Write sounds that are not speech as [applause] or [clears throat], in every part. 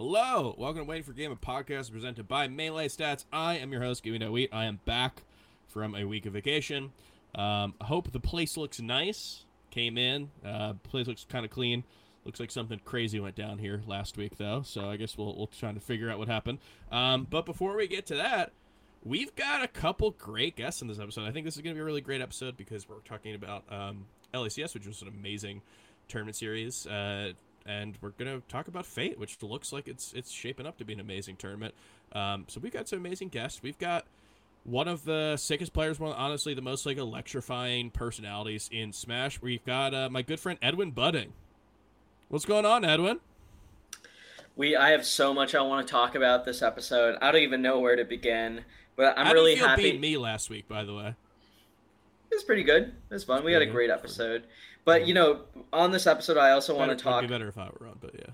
Hello, welcome to Waiting for Game, a podcast presented by Melee Stats. I am your host, Giving No Wheat. I am back from a week of vacation. Um, I hope the place looks nice. Came in, uh, place looks kind of clean. Looks like something crazy went down here last week, though. So I guess we'll we'll try to figure out what happened. Um, but before we get to that, we've got a couple great guests in this episode. I think this is going to be a really great episode because we're talking about um, LACS, which was an amazing tournament series. Uh, and we're gonna talk about Fete, which looks like it's it's shaping up to be an amazing tournament. Um, so we've got some amazing guests. We've got one of the sickest players, one honestly the most like electrifying personalities in Smash. We've got uh, my good friend Edwin Budding. What's going on, Edwin? We I have so much I want to talk about this episode. I don't even know where to begin, but I'm How really do you feel happy. beating me last week, by the way. It was pretty good. It was fun. We had a great episode. But you know, on this episode, I also want to talk. Be better if I were on, but yeah.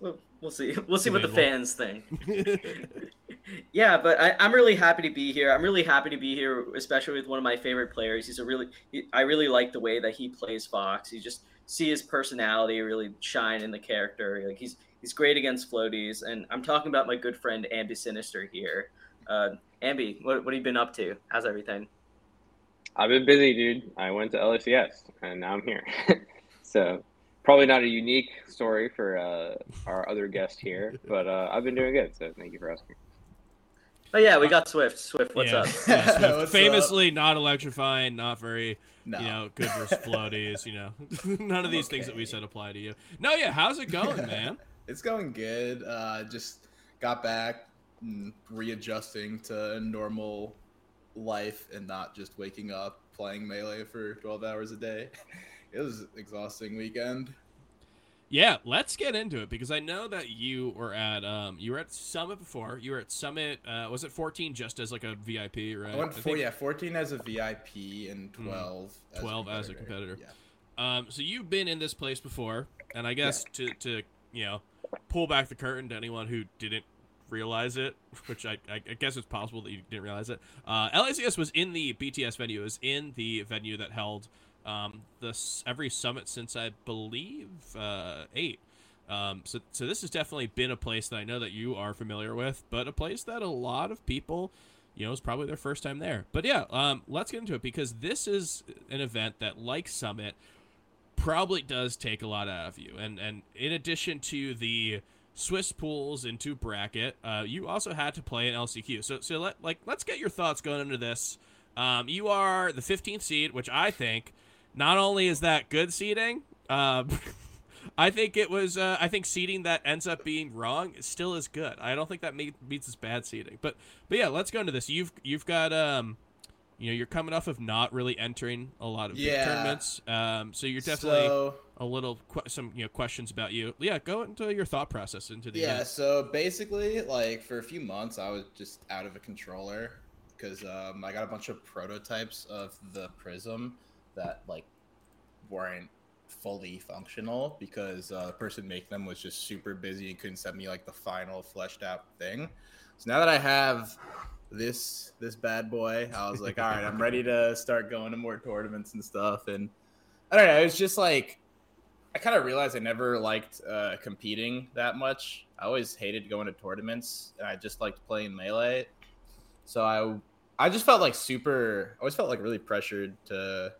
We'll, we'll see. [laughs] We'll see what the fans think. [laughs] [laughs] yeah, but I, I'm really happy to be here. I'm really happy to be here, especially with one of my favorite players. He's a really, he, I really like the way that he plays Fox. You just see his personality really shine in the character. Like he's he's great against floaties, and I'm talking about my good friend Ambi Sinister here. Uh, Ambi, what what have you been up to? How's everything? I've been busy, dude. I went to LACS and now I'm here. [laughs] so probably not a unique story for uh, our other guest here, but uh, I've been doing good. So thank you for asking. Oh yeah, we got Swift. Swift, what's yeah. up? Yeah, [laughs] Swift. What's up? Famously not electrifying, not very No. you know, good versus floaties, you know. [laughs] None of these things that we said apply to you. No, yeah, how's it going, man? It's going good. Uh, just got back, and readjusting to normal life and not just waking up playing melee for 12 hours a day. [laughs] It was exhausting weekend. Yeah, let's get into it because I know that you were at um you were at Summit before. You were at Summit uh was it 14 just as like a VIP, right? I went I think- yeah, 14 as a VIP and 12 as 12 a as a competitor. competitor. Um so you've been in this place before and I guess to to, you know, pull back the curtain to anyone who didn't realize it, which I, I, guess it's possible that you didn't realize it. Uh, LACS was in the BTS venue. It was in the venue that held um, this every summit since I believe uh, eight. Um, so, so this has definitely been a place that I know that you are familiar with, but a place that a lot of people, you know, is probably their first time there. But yeah, um, let's get into it because this is an event that, like Summit, probably does take a lot out of you. And and in addition to the Swiss pools into bracket, uh, you also had to play an LCQ. So so let like let's get your thoughts going into this. Um, you are the 15th seed, which I think not only is that good seeding, um, [laughs] I think it was. Uh, I think seeding that ends up being wrong still is good. I don't think that me- meets as bad seeding. But but yeah, let's go into this. You've you've got um, you know, you're coming off of not really entering a lot of Yeah. tournaments. Um, so you're definitely So, a little que- some you know questions about you. Yeah, go into your thought process into the yeah, event. so basically, like for a few months, I was just out of a controller because um, I got a bunch of prototypes of the Prism that like weren't fully functional because uh, the person making them was just super busy and couldn't send me like the final fleshed out thing. So now that I have this this bad boy, I was like, all right, I'm ready to start going to more tournaments and stuff. And I don't know, it was just like I kind of realized I never liked uh, competing that much. I always hated going to tournaments, and I just liked playing melee. So I, I just felt like super. I always felt like really pressured to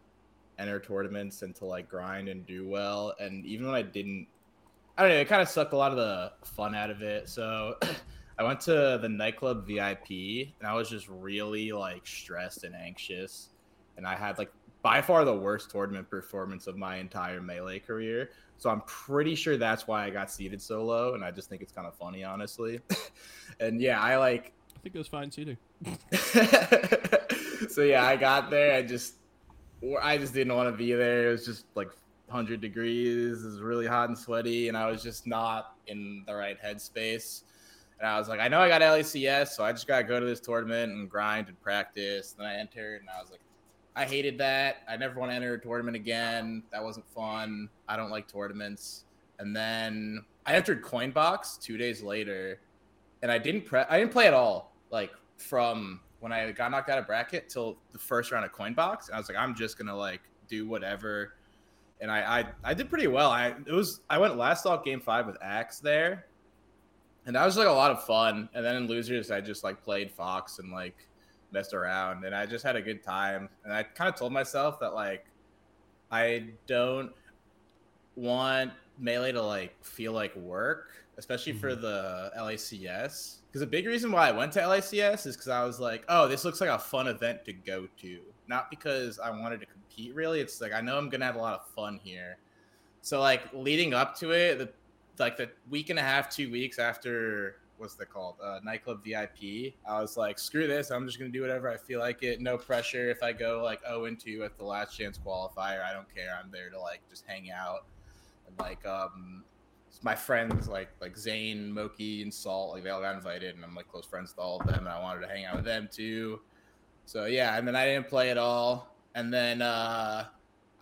enter tournaments and to like grind and do well. And even when I didn't, I don't know. It kind of sucked a lot of the fun out of it. So [clears throat] I went to the nightclub VIP, and I was just really like stressed and anxious. And I had like by far the worst tournament performance of my entire melee career. So I'm pretty sure that's why I got seated so low, and I just think it's kind of funny, honestly. [laughs] and yeah, I like. I think it was fine seating. [laughs] so yeah, I got there. I just, I just didn't want to be there. It was just like 100 degrees. It was really hot and sweaty, and I was just not in the right headspace. And I was like, I know I got LACS, so I just gotta go to this tournament and grind and practice. Then I entered, and I was like, I hated that. I never want to enter a tournament again. That wasn't fun. I don't like tournaments. And then I entered Coinbox two days later, and I didn't pre- I didn't play at all. Like from when I got knocked out of bracket till the first round of Coinbox, and I was like, I'm just gonna like do whatever. And I I, I did pretty well. I it was I went last off game five with Axe there, and that was like a lot of fun. And then in losers, I just like played Fox and like messed around, and I just had a good time. And I kind of told myself that like I don't want melee to like feel like work, especially for mm-hmm. the LACS. Because a big reason why I went to LACS is because I was like, oh, this looks like a fun event to go to. Not because I wanted to compete really. It's like I know I'm gonna have a lot of fun here. So like leading up to it, the like the week and a half, two weeks after what's that called? Uh, nightclub VIP. I was like, screw this. I'm just gonna do whatever I feel like it. No pressure. If I go like 0 and 2 at the last chance qualifier, I don't care. I'm there to like just hang out and like um my friends like like Zain, Moky, and Salt, like they all got invited, and I'm like close friends with all of them, and I wanted to hang out with them too. So yeah, and then I didn't play at all, and then uh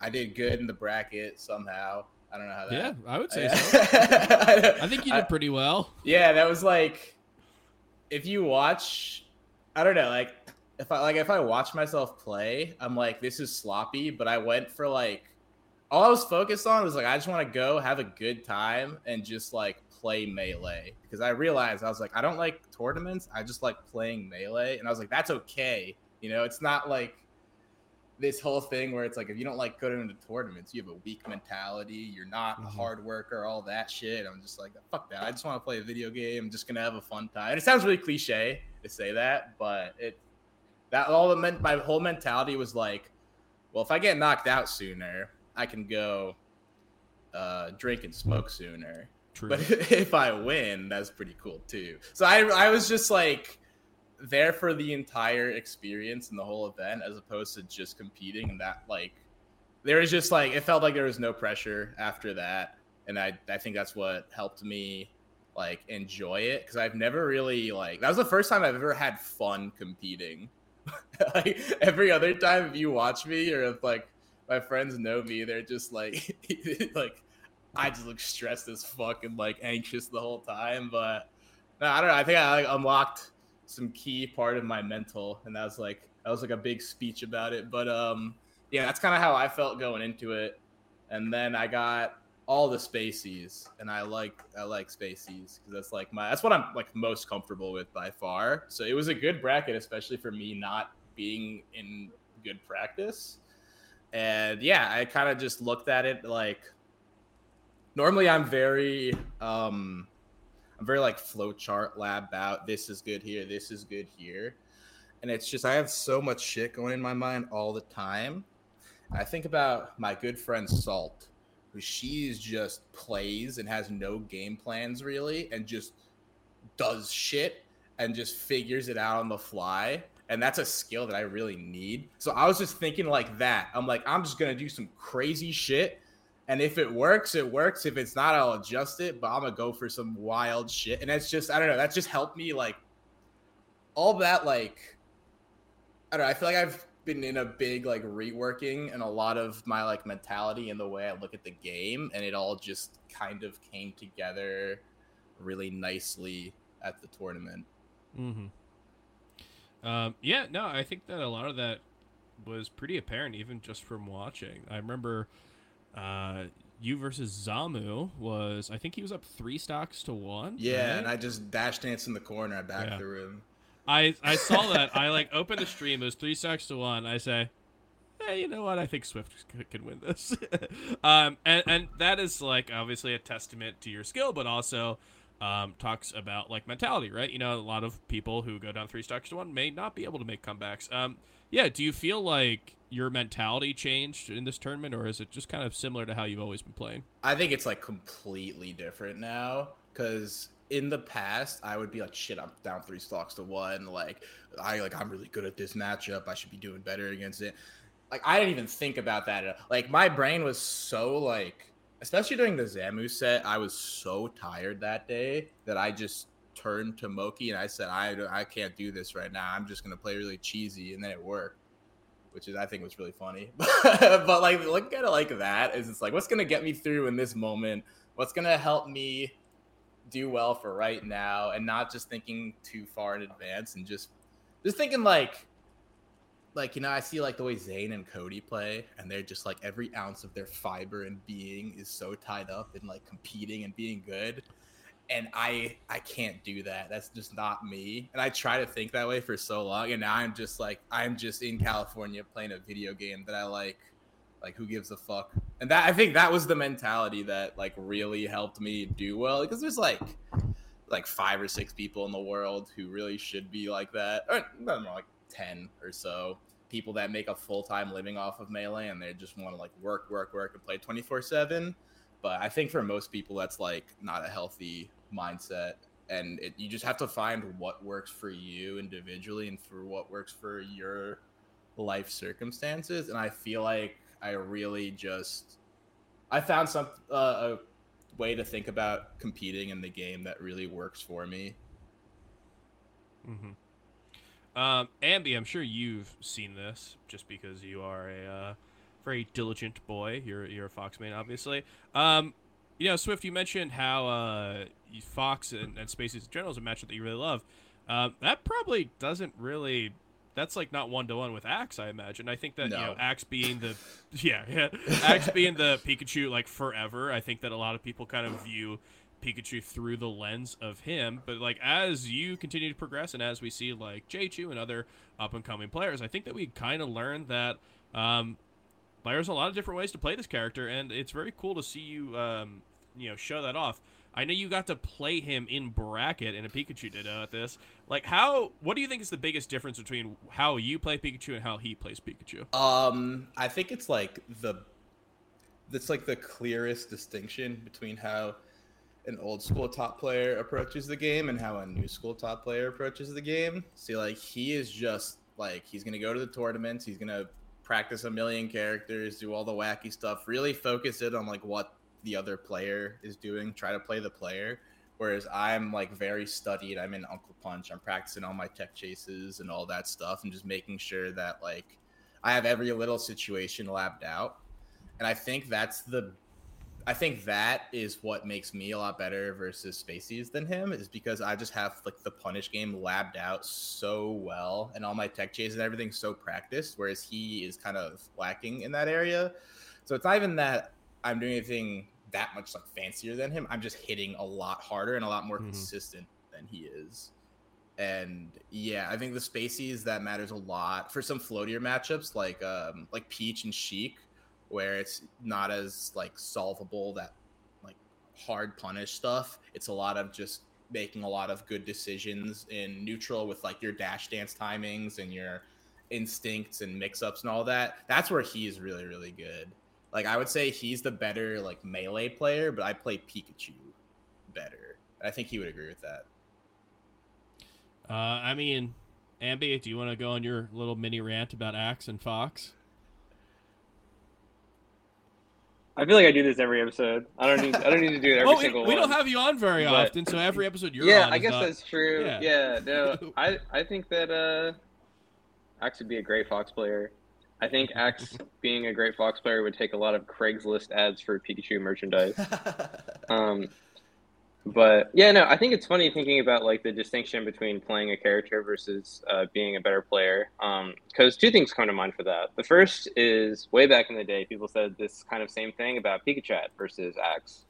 I did good in the bracket somehow. I don't know how that. Yeah, I would say so. [laughs] I I think you did pretty well. yeah, that was like if you watch I don't know, like if I like if I watch myself play, I'm like this is sloppy, but I went for like all I was focused on was like I just want to go have a good time and just like play melee because I realized I was like I don't like tournaments, I just like playing melee and I was like that's okay. You know, it's not like this whole thing where it's like if you don't like going into tournaments, you have a weak mentality. You're not a Mhm. hard worker, all that shit. I'm just like, fuck that. I just want to play a video game. I'm just gonna have a fun time. And it sounds really cliche to say that, but it that all it meant. My whole mentality was like, well, if I get knocked out sooner, I can go uh, drink and smoke sooner. True. But [laughs] if I win, that's pretty cool too. So I I was just like there for the entire experience and the whole event as opposed to just competing and that like there was just like it felt like there was no pressure after that and I I think that's what helped me like enjoy it because I've never really like that was the first time I've ever had fun competing. [laughs] like every other time if you watch me or if like my friends know me, they're just like [laughs] like I just look stressed as fuck and like anxious the whole time. But no, I don't know. I think I like unlocked some key part of my mental, and that was like that was like a big speech about it. But um, yeah, that's kind of how I felt going into it. And then I got all the spacies, and I like I like spacies because that's like my that's what I'm like most comfortable with by far. So it was a good bracket, especially for me not being in good practice. And yeah, I kind of just looked at it like normally I'm very um I'm very like flowchart lab out. This is good here. This is good here. And it's just I have so much shit going in my mind all the time. I think about my good friend Salt, who she's just plays and has no game plans really, and just does shit and just figures it out on the fly. And that's a skill that I really need. So I was just thinking like that. I'm like, I'm just gonna do some crazy shit and if it works, it works. If it's not, I'll adjust it. But I'm gonna go for some wild shit. And that's just I don't know. That just helped me like all that like I don't know. I feel like I've been in a big like reworking and a lot of my like mentality and the way I look at the game, and it all just kind of came together really nicely at the tournament. Mm-hmm. Um, yeah, no, I think that a lot of that was pretty apparent even just from watching. I remember uh, you versus Zamu was I think he was up three stocks to one. Yeah, right? and I just dash dance in the corner. I back Yeah. the room. I I saw [laughs] that. I like opened the stream. It was three stocks to one. I say, hey, you know what? I think Swift can win this. [laughs] um, and and that is like obviously a testament to your skill, but also um, talks about like mentality, right? You know, a lot of people who go down three stocks to one may not be able to make comebacks. Um, yeah. Do you feel like your mentality changed in this tournament, or is it just kind of similar to how you've always been playing? I think it's like completely different now because in the past I would be like, shit, I'm down three stocks to one. Like I like I'm really good at this matchup. I should be doing better against it. Like I didn't even think about that. Like my brain was so like, especially during the Zamu set, I was so tired that day that I just turned to Moky and I said, I I can't do this right now. I'm just gonna play really cheesy, and then it worked. Which is, I think, was really funny. [laughs] but like, look at it like that is it's like, what's gonna get me through in this moment? What's gonna help me do well for right now, and not just thinking too far in advance, and just just thinking like, like you know, I see like the way Zain and Cody play, and they're just like every ounce of their fiber and being is so tied up in like competing and being good. And I I can't do that. That's just not me. And I try to think that way for so long, and now I'm just like I'm just in California playing a video game that I like. Like who gives a fuck? And that I think that was the mentality that like really helped me do well because there's like like five or six people in the world who really should be like that. Or no, no, like ten or so people that make a full time living off of melee and they just want to like work, work, work and play twenty four seven. But I think for most people that's like not a healthy mindset and it, you just have to find what works for you individually and for what works for your life circumstances and i feel like i really just i found some uh, a way to think about competing in the game that really works for me Mm-hmm. Um, Ambi, I'm sure you've seen this just because you are a uh, very diligent boy. You're you're a Fox man, obviously. Um, you know, Swift, you mentioned how uh, Fox and, and Spacies in general is a matchup that you really love. Um, that probably doesn't really. That's like not one to one with Axe, I imagine. I think that you know Axe being the [laughs] yeah, yeah Axe being the Pikachu like forever. I think that a lot of people kind of view Pikachu through the lens of him. But like as you continue to progress and as we see like J2 and other up and coming players, I think that we kind of learned that um, there's a lot of different ways to play this character, and it's very cool to see you um, you know show that off. I know you got to play him in bracket, and a Pikachu did uh, at this. Like, how? What do you think is the biggest difference between how you play Pikachu and how he plays Pikachu? Um, I think it's like the that's like the clearest distinction between how an old school top player approaches the game and how a new school top player approaches the game. See, like he is just like he's gonna go to the tournaments, he's gonna practice a million characters, do all the wacky stuff, really focus it on like what the other player is doing, try to play the player. Whereas I'm like very studied. I'm in Uncle Punch. I'm practicing all my tech chases and all that stuff, and just making sure that like I have every little situation labbed out. And I think that's the I think that is what makes me a lot better versus spacies than him is because I just have like the punish game labbed out so well and all my tech chases and everything so practiced, whereas he is kind of lacking in that area. So it's not even that I'm doing anything that much like fancier than him. I'm just hitting a lot harder and a lot more Mhm. consistent than he is. And yeah, I think the spaces that matters a lot for some floatier matchups like um like Peach and Sheik, where it's not as like solvable that like hard punish stuff. It's a lot of just making a lot of good decisions in neutral with like your dash dance timings and your instincts and mix ups and all that. That's where he is really, really good. Like I would say he's the better like melee player, but I play Pikachu better. I think he would agree with that. Uh, I mean, Ambi, do you want to go on your little mini rant about Axe and Fox? I feel like I do this every episode. I don't need. I don't need to do it every well, we, single we one. don't have you on very But- often, so every episode you're yeah, on. I guess not- that's true. Yeah. Yeah, no, [laughs] I I think that uh, Axe would be a great Fox player. I think Axe being a great Fox player would take a lot of Craigslist ads for Pikachu merchandise. [laughs] Um, but yeah, no, I think it's funny thinking about like the distinction between playing a character versus uh, being a better player. Because two things come to mind for that. The first is way back in the day, people said this kind of same thing about Pikachu versus Axe.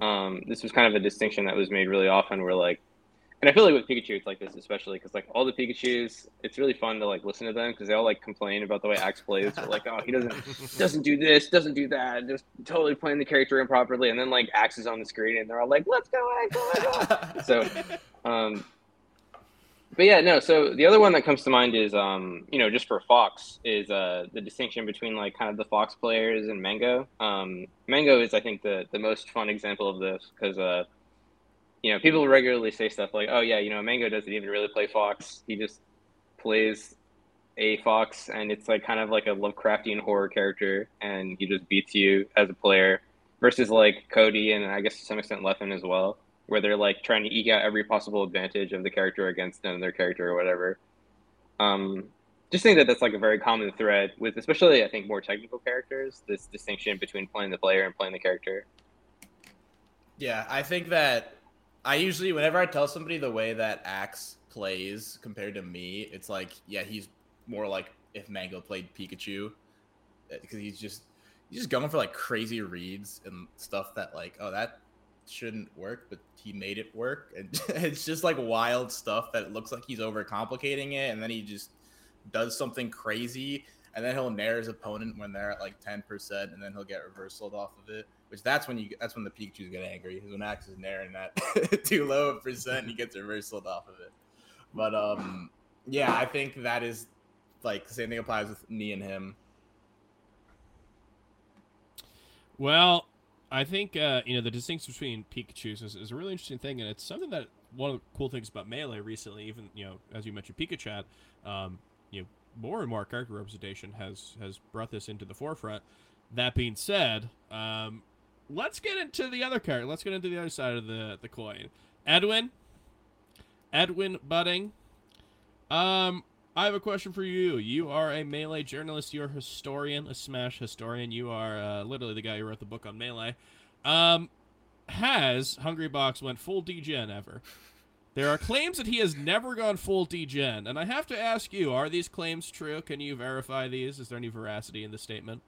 Um, this was kind of a distinction that was made really often. Where like, and I feel like with Pikachu, it's like this especially because like all the Pikachu's, it's really fun to like listen to them because they all like complain about the way Axe plays. They're like, oh, he doesn't [laughs] doesn't do this, doesn't do that, just totally playing the character improperly. And then like Axe is on the screen and they're all like, let's go, Axe. [laughs] So, um, but yeah, no. So the other one that comes to mind is, um, you know, just for Fox is uh, the distinction between like kind of the Fox players and Mango. Um, Mango is, I think, the the most fun example of this because, uh, you know, people regularly say stuff like, "Oh yeah, you know, Mango doesn't even really play Fox. He just plays a Fox, and it's like kind of like a Lovecraftian horror character, and he just beats you as a player." Versus like Cody and I guess to some extent Leffen as well where they're like trying to eke out every possible advantage of the character against another character or whatever. Um, just think that that's like a very common thread with, especially I think more technical characters. This distinction between playing the player and playing the character. Yeah, I think that I usually, whenever I tell somebody the way that Axe plays compared to me, it's like, yeah, he's more like if Mango played Pikachu, eh, because he's just he's just going for like crazy reads and stuff that like, oh that shouldn't work, but he made it work. [laughs] And it's just like wild stuff that looks like he's overcomplicating it, and then he just does something crazy, and then he'll nair his opponent when they're at like ten percent, and then he'll get reversaled off of it. Which that's when you that's when the Pikachu's get angry. Is when Axe is nairing that [laughs] too low a percent, he gets reversaled off of it. But um, yeah, I think that is like the same thing applies with me and him. Well, I think uh, you know the distinction between Pikachu's is, is, a really interesting thing, and it's something that one of the cool things about Melee recently, even you know as you mentioned Pikachu, um, you know more and more character representation has has brought this into the forefront. That being said, um, let's get into the other character. Let's get into the other side of the the coin. Edwin, Edwin Budding. Um, I have a question for you. You are a Melee journalist. You're a historian, a Smash historian. You are uh, literally the guy who wrote the book on Melee. Um, has Hungry Box went full degen ever? There are claims that he has never gone full degen, and I have to ask you: Are these claims true? Can you verify these? Is there any veracity in the statement?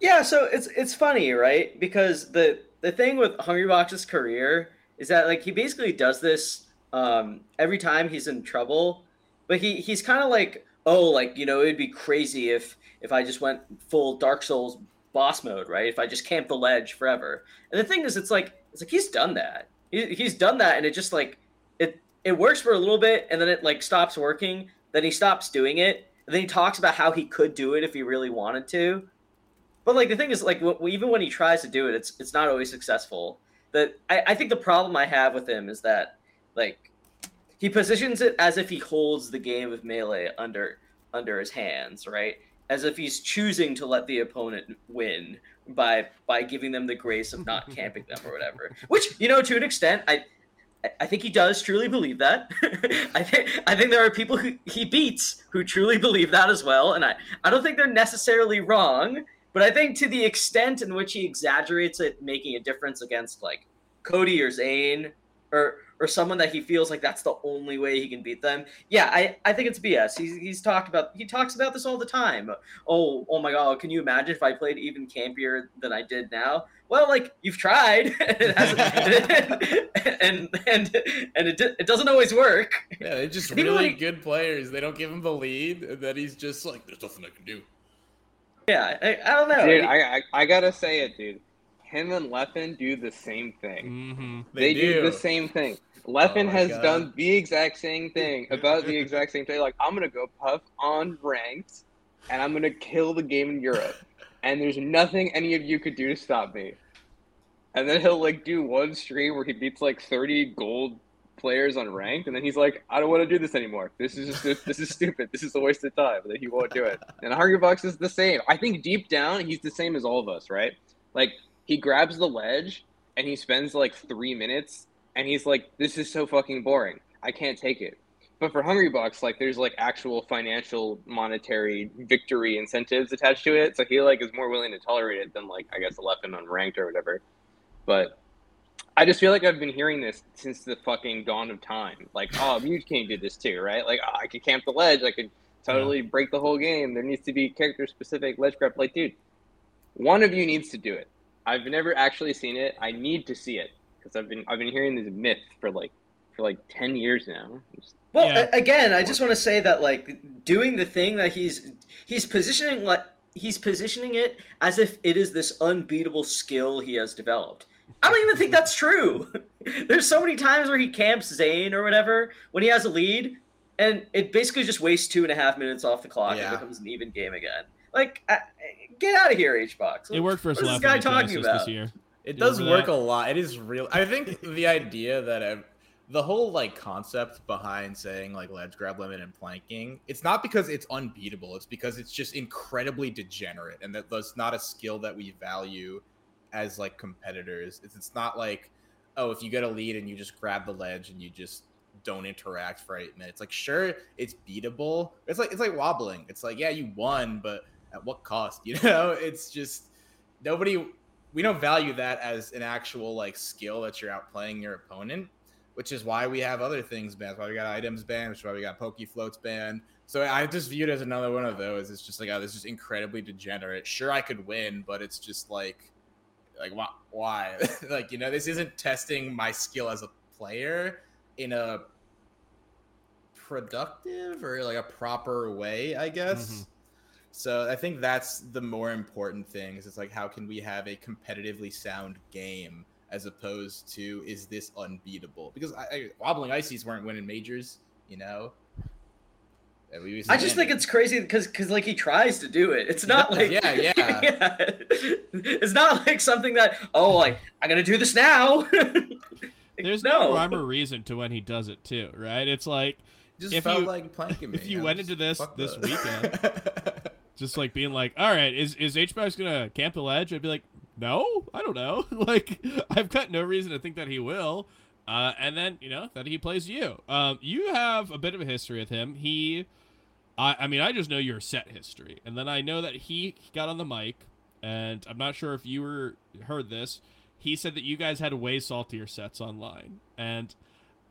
Yeah, so it's it's funny, right? Because the the thing with Hungrybox's career is that like he basically does this um, every time he's in trouble but he he's kind of like, oh, like you know, it'd be crazy if if I just went full Dark Souls boss mode, right? If I just camp the ledge forever. And the thing is, it's like it's like he's done that. He, he's done that, and it just like it it works for a little bit, and then it like stops working. Then he stops doing it, and then he talks about how he could do it if he really wanted to. But like the thing is, like w- even when he tries to do it, it's it's not always successful. That I, I think the problem I have with him is that like he positions it as if he holds the game of melee under under his hands, right? As if he's choosing to let the opponent win by by giving them the grace of not camping them or whatever. Which you know, to an extent, I I think he does truly believe that. [laughs] I think I think there are people who he beats who truly believe that as well, and I I don't think they're necessarily wrong. But I think to the extent in which he exaggerates it, making a difference against like Cody or Zain or or someone that he feels like that's the only way he can beat them. Yeah, I, I think it's BS. He's, he's talked about he talks about this all the time. Oh oh my god, can you imagine if I played even campier than I did now? Well, like you've tried, [laughs] [laughs] and and and it, it doesn't always work. Yeah, they're just really good players. They don't give him the lead, and then he's just like, "There's nothing I can do." Yeah, I, I don't know, dude. I, I I gotta say it, dude him and Leffen do the same thing. Mm-hmm. They, they do. do. the same thing. Leffen oh has God. done the exact same thing about the [laughs] exact same thing. Like, I'm gonna go puff on ranked, and I'm gonna kill the game in Europe, and there's nothing any of you could do to stop me. And then he'll like do one stream where he beats like 30 gold players on ranked, and then he's like, I don't want to do this anymore. This is just this is stupid. This is a waste of time. And then he won't do it. And Hungrybox is the same. I think deep down he's the same as all of us, right? Like he grabs the ledge and he spends like three minutes and he's like, This is so fucking boring. I can't take it. But for Hungrybox, like there's like actual financial monetary victory incentives attached to it. So he like is more willing to tolerate it than like I guess Leffen on ranked or whatever. But I just feel like I've been hearing this since the fucking dawn of time. Like, oh, [laughs] Mew2King did this too, right? Like, oh, I could camp the ledge. I could totally yeah. break the whole game. There needs to be character specific ledge grab. Like, dude, one of you needs to do it. I've never actually seen it. I need to see it because I've been I've been hearing this myth for like for like ten years now. Well, yeah. again, I just want to say that like doing the thing that he's he's positioning like he's positioning it as if it is this unbeatable skill he has developed. I don't even think that's true. [laughs] There's so many times where he camps Zain or whatever when he has a lead, and it basically just wastes two and a half minutes off the clock yeah. and becomes an even game again. Like, I, get out of here, HBox. It worked for us. this guy talking about? This year. It does work that? a lot. It is real. I think the idea that the whole like concept behind saying like ledge grab limit and planking, it's not because it's unbeatable. It's because it's just incredibly degenerate, and that that's not a skill that we value as like competitors. It's, it's not like oh, if you get a lead and you just grab the ledge and you just don't interact for eight minutes. Like, sure, it's beatable. It's like it's like wobbling. It's like, yeah, you won, but at what cost? [laughs] You know, it's just nobody. We don't value that as an actual like skill that you're outplaying your opponent, which is why we have other things banned. Why we got items banned. Which is why we got Poké Floats banned. So I just view it as another one of those. It's just like, oh, this is incredibly degenerate. Sure, I could win, but it's just like Like why? Why? [laughs] like you know, this isn't testing my skill as a player in a productive or like a proper way, I guess. Mhm. So I think that's the more important thing. Is it's like how can we have a competitively sound game as opposed to is this unbeatable? Because I, I, wobbling ices weren't winning majors, you know. Yeah, we I just think it's crazy because because like he tries to do it. It's not like Yeah, yeah. [laughs] yeah. It's not like something that oh like I'm gonna do this now. [laughs] There's no no rhyme or reason to when he does it too, right? It's like just if felt you- like planking me. if you I went into this- this the- weekend- [laughs] just like being like, all right, is is H Box gonna camp the ledge? I'd be like, no, I don't know. like I've got no reason to think that he will. Uh, and then you know that he plays you. Um, you have a bit of a history with him. He, I, I mean, I just know your set history, and then I know that he got on the mic, and I'm not sure if you were heard this. He said that you guys had way saltier sets online, and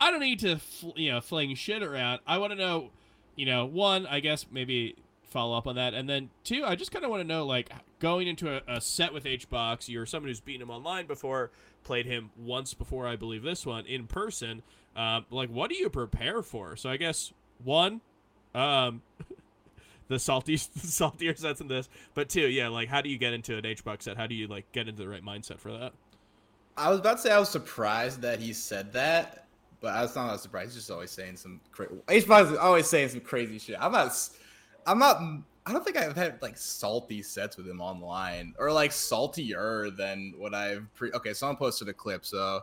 I don't need to, fl- you know, fling shit around. I want to know, you know, one, I guess maybe follow up on that, and then two, I just kind of want to know, like, going into a, a set with H box, you're someone who's beaten him online before, played him once before, I believe this one in person. Um, like, what do you prepare for? So I guess one, um, [laughs] the salty, [laughs] saltier sets in this, but two, yeah, like, how do you get into an HBox set? How do you like get into the right mindset for that? I was about to say I was surprised that he said that, but I was not surprised. He's just always saying some crazy. HBox is always saying some crazy shit. I'm not. I'm not. I don't think I've had like salty sets with him online, or like saltier than what I've. Pre- okay, someone posted a clip, so.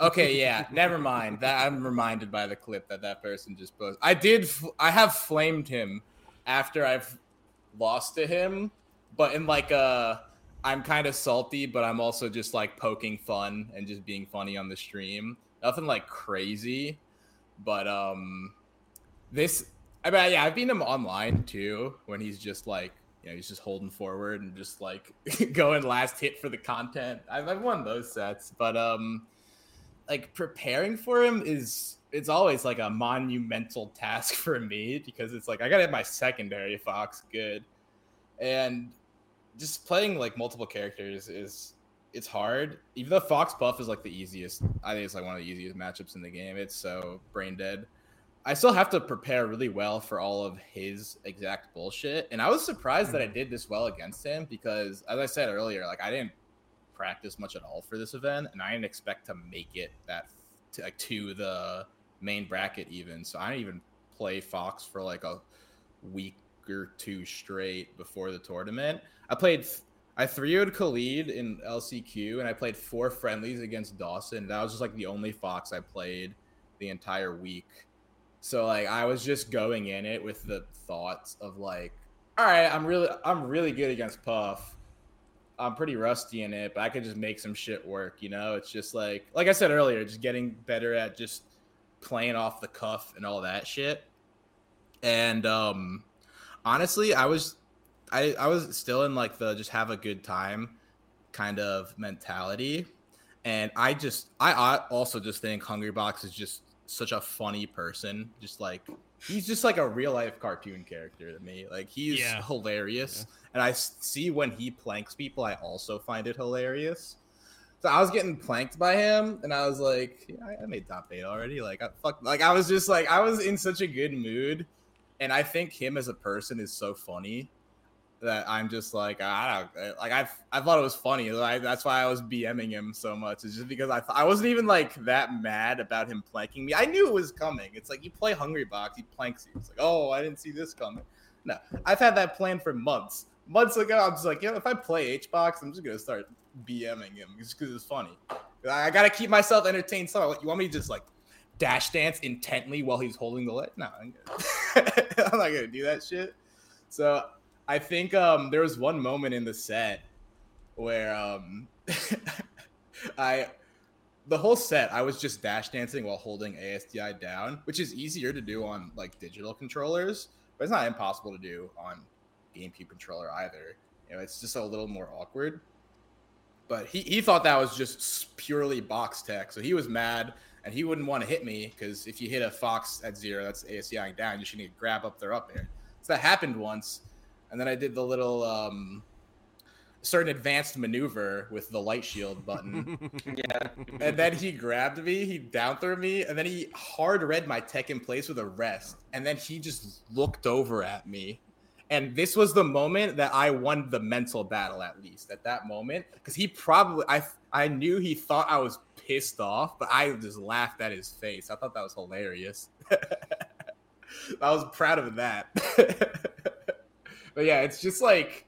Okay, yeah, [laughs] never mind. That I'm reminded by the clip that that person just posted. I did. f- I have flamed him after I've lost to him, but in like a. I'm kind of salty, but I'm also just like poking fun and just being funny on the stream. Nothing like crazy, but um, this. I mean, yeah, I've been him online too when he's just like, you know, he's just holding forward and just like [laughs] going last hit for the content. I've, I've won those sets, but um, like preparing for him is it's always like a monumental task [laughs] for me because it's like I gotta have my secondary fox good, and just playing like multiple characters is it's hard. Even though Fox Puff is like the easiest, I think it's like one of the easiest matchups in the game. It's so brain dead. I still have to prepare really well for all of his exact bullshit. And I was surprised that I mm. did this well against him because, as I said earlier, like I didn't practice much at all for this event, and I didn't expect to make it that to, like to the main bracket even. So I didn't even play Fox for like a week or two straight before the tournament. I played I 3 0'd Khalid in LCQ and I played four friendlies against Dawson. That was just like the only Fox I played the entire week. So like I was just going in it with the thoughts of like, all right, I'm really I'm really good against Puff. I'm pretty rusty in it, but I could just make some shit work, you know? It's just like like I said earlier, just getting better at just playing off the cuff and all that shit. And um honestly, I was I I was still in like the just have a good time kind of mentality. And I just I, also just think Hungry Box is just such a funny person. Just like he's just like a real life cartoon character to me. Like he's Yeah. hilarious. And I see when he planks people, I also find it hilarious. So I was getting planked by him, and I was like, yeah, I- I made top eight already. Like, I fuck, like I was just like, I was in such a good mood, and I think him as a person is so funny that I'm just like, I don't, eh, like I, I thought it was funny. Like, that's why I was BMing him so much. It's just because I, th- I wasn't even like that mad about him planking me. I knew it was coming. It's like you play Hungry Box, he planks you. It's like, oh, I didn't see this coming. No, I've had that plan for months. Months ago, I'm just like, you know, if I play H box, I'm just gonna start BMing him just because it's funny. I gotta keep myself entertained. So, you want me to just like dash dance intently while he's holding the leg? No, I'm. [laughs] I'm not gonna do that shit. So, I think um, there was one moment in the set where um, [laughs] I the whole set I was just dash dancing while holding ASDI down, which is easier to do on like digital controllers, but it's not impossible to do on GameCube controller either. You know, it's just a little more awkward. But he, he thought that was just purely box tech, so he was mad and he wouldn't want to hit me because if you hit a fox at zero, that's ASDIing down. You should need to grab up there up there. So that happened once, and then I did the little um, certain advanced maneuver with the light shield button. [laughs] Yeah. and then he grabbed me, he down threw me, and then he hard read my tech in place with a rest. And then he just looked over at me. And this was the moment that I won the mental battle, at least at that moment, because he probably I I knew he thought I was pissed off, but I just laughed at his face. I thought that was hilarious. [laughs] I was proud of that. [laughs] but yeah, it's just like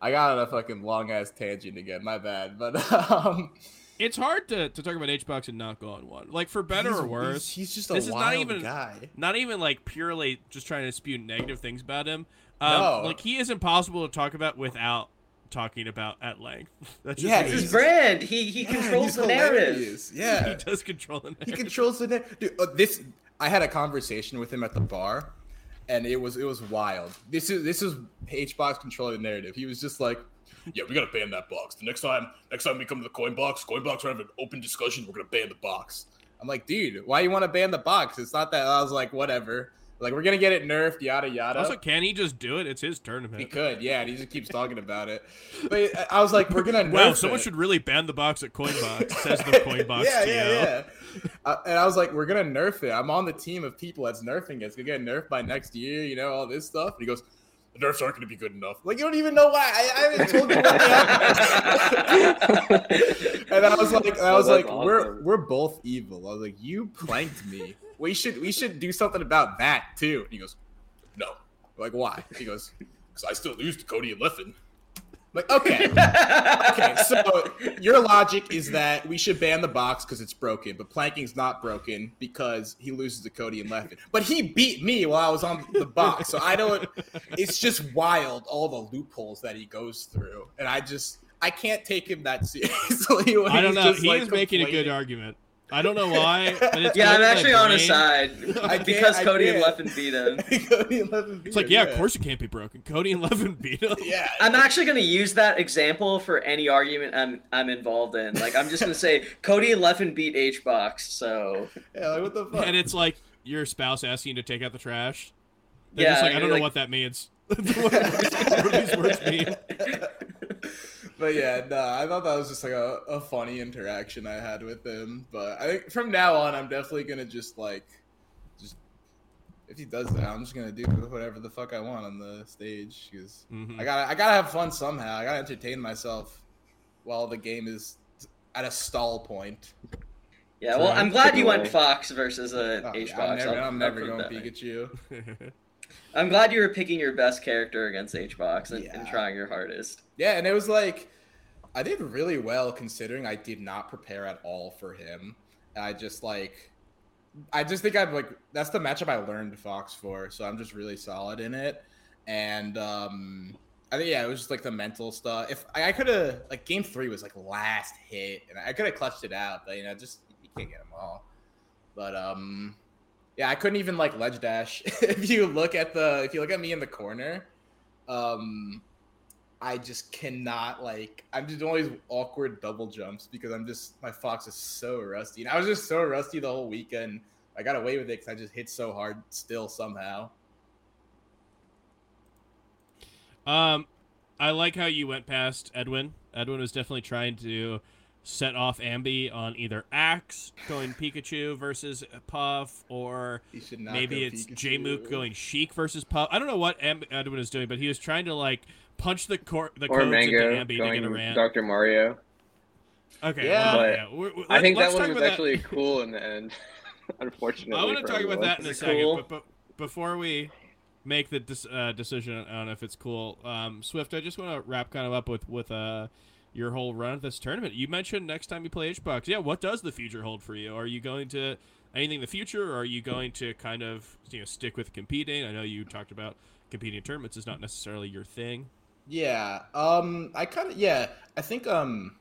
I got on a fucking long ass tangent again. My bad, but [laughs] um, it's hard to, to talk about HBox and not go on one. Like for better he's- or worse, he's, he's just a this is not wild even- guy. not even like purely just trying to spew negative things about him. Um, No. like he is impossible to talk about without talking about at length. [laughs] That's just Yeah, he his is. brand. He he Yeah, controls he's the narrative. hilarious. [laughs] He does control the he narrative. controls the net. Dude, uh, this I had a conversation with him at the bar, and it was it was wild. This is this is HBox controlling the narrative. He was just like, "Yeah, we gotta ban that box. The next time, next time we come to the coin box, coin box, we're having an open discussion. We're gonna ban the box." I'm like, dude, why you want to ban the box? It's not that. I was like, whatever. Like, we're gonna get it nerfed, yada yada. Also, can he just do it? It's his tournament. he could, yeah, and he just keeps talking about it. But I- was like, we're gonna nerf Wow, someone it. should really ban the box at Coinbox. Says the [laughs] Coinbox yeah, yeah, yeah. [laughs] And I was like, we're gonna nerf it. I'm on the team of people that's nerfing it. It's gonna get nerfed by next year, you know, all this stuff. And he goes, the nerfs aren't gonna be good enough. Like, you don't even know why. I, I haven't told you what [laughs] and I was like, I Oh, was that's like, we're we're both evil. I was like, you planked me. We should we should do something about that too. And he goes, no. Like, why? He goes, because I still lose to Cody and Leffen. Like, okay. okay, so your logic is that we should ban the box because it's broken, but planking's not broken because he loses to Cody and Leffen. But he beat me while I was on the box, so I don't. It's just wild all the loopholes that he goes through, and I just I can't take him that [laughs] seriously. when I don't he's know. He like, is making a good argument. I don't know why, but it's Yeah, I'm good in my actually on his side [laughs] I can't- because I Cody and can't. Leffen beat him. Cody and Leffen beat It's like, him, yeah, of course it can't be broken. Cody and Leffen beat him. Yeah, I'm actually going to use that example for any argument I'm I'm involved in. Like I'm just going to say [laughs] Cody and Leffen beat HBox. So yeah. Like, what the fuck? And it's like your spouse asking you to take out the trash. They're Yeah, just like, I don't know like- what that means. What, what do these words mean? but yeah, no, I thought that was just like a, a funny interaction I had with him. But I think from now on, I'm definitely gonna just like, just if he does that, I'm just gonna do whatever the fuck I want on the stage because Mhm. I gotta I gotta have fun somehow. I gotta entertain myself while the game is at a stall point. yeah, well, I'm glad you went Fox versus a Oh, HBox. I'm never, I'll- I'm never going that. Pikachu. [laughs] I'm glad you were picking your best character against HBox and, and trying your hardest. Yeah, and it was like I did really well considering I did not prepare at all for him. I just like I just think I'm like that's the matchup I learned Fox for, so I'm just really solid in it. And um I think yeah, it was just like the mental stuff. If I, I could have like game three was like last hit, and I could have clutched it out, but you know, just you can't get them all. But um, yeah, I couldn't even like ledge dash. [laughs] if you look at the if you look at me in the corner, um, I just cannot like I'm just doing all these awkward double jumps because I'm just my fox is so rusty, and I was just so rusty the whole weekend. I got away with it because I just hit so hard still somehow. Um, I like how you went past Edwin. Edwin was definitely trying to set off Ambi on either Axe going Pikachu versus Puff, or He should not. maybe it's Pikachu. J-Mook going Sheik versus Puff. I don't know what Am- Edwin is doing, but he was trying to like punch the cor- the or codes Mango into Ambi to going get around. Dr. Mario. Okay, Yeah. well, But yeah. We're, we're- I think that one was about actually cool in the end. [laughs] Unfortunately, I want to for talk about that in a Is it second, but, but before we make the dis- uh, decision on if it's cool, um, Swift, I just want to wrap kind of up with with uh, your whole run at this tournament. You mentioned next time you play HBox. Yeah, what does the future hold for you? Are you going to anything in the future, or are you going to kind of you know stick with competing? I know you talked about competing in tournaments is not necessarily your thing. Yeah. Um I kind of yeah, I think um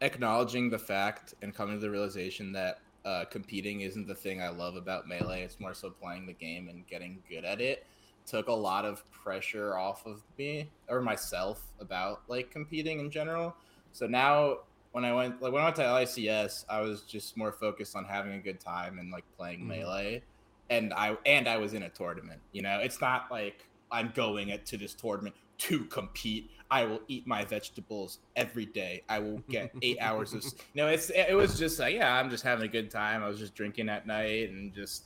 acknowledging the fact and coming to the realization that uh competing isn't the thing I love about Melee, it's more so playing the game and getting good at it took a lot of pressure off of me or myself about like competing in general. So now when I went like when I went to LACS, I was just more focused on having a good time and like playing Mhm. Melee and I and I was in a tournament. You know, it's not like I'm going to this tournament to compete. I will eat my vegetables every day. I will get eight [laughs] hours of. No, it's it was just like yeah, I'm just having a good time. I was just drinking at night and just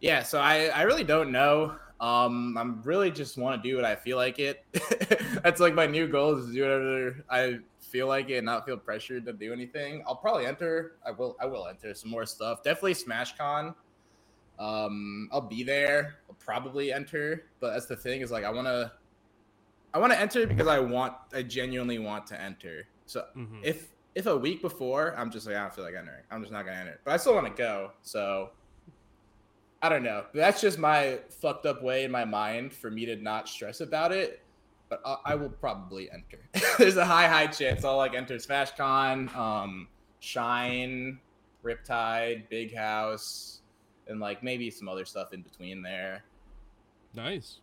yeah. So I I really don't know. Um, I'm really just want to do what I feel like it. [laughs] That's like my new goal is to do whatever I feel like it and not feel pressured to do anything. I'll probably enter. I will. I will enter some more stuff. Definitely SmashCon. Um, I'll be there. I'll probably enter, but that's the thing is like I want to. I want to enter because I want. I genuinely want to enter. So Mhm. if if a week before I'm just like I don't feel like entering, I'm just not gonna enter. But I still want to go. So I don't know. That's just my fucked up way in my mind for me to not stress about it. But I, I will probably enter. [laughs] There's a high, high chance I'll like enter SmashCon, um, Shine, Riptide, Big House, and like maybe some other stuff in between there. Nice.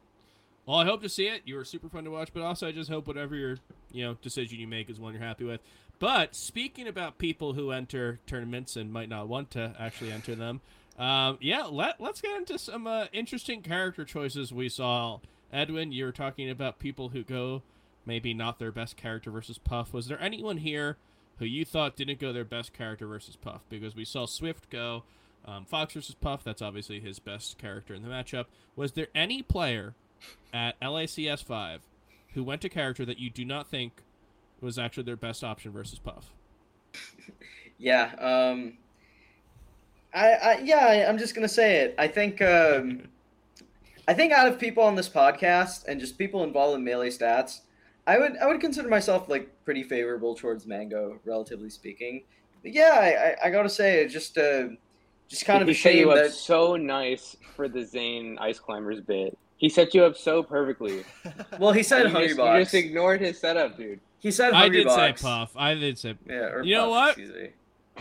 Well, I hope to see it. You were super fun to watch, but also I just hope whatever your you know decision you make is one you're happy with. But speaking about people who enter tournaments and might not want to actually enter them, um, yeah, let let's get into some uh, interesting character choices we saw. Edwin, you were talking about people who go maybe not their best character versus Puff. Was there anyone here who you thought didn't go their best character versus Puff? Because we saw Swift go um, Fox versus Puff. That's obviously his best character in the matchup. Was there any player at LACS five who went to character that you do not think was actually their best option versus Puff? [laughs] Yeah. Um, I, I yeah. I, I'm just gonna say it. I think. Um, I think out of people on this podcast and just people involved in melee stats, I would I would consider myself like pretty favorable towards Mango, relatively speaking. But yeah, I, I, I gotta say, it's just uh, just kind of he a set shame you up that so nice for the Zain Ice Climbers bit. He set you up so perfectly. [laughs] well, he said you, Hungry just, you just ignored his setup, dude. He said I Hungry did say Puff. I did say Yeah, or You know Puff, what?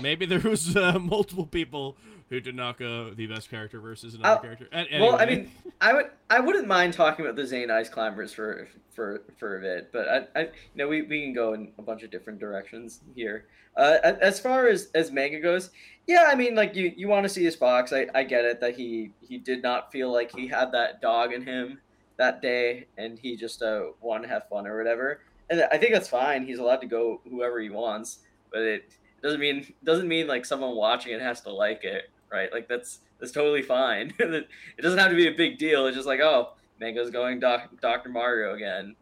Maybe there was uh, multiple people who did not go the best character versus another Uh, character. A- Well, I mean, I would I wouldn't mind talking about the Zain Ice Climbers for for for a bit, but I, I you know we, we can go in a bunch of different directions here. Uh, as far as as Mango goes, yeah, I mean, like you you want to see his box. I, I get it that he he did not feel like he had that dog in him that day, and he just uh wanted to have fun or whatever. And I think that's fine. He's allowed to go whoever he wants, but it doesn't mean doesn't mean like someone watching it has to like it, right? Like that's that's totally fine. [laughs] it doesn't have to be a big deal. It's just like, oh, Mango's going doc- Dr. Mario again.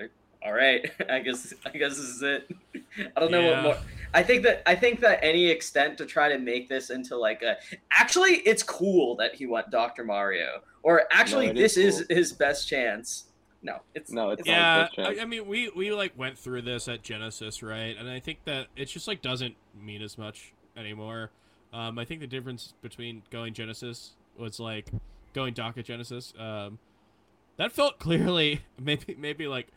Like, All right, [laughs] I guess I guess this is it. [laughs] I don't know Yeah. what more. I think that I think that any extent to try to make this into like a actually it's cool that he went Dr. Mario or actually it this is is his best chance. No, it's No, it's it's not. yeah. I, I mean, we we like went through this at Genesis, right? And I think that it just like doesn't mean as much anymore. Um, I think the difference between going Genesis was like going Doc at Genesis. Um, that felt clearly [laughs] maybe maybe like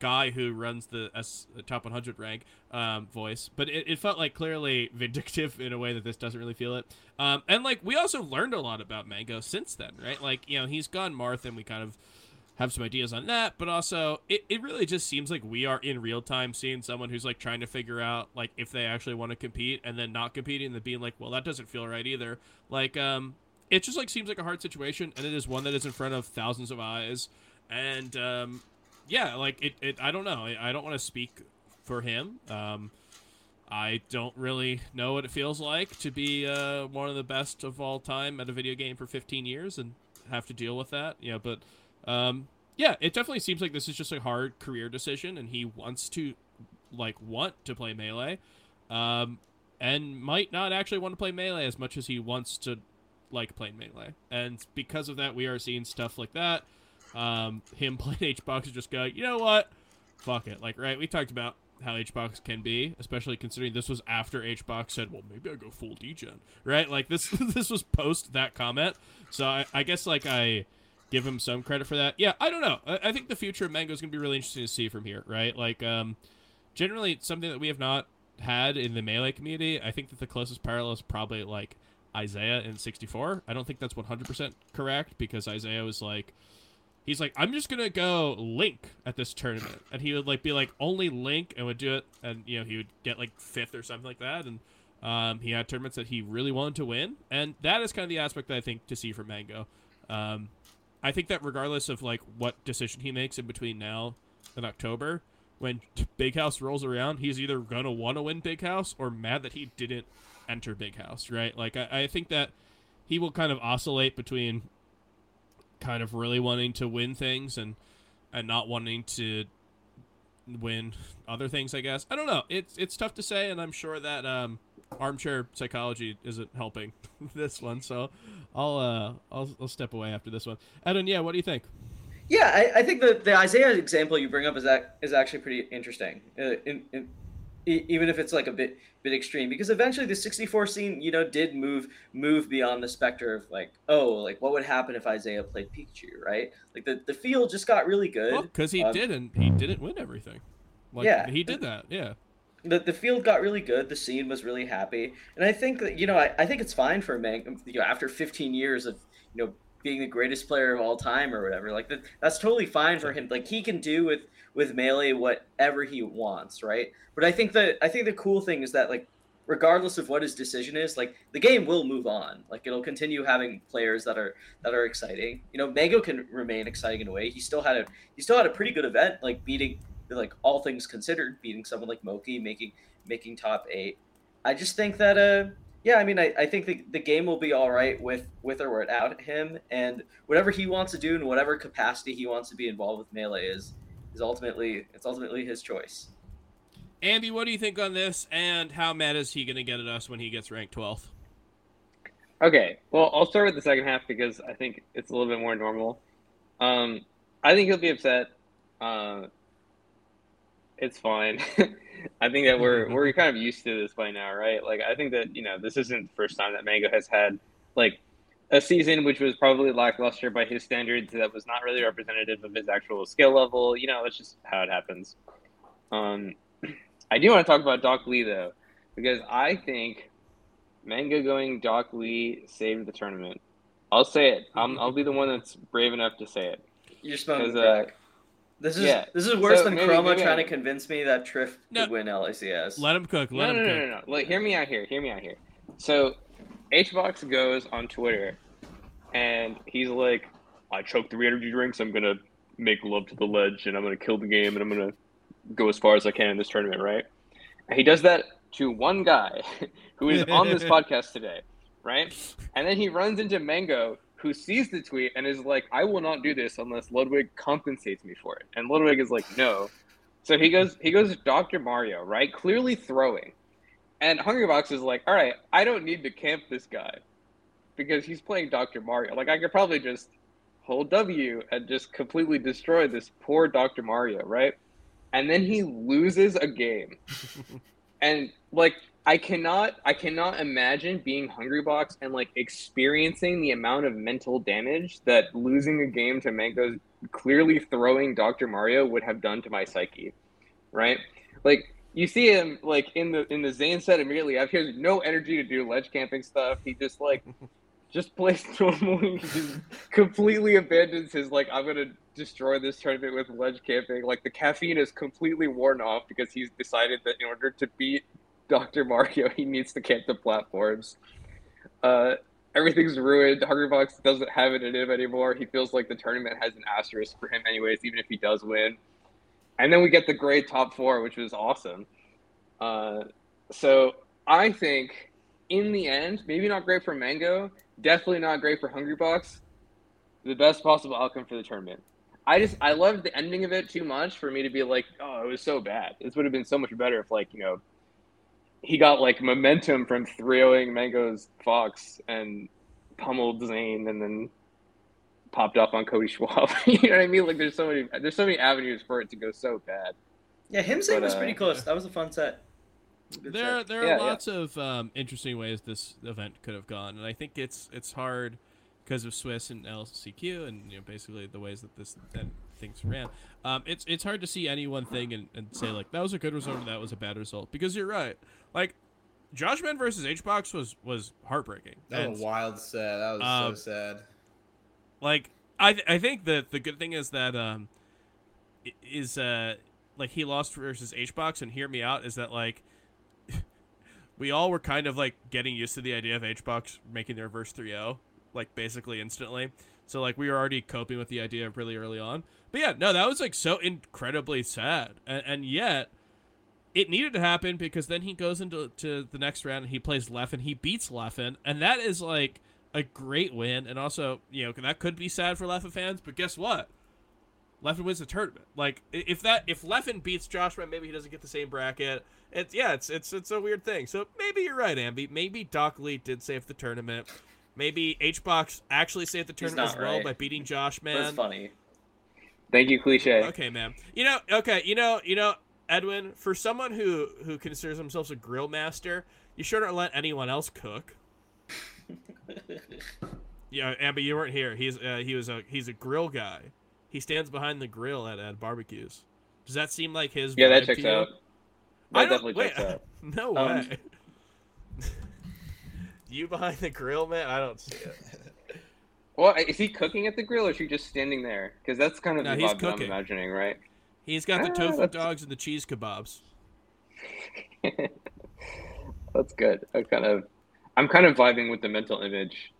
guy who runs the S top 100 rank um, voice, but it, it felt like clearly [laughs] vindictive in a way that this doesn't really feel it. Um, and like we also learned a lot about Mango since then, right? Like you know he's gone Marth, and we kind of have some ideas on that, but also it, it really just seems like we are in real time seeing someone who's like trying to figure out like if they actually want to compete and then not competing and then being like, well, that doesn't feel right either. Like, um, it just like seems like a hard situation, and it is one that is in front of thousands of eyes, and um, yeah, like it, it I don't know, I, I don't want to speak for him. Um, I don't really know what it feels like to be uh, one of the best of all time at a video game for 15 years and have to deal with that. Yeah, but um, yeah, it definitely seems like this is just a hard career decision, and he wants to like want to play melee, um, and might not actually want to play melee as much as he wants to like playing melee. And because of that, we are seeing stuff like that. Um, him [laughs] playing HBox and just go, you know what, fuck it. Like, right? We talked about how HBox can be, especially considering this was after HBox said, "Well, maybe I go full degen," right? Like this, [laughs] this was post that comment. So I, I guess like I give him some credit for that. Yeah, I don't know. I, I think the future of Mango is gonna be really interesting to see from here, right? Like, um, generally it's something that we have not had in the melee community. I think that the closest parallel is probably like Isai in 64. I don't think that's 100% correct because Isai was like he's like I'm just going to go Link at this tournament and he would like be like only Link and would do it and you know he would get like 5th or something like that and um, he had tournaments that he really wanted to win and that is kind of the aspect that I think to see from Mango. Um, I think that regardless of like what decision he makes in between now and October, when Big House rolls around, he's either gonna want to win Big House or mad that he didn't enter Big House, right? Like I, I think that he will kind of oscillate between kind of really wanting to win things and and not wanting to win other things. I guess I don't know. It's it's tough to say, and I'm sure that um, armchair psychology isn't helping [laughs] this one. So I'll uh I'll I'll step away after this one. Evan, yeah, what do you think? Yeah, I, I think the, the Isai example you bring up is that is actually pretty interesting. Uh, in, in, even if it's like a bit bit extreme, because eventually the 64 scene, you know, did move move beyond the specter of like, oh, like what would happen if Isai played Pikachu, right? Like the, the field just got really good. because he Um, didn't he didn't win everything. Like, Yeah. he did that. Yeah. The, the field got really good. The scene was really happy, and I think that you know I, I think it's fine for Mang. You know, after 15 years of you know being the greatest player of all time or whatever, like that, that's totally fine for him. Like he can do with with melee whatever he wants, right? But I think that I think the cool thing is that like regardless of what his decision is, like the game will move on. Like it'll continue having players that are that are exciting. You know, Mango can remain exciting in a way. He still had a he still had a pretty good event, like beating like all things considered, beating someone like Moky, making making top eight. I just think that uh yeah, I mean I, I think the, the game will be all right with with or without him and whatever he wants to do in whatever capacity he wants to be involved with melee is is ultimately it's ultimately his choice. Ambi, what do you think on this? And how mad is he going to get at us when he gets ranked 12th? Okay, well, I'll start with the second half because I think it's a little bit more normal. Um, I think he'll be upset. Uh, it's fine. [laughs] I think that we're [laughs] we're kind of used to this by now, right? Like, I think that you know this isn't the first time that Mango has had like a season which was probably lackluster by his standards, that was not really representative of his actual skill level. You know, that's just how it happens. Um, [clears throat] I do want to talk about Doc Lee though, because I think Mango going Doc Lee saved the tournament. I'll say it. I'm, I'll be the one that's brave enough to say it. You're smoking 'Cause, uh, crack. This is yeah. this is worse So than maybe- Chroma maybe trying I- to convince me that Trif No. could win LACS. Let him cook. Let no, him no, cook. no, no, no. Like, hear me out here. Hear me out here. So, HBox goes on Twitter, and he's like, "I choked three energy drinks. I'm gonna make love to the ledge, and I'm gonna kill the game, and I'm gonna go as far as I can in this tournament." Right? And he does that to one guy [laughs] who is on this [laughs] podcast today, right? And then he runs into Mango, who sees the tweet and is like, "I will not do this unless Ludwig compensates me for it." And Ludwig is like, "No." So he goes, he goes, Dr. Mario, right? Clearly throwing. And Hungrybox is like, all right, I don't need to camp this guy because he's playing Dr. Mario. Like, I could probably just hold W and just completely destroy this poor Dr. Mario, right? And then he loses a game. [laughs] and like I cannot I cannot imagine being Hungrybox and like experiencing the amount of mental damage that losing a game to Mango's clearly throwing Dr. Mario would have done to my psyche. Right? Like you see him like in the in the Zain set immediately after he has no energy to do ledge camping stuff. He just like [laughs] just plays [laughs] normally. He just completely abandons his like I'm gonna destroy this tournament with ledge camping. Like the caffeine is completely worn off because he's decided that in order to beat Dr. Mario, he needs to camp the platforms. Uh, everything's ruined. Hungrybox doesn't have it in him anymore. He feels like the tournament has an asterisk for him, anyways, even if he does win. And then we get the great top four, which was awesome. Uh, so I think in the end, maybe not great for Mango, definitely not great for Hungrybox. The best possible outcome for the tournament. I just I loved the ending of it too much for me to be like, oh, it was so bad. This would have been so much better if like you know he got like momentum from 3 Mango's Fox and pummeled Zain and then popped off on Cody [laughs] Schwab. [laughs] you know what I mean? Like there's so many there's so many avenues for it to go so bad. Yeah, him saying But, was uh, pretty close. That was a fun set. Good there set. there are Yeah, yeah. lots of um, interesting ways this event could have gone, and I think it's it's hard because of Swiss and LCQ and you know basically the ways that this that things ran. Um, it's it's hard to see any one thing and, and say like that was a good result or that was a bad result because you're right. Like Joshman versus HBox was was heartbreaking. That And- was wild set. That was Um, so sad. like I th- I think that the good thing is that um is uh like he lost versus HBox and hear me out is that like [laughs] we all were kind of like getting used to the idea of HBox making the reverse 3-0 like basically instantly. So like we were already coping with the idea really early on. But yeah, no, that was like so incredibly sad, and, and yet it needed to happen because then he goes into to the next round and he plays Leffen. He beats Leffen, and that is like a great win. And also, you know, that could be sad for Leffen fans, but guess what? Leffen wins the tournament. Like if that if Leffen beats Joshua, maybe he doesn't get the same bracket. It's yeah, it's it's it's a weird thing. So maybe you're right, Ambi. Maybe Doc Lee did save the tournament. Maybe HBox actually saved the tournament as well right. by beating [laughs] Josh, man. That's funny. Thank you, cliche. Okay, man. You know, okay, you know, you know, Edwin, for someone who who considers themselves a grill master, you shouldn't let anyone else cook. [laughs] Yeah, Amber, you weren't here. He's uh, he was a he's a grill guy. He stands behind the grill at, at barbecues. Does that seem like his? Yeah, that checks out. I That don't- definitely wait, checks out. [laughs] No Um, way. You behind the grill, man? I don't see it. [laughs] Well, is he cooking at the grill or is he just standing there? Because that's kind of No, the he's vibe I'm imagining, right? He's got the Ah, tofu that's- dogs and the cheese kebabs. [laughs] That's good. I kind of, I'm kind of vibing with the mental image.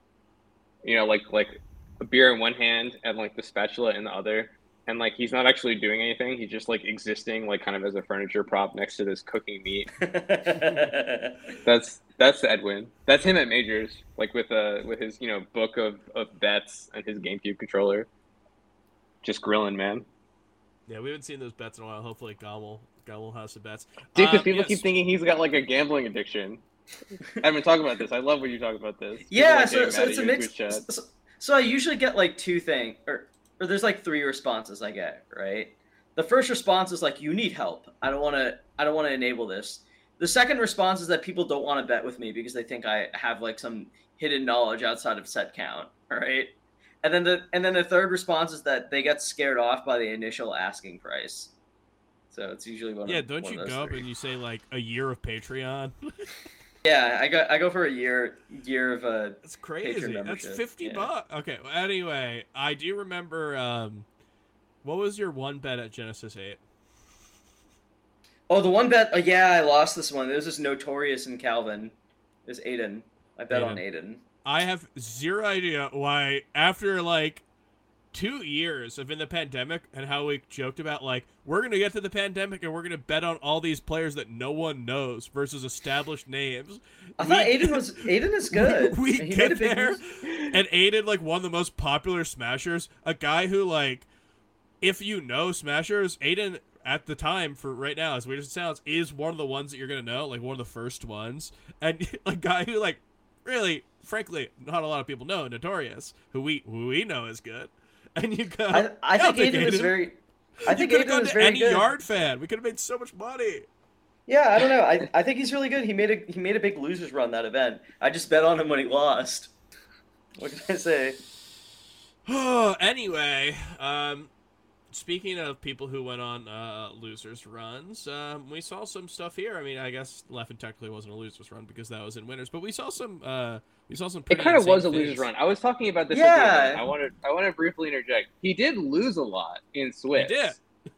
You know, like like a beer in one hand and like the spatula in the other, and like he's not actually doing anything. He's just like existing, like kind of as a furniture prop next to this cooking meat. [laughs] That's that's Edwin. That's him at majors, like with uh with his you know book of of bets and his GameCube controller. Just grilling, man. Yeah, we haven't seen those bets in a while. Hopefully, Gobble Gobble has some bets. Dude, because Um, people yes. keep thinking he's got like a gambling addiction. Evan, talk about this. I love when you talk about this. People, yeah, like, so, so it's a you mix. So, so I usually get like two things, or or there's like three responses I get. Right. The first response is like, "You need help. I don't want to. I don't want to enable this." The second response is that people don't want to bet with me because they think I have like some hidden knowledge outside of set count. All right. And then the and then the third response is that they get scared off by the initial asking price. So it's usually one. Yeah, of, don't one you go up and you say like a year of Patreon? [laughs] Yeah, I go I go for a year year of uh That's crazy. That's fifty yeah. bucks. Okay. Well, anyway, I do remember. Um, what was your one bet at Genesis Eight? Oh, the one bet. Uh, yeah, I lost this one. This notorious in Calvin. Is Aiden. I bet on Aiden. I have zero idea why after like two years of in the pandemic and how we joked about like we're gonna get to the pandemic and we're gonna bet on all these players that no one knows versus established names. I thought Aiden was [laughs] Aiden is good. We, He get made a big there, and Aiden like one of the most popular smashers. A guy who like, if you know smashers, Aiden at the time for right now, as weird as it sounds, is one of the ones that you're gonna know, like one of the first ones, and [laughs] a guy who like really, frankly, not a lot of people know, Notorious, who we who we know is good, and you go. I, I "I'll think Aiden Aiden." very. I think you could have Aiden to very any good. yard fan. We could have made so much money. Yeah, I don't know. I, I think he's really good. He made a he made a big losers run that event. I just bet on him when he lost. What can I say? [sighs] anyway, um, speaking of people who went on uh, losers runs, um, we saw some stuff here. I mean, I guess Leffen technically wasn't a losers run because that was in winners, but we saw some. Uh, we saw some. It kind of was a things. losers run. I was talking about this. Yeah. At the event. I wanted I want to briefly interject. He did lose a lot in He Swiss. did.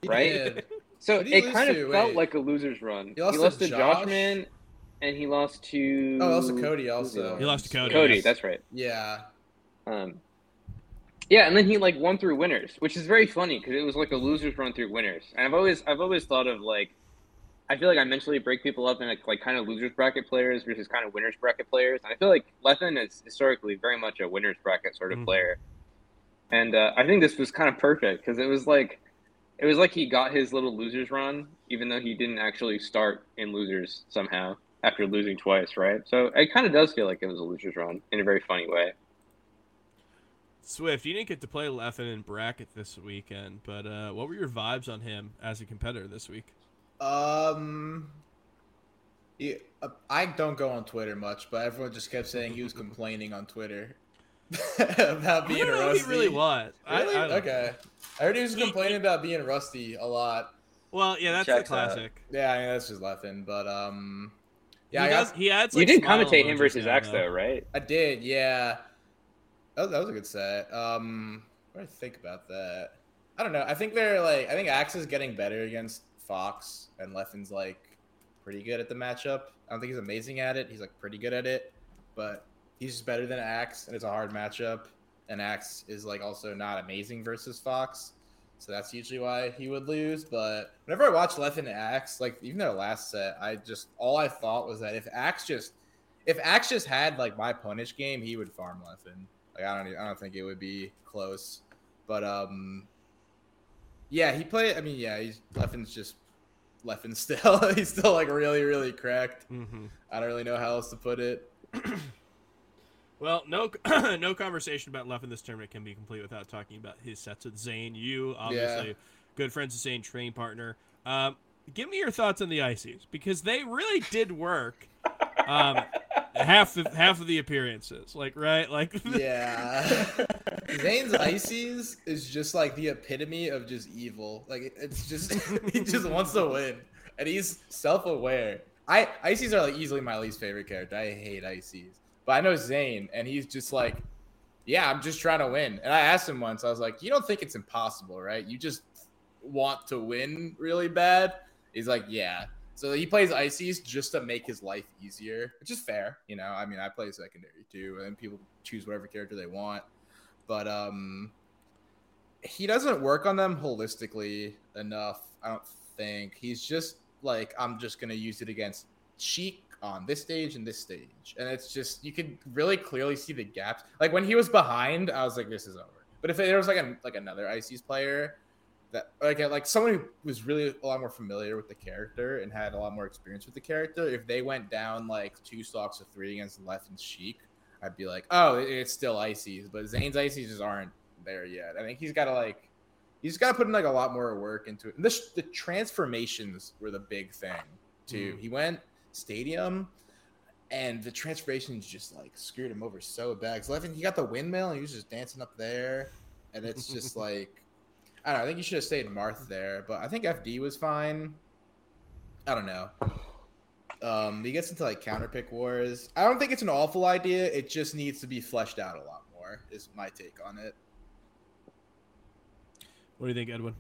He Right? did. So Who'd it lose kind of to? felt Wait. like a losers run. He lost to to Josh? Joshman, and he lost to. Oh, also Cody who was the also. He lost to Cody. Cody, yes. that's right. Yeah. Um, yeah, and then he like won through winners, which is very funny because it was like a losers run through winners. And I've always I've always thought of like, I feel like I mentally break people up in like, like kind of losers bracket players versus kind of winners bracket players. And I feel like Leffen is historically very much a winners bracket sort of Mhm. player. And uh, I think this was kind of perfect because it was like, it was like he got his little losers run, even though he didn't actually start in losers somehow after losing twice, right? So it kind of does feel like it was a losers run in a very funny way. Swift, you didn't get to play Leffen in bracket this weekend, but uh, what were your vibes on him as a competitor this week? Um. Yeah, uh, I don't go on Twitter much, but everyone just kept saying he was [laughs] complaining on Twitter [laughs] about I being don't know rusty. he really was. Really? I don't- okay. I heard he was He- complaining about being rusty a lot. Well, yeah, that's the Checks out. classic. Yeah, I mean, that's just laughing, but um, yeah, he I, does. got, He adds. you did smile commentate him versus X though, right? I did, yeah. Was, that was a good set. Um, what do I think about that? I don't know. I think they're like, I think Axe is getting better against Fox, and Leffen's like pretty good at the matchup. I don't think he's amazing at it. He's like pretty good at it, but he's just better than Axe, and it's a hard matchup. And Axe is like also not amazing versus Fox, so that's usually why he would lose. But whenever I watch Leffen and Axe, like even their last set, I just all I thought was that if Axe just if Axe just had like my punish game, he would farm Leffen. Like I don't even, I don't think it would be close. But um, yeah, he played. I mean, yeah, he's Leffen's just Leffen still. [laughs] he's still like really really cracked. Mm-hmm. I don't really know how else to put it. [clears throat] Well, no, [clears throat] no conversation about Leffen this tournament can be complete without talking about his sets with Zain. You obviously Yeah. good friends with Zain, training partner. Um, give me your thoughts on the ices because they really did work. Um, [laughs] half the half of the appearances, like right, like [laughs] Yeah. Zain's Ices is just like the epitome of just evil. Like it's just [laughs] he just wants to win, and he's self-aware. I Ices are like easily my least favorite character. I hate Ices, but I know Zain, and he's just like, yeah, I'm just trying to win. And I asked him once, I was like, you don't think it's impossible, right? You just want to win really bad. He's like, yeah. So he plays Ices just to make his life easier, which is fair. You know, I mean, I play secondary too, and people choose whatever character they want. But um, he doesn't work on them holistically enough. I don't think he's just like I'm just gonna use it against Sheik on this stage and this stage, and it's just you could really clearly see the gaps. Like when he was behind, I was like, this is over. But if there was like a like another Ices player that like like someone who was really a lot more familiar with the character and had a lot more experience with the character, if they went down like two stocks of three against Leffen Sheik, I'd be like, oh, it- it's still Ices, but Zain's Ices just aren't there yet. I think he's got to like, he's got to put in like a lot more work into it. And this, the transformations were the big thing too. Mm. He went stadium. And the transformations just like screwed him over so bad. Levin, he got the windmill and he was just dancing up there, and it's just [laughs] like I don't know. I think you should have stayed Marth there, but I think FD was fine. I don't know. Um, he gets into like counter pick wars. I don't think it's an awful idea. It just needs to be fleshed out a lot more. Is my take on it. what do you think, Edwin?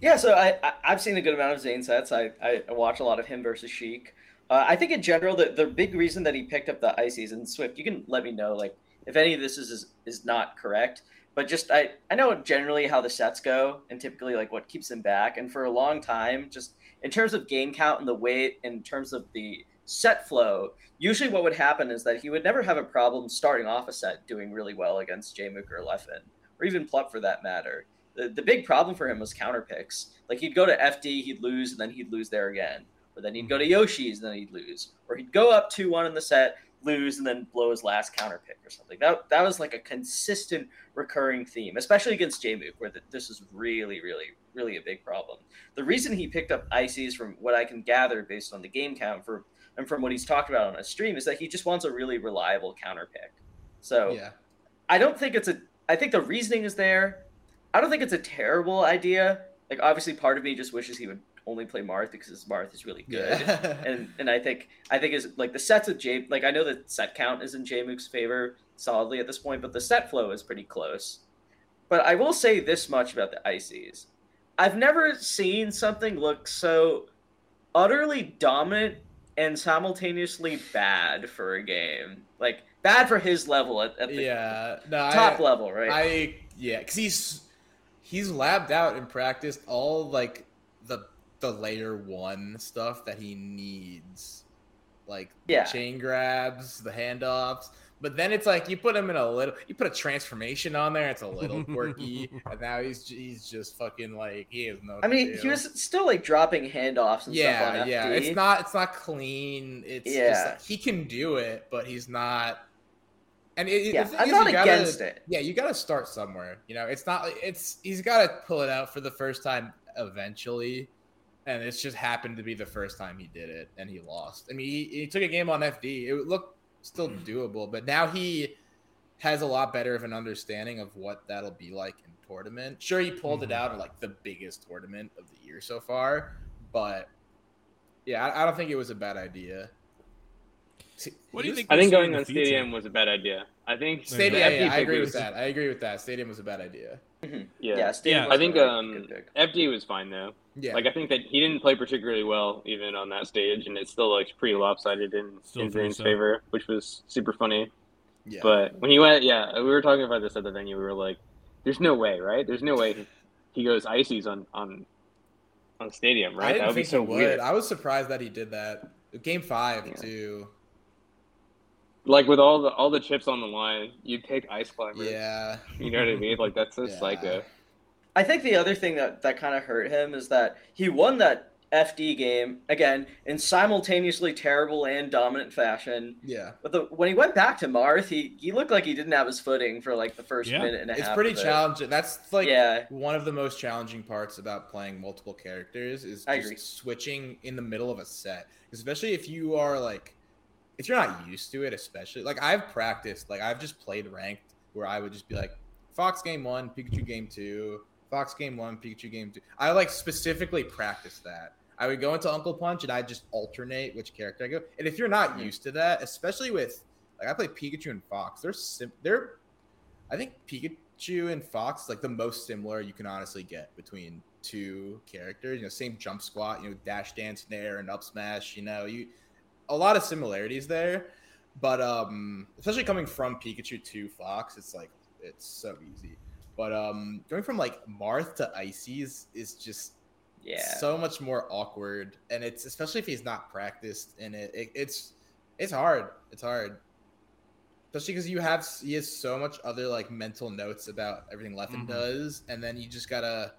Yeah, so I, I I've seen a good amount of Zain sets. I I watch a lot of him versus Sheik. Uh, I think in general the the big reason that he picked up the ices and Swift, you can let me know like if any of this is is, is not correct. But just I I know generally how the sets go and typically like what keeps him back. And for a long time, just in terms of game count and the weight, in terms of the set flow, usually what would happen is that he would never have a problem starting off a set doing really well against Jmook or Leffen, or even Plup for that matter the, the big problem for him was counter picks. Like he'd go to FD, he'd lose, and then he'd lose there again. Or then he'd go to mm-hmm. Yoshi's, and then he'd lose. Or he'd go up 2 1 in the set, lose, and then blow his last counter pick or something. That, that was like a consistent recurring theme, especially against Jmook, where the, this is really, really, really a big problem. The reason he picked up Ices, from what I can gather based on the game count for and from what he's talked about on a stream, is that he just wants a really reliable counter pick. So Yeah. I don't think it's a. I think the reasoning is there. I don't think it's a terrible idea. Like obviously, part of me just wishes he would only play Marth because Marth is really good. Yeah. [laughs] and and I think I think is like the sets of J. Like I know the set count is in Jmook's favor solidly at this point, but the set flow is pretty close. But I will say this much about the Ices: I've never seen something look so utterly dominant and simultaneously bad for a game. Like bad for his level at, at the yeah. No, top I, level, right? I yeah, because he's he's labbed out and practiced all like the the layer one stuff that he needs, like the Yeah. chain grabs, the handoffs. But then it's like you put him in a little, you put a transformation on there. It's a little quirky, [laughs] and now he's he's just fucking like he has no. I mean, he was still like dropping handoffs and yeah, stuff on yeah. It's not it's not clean. It's just Yeah. like, he can do it, but he's not. And it, Yeah, I'm not gotta- against it. Yeah, you got to start somewhere. You know, it's not. It's he's got to pull it out for the first time eventually, and it's just happened to be the first time he did it, and he lost. I mean, he, he took a game on FD. It looked still doable, but now he has a lot better of an understanding of what that'll be like in tournament. Sure, he pulled it Mhm. out in like the biggest tournament of the year so far, but yeah, I, I don't think it was a bad idea. See, What do you think I think going on. Stadium was a bad idea. I think Stadium, yeah, yeah, I agree was- with that. I agree with that. Stadium was a bad idea. Mhm. Yeah, Yeah, Stadium Yeah. was I think um. FD was fine though. Yeah, Like I think that he didn't play particularly well even on that stage, and it still looks pretty lopsided in Still in pretty Zain's so. favor, which was super funny. Yeah. But when he went, yeah, we were talking about this at the venue. We were like, "There's no way, right? There's no way he goes ices on on on stadium, right? I right? didn't That would be think so he would. weird. I was surprised that he did that. Game five Yeah. too. Like with all the all the chips on the line, you'd take ice climbers. Yeah. You know what I mean? Like that's so Yeah. psycho. I think the other thing that, that kind of hurt him is that he won that FD game again in simultaneously terrible and dominant fashion. Yeah. But the, when he went back to Marth, he, he looked like he didn't have his footing for like the first Yeah. minute and a It's half. It's pretty of it. challenging. That's like yeah, one of the most challenging parts about playing multiple characters is I just agree. switching in the middle of a set. Especially if you are like if you're not used to it, especially like I've practiced, like I've just played ranked where I would just be like Fox game one, Pikachu game two, Fox game one, Pikachu game two. I like specifically practice that. I would go into Uncle Punch and I just alternate which character I go. And if you're not used to that, especially with like I play Pikachu and Fox, they're sim- they're I think Pikachu and Fox like the most similar you can honestly get between two characters. You know, same jump squat, you know, dash dance, nair, and up smash. You know, you a lot of similarities there. But um, especially coming from Pikachu to Fox, it's like it's so easy. But um, going from like Marth to Ices is just yeah. so much more awkward, and it's especially if he's not practiced in it. it it's it's hard. It's hard, especially because you have he has so much other like mental notes about everything Leffen Mhm. does, and then you just gotta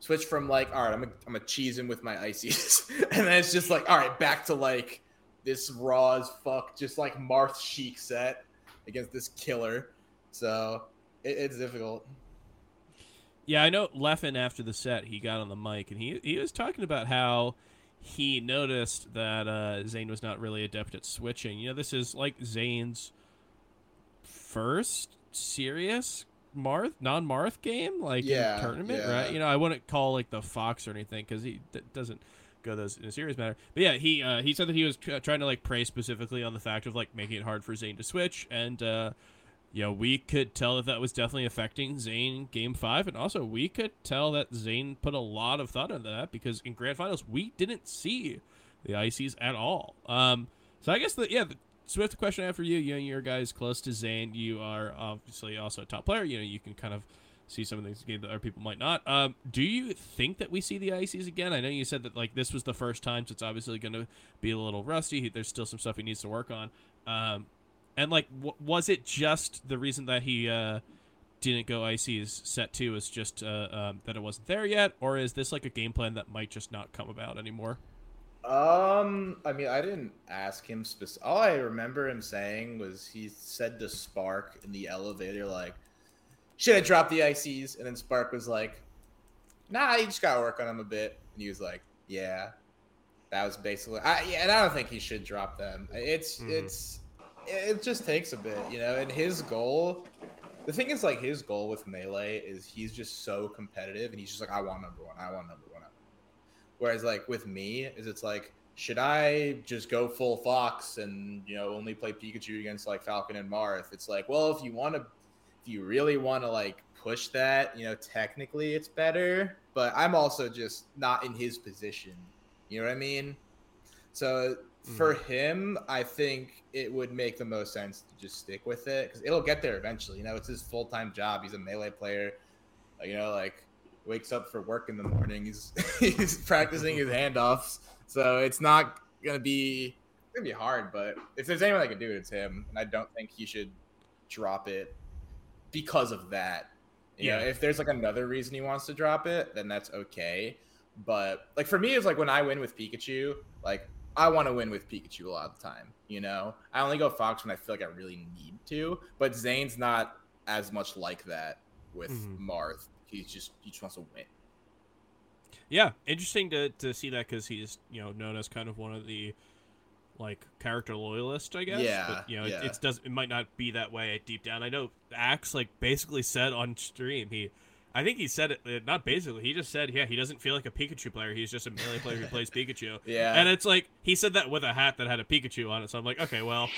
switch from like, all right, I'm a, I'm a cheese him with my ices, [laughs] and then it's just like, all right, back to like this raw as fuck, just like Marth Sheik set against this killer. So it, it's difficult. Yeah, I know Leffen after the set he got on the mic and he he was talking about how he noticed that uh, Zain was not really adept at switching. You know, this is like Zain's first serious Marth non Marth game, like Yeah, in tournament, yeah. right? You know, I wouldn't call like the Fox or anything because he d- doesn't go those in a serious matter. But yeah, he uh, he said that he was tr- trying to like prey specifically on the fact of like making it hard for Zain to switch and. uh you know, we could tell that that was definitely affecting Zain game five, and also we could tell that Zain put a lot of thought into that because in grand finals we didn't see the ICs at all. Um, so I guess the yeah, the Swift question for you, you know, you're guys close to Zain. You are obviously also a top player. You know, you can kind of see some of these games that other people might not. Um, do you think that we see the ICs again? I know you said that like this was the first time, so it's obviously going to be a little rusty. There's still some stuff he needs to work on. Um, and like, w- was it just the reason that he uh, didn't go IC's set two is just uh, um, that it wasn't there yet, or is this like a game plan that might just not come about anymore? Um, I mean, I didn't ask him specific. All I remember him saying was he said to Spark in the elevator, like, "Should have dropped the ICs?" And then Spark was like, "Nah, you just gotta work on them a bit." And he was like, "Yeah." That was basically, I, yeah, and I don't think he should drop them. It's, Mhm. it's, it just takes a bit, you know. And his goal, the thing is, like, his goal with melee is he's just so competitive, and he's just like, "I want number one. I want number one." Whereas like with me, is it's like, should I just go full Fox and you know only play Pikachu against like Falcon and Marth? It's like, well, if you want to, if you really want to like push that, you know, technically it's better. But I'm also just not in his position. You know what I mean? So for him, I think it would make the most sense to just stick with it because it'll get there eventually. You know, it's his full time job. He's a melee player. Uh, You know, like wakes up for work in the morning. He's [laughs] he's practicing his handoffs. So it's not gonna be it's gonna be hard. But if there's anyone that can do it, it's him. And I don't think he should drop it because of that. You know, Yeah. if there's like another reason he wants to drop it, then that's okay. But like for me, it's like when I win with Pikachu, like I want to win with Pikachu a lot of the time. You know, I only go Fox when I feel like I really need to. But Zain's not as much like that with Mhm. Marth. He's just he just wants to win. Yeah, interesting to, to see that because he's you know known as kind of one of the like character loyalist, I guess. Yeah, but you know yeah. it, it's does it might not be that way deep down. I know Axe like basically said on stream he. I think he said it uh, not basically. He just said, "Yeah, he doesn't feel like a Pikachu player. He's just a melee player who plays Pikachu." [laughs] Yeah, And it's like he said that with a hat that had a Pikachu on it. So I'm like, okay, well,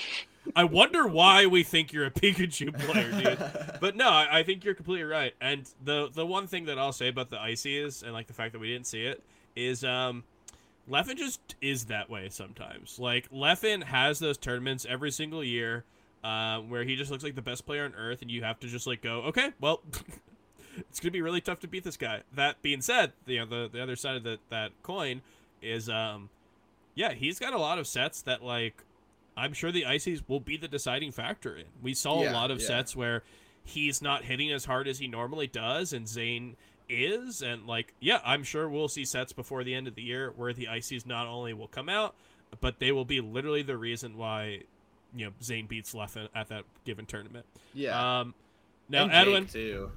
I wonder why we think you're a Pikachu player, dude. [laughs] But no, I, I think you're completely right. And the the one thing that I'll say about the icy is, and like the fact that we didn't see it, is um, Leffen just is that way sometimes. Like Leffen has those tournaments every single year. uh, where he just looks like the best player on earth, and you have to just like go, okay, well, [laughs] it's gonna be really tough to beat this guy. That being said, you know the the other side of the, that coin is, um, yeah, he's got a lot of sets that like I'm sure the ices will be the deciding factor in. We saw a lot of yeah. sets where he's not hitting as hard as he normally does, and Zain is, and like, yeah, I'm sure we'll see sets before the end of the year where the ics not only will come out, but they will be literally the reason why, you know, Zain beats Leffen at that given tournament. Yeah. Um, now And Jake, Edwin, too.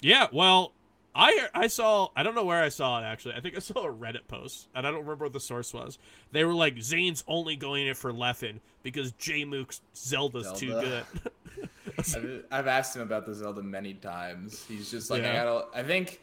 yeah, well, I I saw I don't know where I saw it actually. I think I [laughs] saw a Reddit post, and I don't remember what the source was. They were like, Zain's only going in for Leffen because Jmook's Zelda's too good. [laughs] I've, I've asked him about the Zelda many times. He's just like, Yeah. I gotta. I think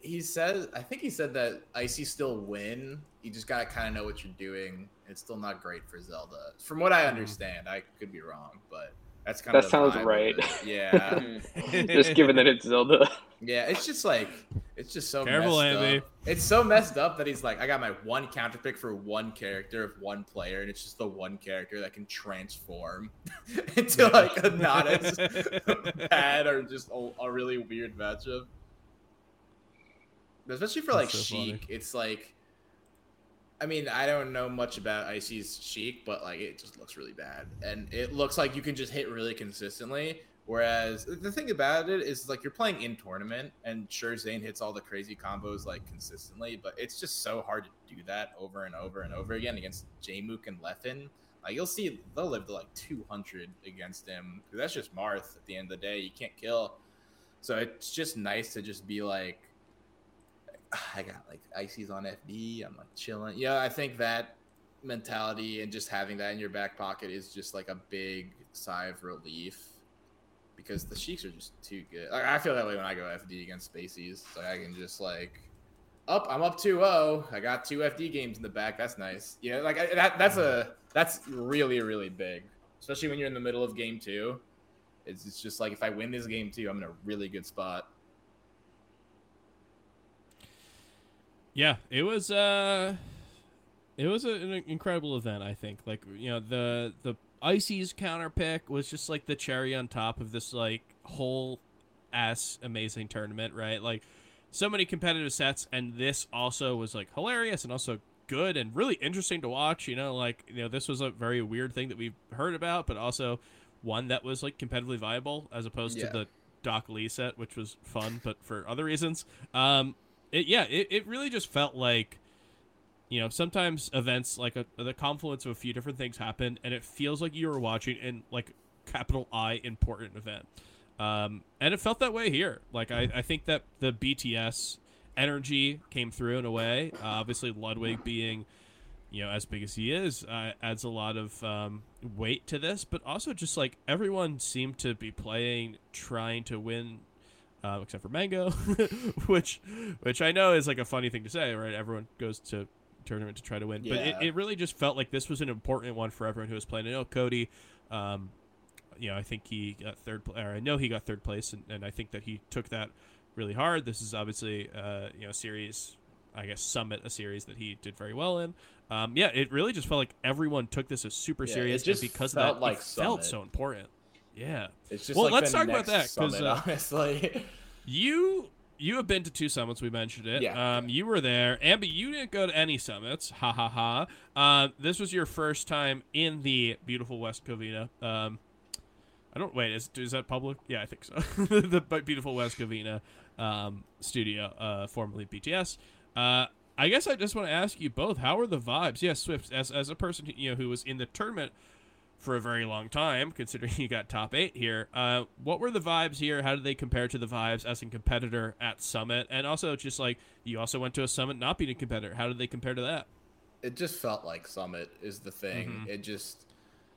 he said. I think he said that Icy still win. You just gotta kind of know what you're doing. It's still not great for Zelda, from what I Mhm. understand. I could be wrong, but that's kind That of that sounds right. Yeah. [laughs] Just given that it's Zelda. yeah. It's just like it's just so Careful, messed Andy. up. It's so messed up that he's like, I got my one counter pick for one character of one player, and it's just the one character that can transform [laughs] into like a not as [laughs] bad or just a, a really weird matchup. Especially for like so funny. Sheik, it's like, I mean, I don't know much about Icy's Sheik, but like it just looks really bad, and it looks like you can just hit really consistently. Whereas the thing about it is like you're playing in tournament, and sure Zain hits all the crazy combos like consistently, but it's just so hard to do that over and over and over again against Jmook and Leffen. Like you'll see, they'll live to like 200 against him. that's just Marth. At the end of the day, you can't kill. So it's just nice to just be like, I got like ices on FD. I'm like chilling. Yeah, I think that mentality and just having that in your back pocket is just like a big sigh of relief because the Sheiks are just too good. Like, I feel that way when I go FD against Spacies. Like I can just like up. I'm up 2-0. I got two FD games in the back. That's nice. Yeah, like I- that. That's a that's really really big, especially when you're in the middle of game two. It's, it's just like if I win this game two, I'm in a really good spot. Yeah, it was uh it was an incredible event, I think. Like, you know, the the Icy's counter pick was just like the cherry on top of this like whole ass amazing tournament, right? Like so many competitive sets and this also was like hilarious and also good and really interesting to watch, you know, like, you know, this was a very weird thing that we've heard about, but also one that was like competitively viable as opposed Yeah. to the Doc Lee set, which was fun, but for other reasons. Um, it, yeah, it, it really just felt like, you know, sometimes events like a, the confluence of a few different things happen, and it feels like you were watching in like capital I important event. Um, and it felt that way here. Like I, I think that the BTS energy came through in a way. Uh, obviously, Ludwig being, you know, as big as he is, uh, adds a lot of um, weight to this. But also, just like everyone seemed to be playing, trying to win uh, except for Mango, [laughs] which which I know is like a funny thing to say, right? Everyone goes to tournament to try to win, but it, it really just felt like this was an important one for everyone who was playing. I know Cody, um, you know, I think he got third, pl- or I know he got third place, and, and I think that he took that really hard. This is obviously, uh, you know, series, I guess, Summit, a series that he did very well in. Um, yeah, it really just felt like everyone took this as super Yeah, serious, just and because felt of that, like it felt so important. Yeah. It's just Well, like let's the talk about that because uh, honestly. [laughs] You you have been to two summits. We mentioned it. Yeah. Um, you were there, Ambi. You didn't go to any summits. Ha ha ha. Uh, this was your first time in the beautiful West Covina. Um, I don't wait. Is is that public? Yeah, I think so. [laughs] the bu- beautiful West Covina um, studio, uh, formerly BTS. Uh, I guess I just want to ask you both: How are the vibes? Yes, Swift, as as a person you know who was in the tournament for a very long time, considering [laughs] you got top eight here. Uh, what were the vibes here? How did they compare to the vibes as a competitor at Summit? And also, just like you also went to a Summit not being a competitor, how did they compare to that? it just felt like Summit is the thing. Mhm. It just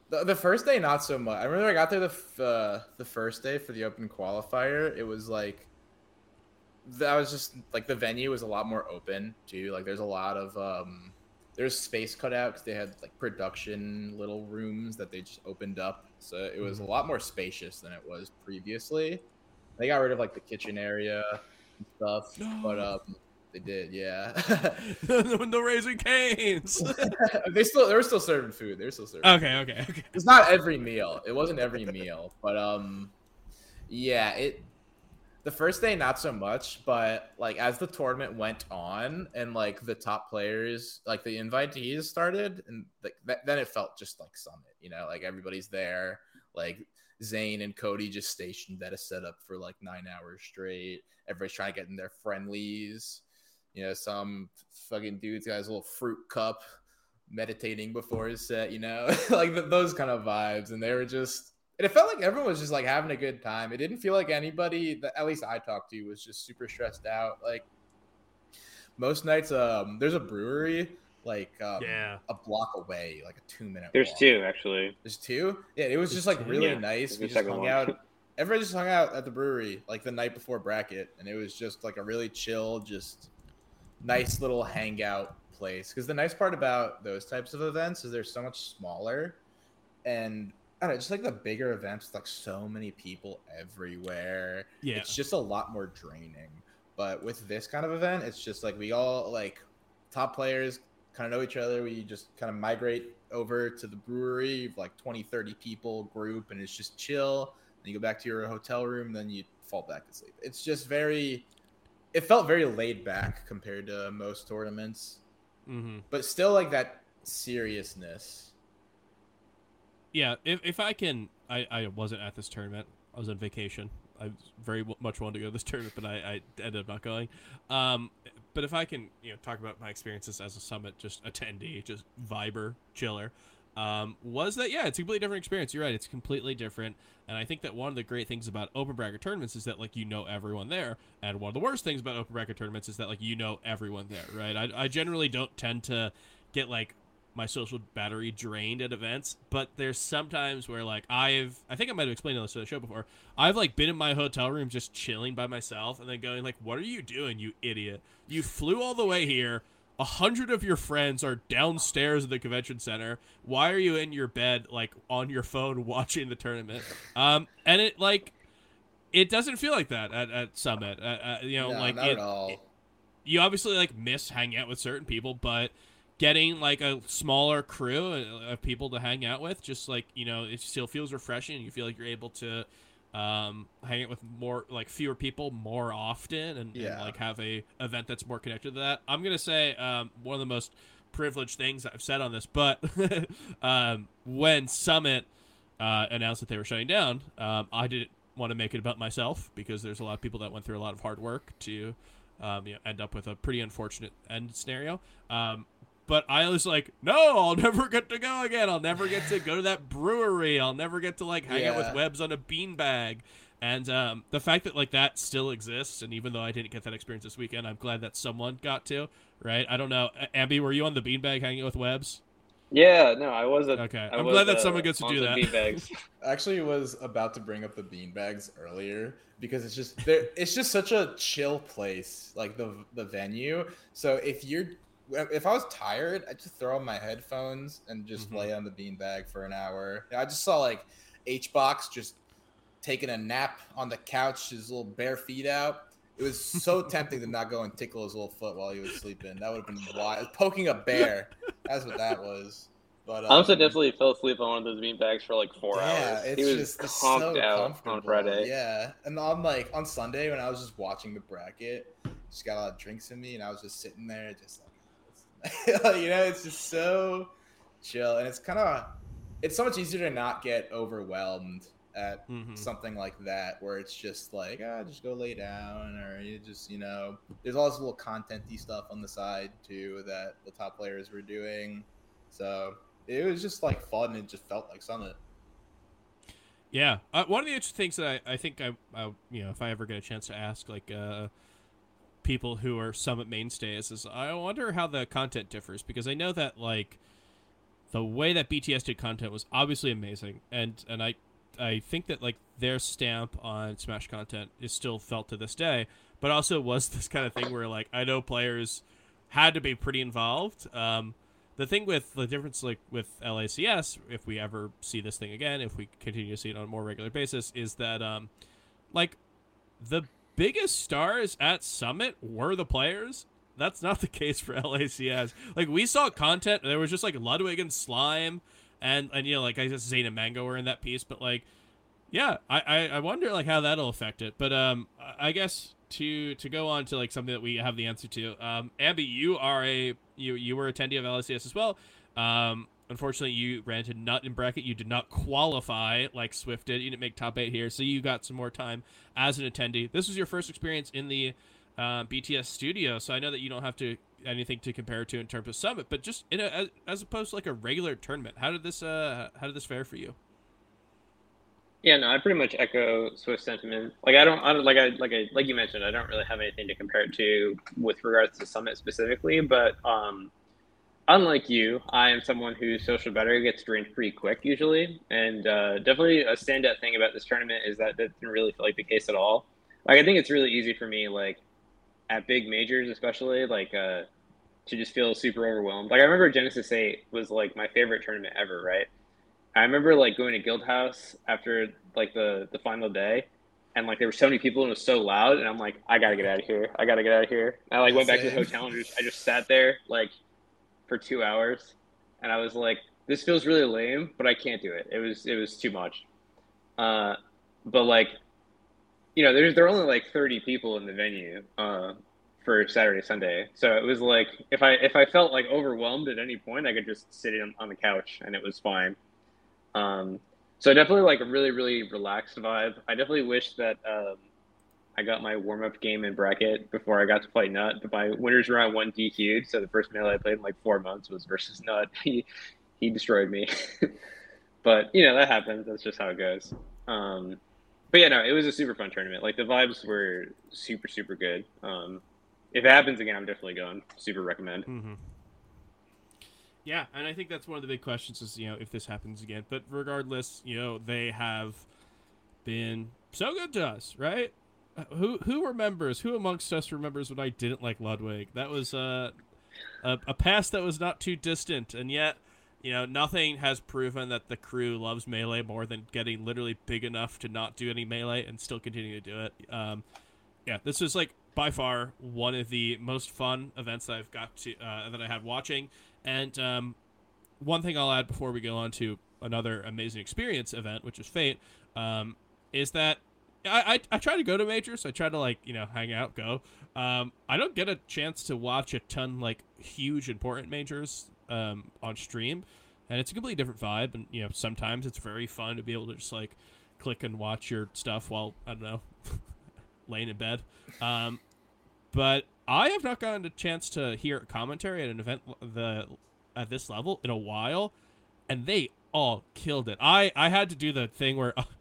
the, the first day not so much. I remember I got there the f- uh, the first day for the open qualifier. It was like that was just like the venue was a lot more open too. Like there's a lot of um there's space cut out because they had like production little rooms that they just opened up. So it was a lot more spacious than it was previously. They got rid of like the kitchen area and stuff, but um They did, yeah. [laughs] the, the Raising Canes. [laughs] they still they were still serving food. They were still serving. okay, okay, okay. It's not every meal. It wasn't every meal, but um, yeah. It the first day not so much, but like as the tournament went on and like the top players, like the invitees started, and like th- then it felt just like Summit. You know, like everybody's there. Like Zain and Cody just stationed at a setup for like nine hours straight. Everybody's trying to get in their friendlies. You know, some fucking dude's got his little fruit cup meditating before his set, you know, [laughs] like th- those kind of vibes. And they were just, and it felt like everyone was just like having a good time. It didn't feel like anybody that at least I talked to was just super stressed out. Like most nights, um, there's a brewery like um, Yeah. a block away, like a two minute. There's walk. two actually. There's two. Yeah, it was There's just like two? really Yeah, nice. there's We just hung one. out. [laughs] Everybody just hung out at the brewery like the night before bracket, and it was just like a really chill, just nice little hangout place. Because the nice part about those types of events is they're so much smaller, and I don't know, just like the bigger events, like so many people everywhere. Yeah. It's just a lot more draining. But with this kind of event, it's just like we all like top players kind of know each other. We just kind of migrate over to the brewery, like 20, 30 people group, and it's just chill. Then you go back to your hotel room, then you fall back to sleep. It's just very, it felt very laid back compared to most tournaments, Mm-hmm. but still like that seriousness. Yeah, if, if I can, I, I wasn't at this tournament. I was on vacation. I very much wanted to go to this [laughs] tournament, but I, I ended up not going. Um, but if I can, you know, talk about my experiences as a summit, just attendee, just viber, chiller, um, was that yeah, it's a completely different experience. You're right, it's completely different. And I think that one of the great things about open bracket tournaments is that like you know everyone there, and one of the worst things about open bracket tournaments is that like you know everyone there, right? I, I generally don't tend to get like my social battery drained at events, but there's sometimes where like I've I think I might have explained this on the show before. I've like been in my hotel room just chilling by myself and then going like, "What are you doing, you idiot? You flew all the way here. A hundred of your friends are downstairs at the convention center. Why are you in your bed like on your phone [laughs] watching the tournament?" Um, and it like it doesn't feel like that at, at Summit. Uh, uh, you know, No, like not it, at all. you obviously like miss hanging out with certain people, but getting like a smaller crew of people to hang out with, just like you know, it still feels refreshing. You feel like you're able to um, hang out with more like fewer people more often, and, and, like have a event that's more connected to that. I'm gonna say um, one of the most privileged things I've said on this, but [laughs] um, when Summit uh, announced that they were shutting down, um, I didn't want to make it about myself because there's a lot of people that went through a lot of hard work to um, you know, end up with a pretty unfortunate end scenario. But I was like, no, I'll never get to go again. I'll never get to go to that brewery. I'll never get to like hang out with Webs on a beanbag. And um, the fact that like that still exists, and even though I didn't get that experience this weekend, I'm glad that someone got to. Right? I don't know, Abby, were you on the beanbag hanging out with Webs? Yeah, no, I wasn't. Okay, I I'm was, glad that uh, someone gets to do that. beanbags. [laughs] Actually was about to bring up the beanbags earlier because it's just there it's just such a chill place like the the venue so if you're if i was tired I'd just throw on my headphones and just Mhm. lay on the beanbag for an hour. I just saw like h-box just taking a nap on the couch his little bare feet out. It was so [laughs] tempting to not go and tickle his little foot while he was sleeping. That would have been wild. Poking a bear. That's what that was. But Honestly, um, definitely fell asleep on one of those beanbags for like four yeah, hours. it's he was just it's conked so out on Friday. Yeah, and on like on Sunday when I was just watching the bracket, just got a lot of drinks in me, and I was just sitting there, just like, [laughs] you know, it's just so chill, and it's kind of, it's so much easier to not get overwhelmed at Mhm. something like that, where it's just like, ah, just go lay down, or you just, you know, there's all this little contenty stuff on the side too that the top players were doing, so it was just like fun. and It just felt like Summit. Yeah, uh, one of the interesting things that I, I think I, I, you know, if I ever get a chance to ask like uh, people who are Summit mainstays, is I wonder how the content differs because I know that like the way that BTS did content was obviously amazing, and and I I think that like their stamp on Smash content is still felt to this day, but also was [laughs] this kind of thing where like I know players had to be pretty involved. Um, the thing with the difference like with LACS, if we ever see this thing again, if we continue to see it on a more regular basis, is that um, like the biggest stars at Summit were the players, that's not [laughs] the case for LACS. Like we saw content, there was just like Ludwig and Slime, and and you know like I guess and Mango were in that piece, but like yeah, I, I I wonder like how that'll affect it. But um, I guess to to go on to like something that we have the answer to. Um, Abby, you are a you you were attendee of LACS as well. Um, unfortunately, you ran to nut in bracket. You did not qualify like Swift did. You didn't make top eight here, so you got some more time as an attendee. This was your first experience in the uh, BTS studio, so I know that you don't have to anything to compare to in terms of summit, but just in a, as, as opposed to like a regular tournament. How did this uh how did this fare for you? Yeah, no, I pretty much echo Swift sentiment. Like I don't, I don't like I like I like you mentioned, I don't really have anything to compare it to with regards to Summit specifically. But um, unlike you, I am someone whose social battery gets drained pretty quick usually, and uh, definitely a standout thing about this tournament is that that didn't really feel like the case at all. Like I think it's really easy for me, like at big majors especially, like uh, to just feel super overwhelmed. Like I remember Genesis Eight was like my favorite tournament ever, right? I remember like going to Guild House after like the the final day, and like there were so many people and it was so loud, and I'm like, I gotta get out of here. I gotta get out of here. I like went back to the hotel and just, I just sat there like for two hours, and I was like, this feels really lame, but I can't do it. It was it was too much. Uh, but like, you know, there's there are only like 30 people in the venue. Uh, for Saturday Sunday. So it was like if I if I felt like overwhelmed at any point, I could just sit in, on the couch and it was fine. Um, so definitely like a really really relaxed vibe. I definitely wish that um, I got my warm up game in bracket before I got to play Nut, but my winners round one DQ'd. So the first melee I played in like four months was versus [laughs] Nut. He he destroyed me. [laughs] but you know that happens. That's just how it goes. Um, but yeah, no, it was a super fun tournament. Like the vibes were super super good. Um, if it happens again, I'm definitely going. Super recommend. Mm-hmm. Yeah, and I think that's one of the big questions is, you know, if this happens again. But regardless, you know, they have been so good to us, right? Who who remembers? Who amongst us remembers when I didn't like Ludwig? That was uh, a a past that was not too distant, and yet, you know, nothing has proven that the crew loves melee more than getting literally big enough to not do any melee and still continue to do it. Um, yeah, this was like by far one of the most fun events that I've got to uh, that I had watching. And um, one thing I'll add before we go on to another amazing experience event, which is Fete, um, is that I, I, I try to go to majors. I try to like you know hang out, go. Um, I don't get a chance to watch a ton like huge important majors um, on stream, and it's a completely different vibe. And you know sometimes it's very fun to be able to just like click and watch your stuff while I don't know [laughs] laying in bed. Um, but I have not gotten a chance to hear commentary at an event the at this level in a while, and they all killed it. I I had to do the thing where [laughs]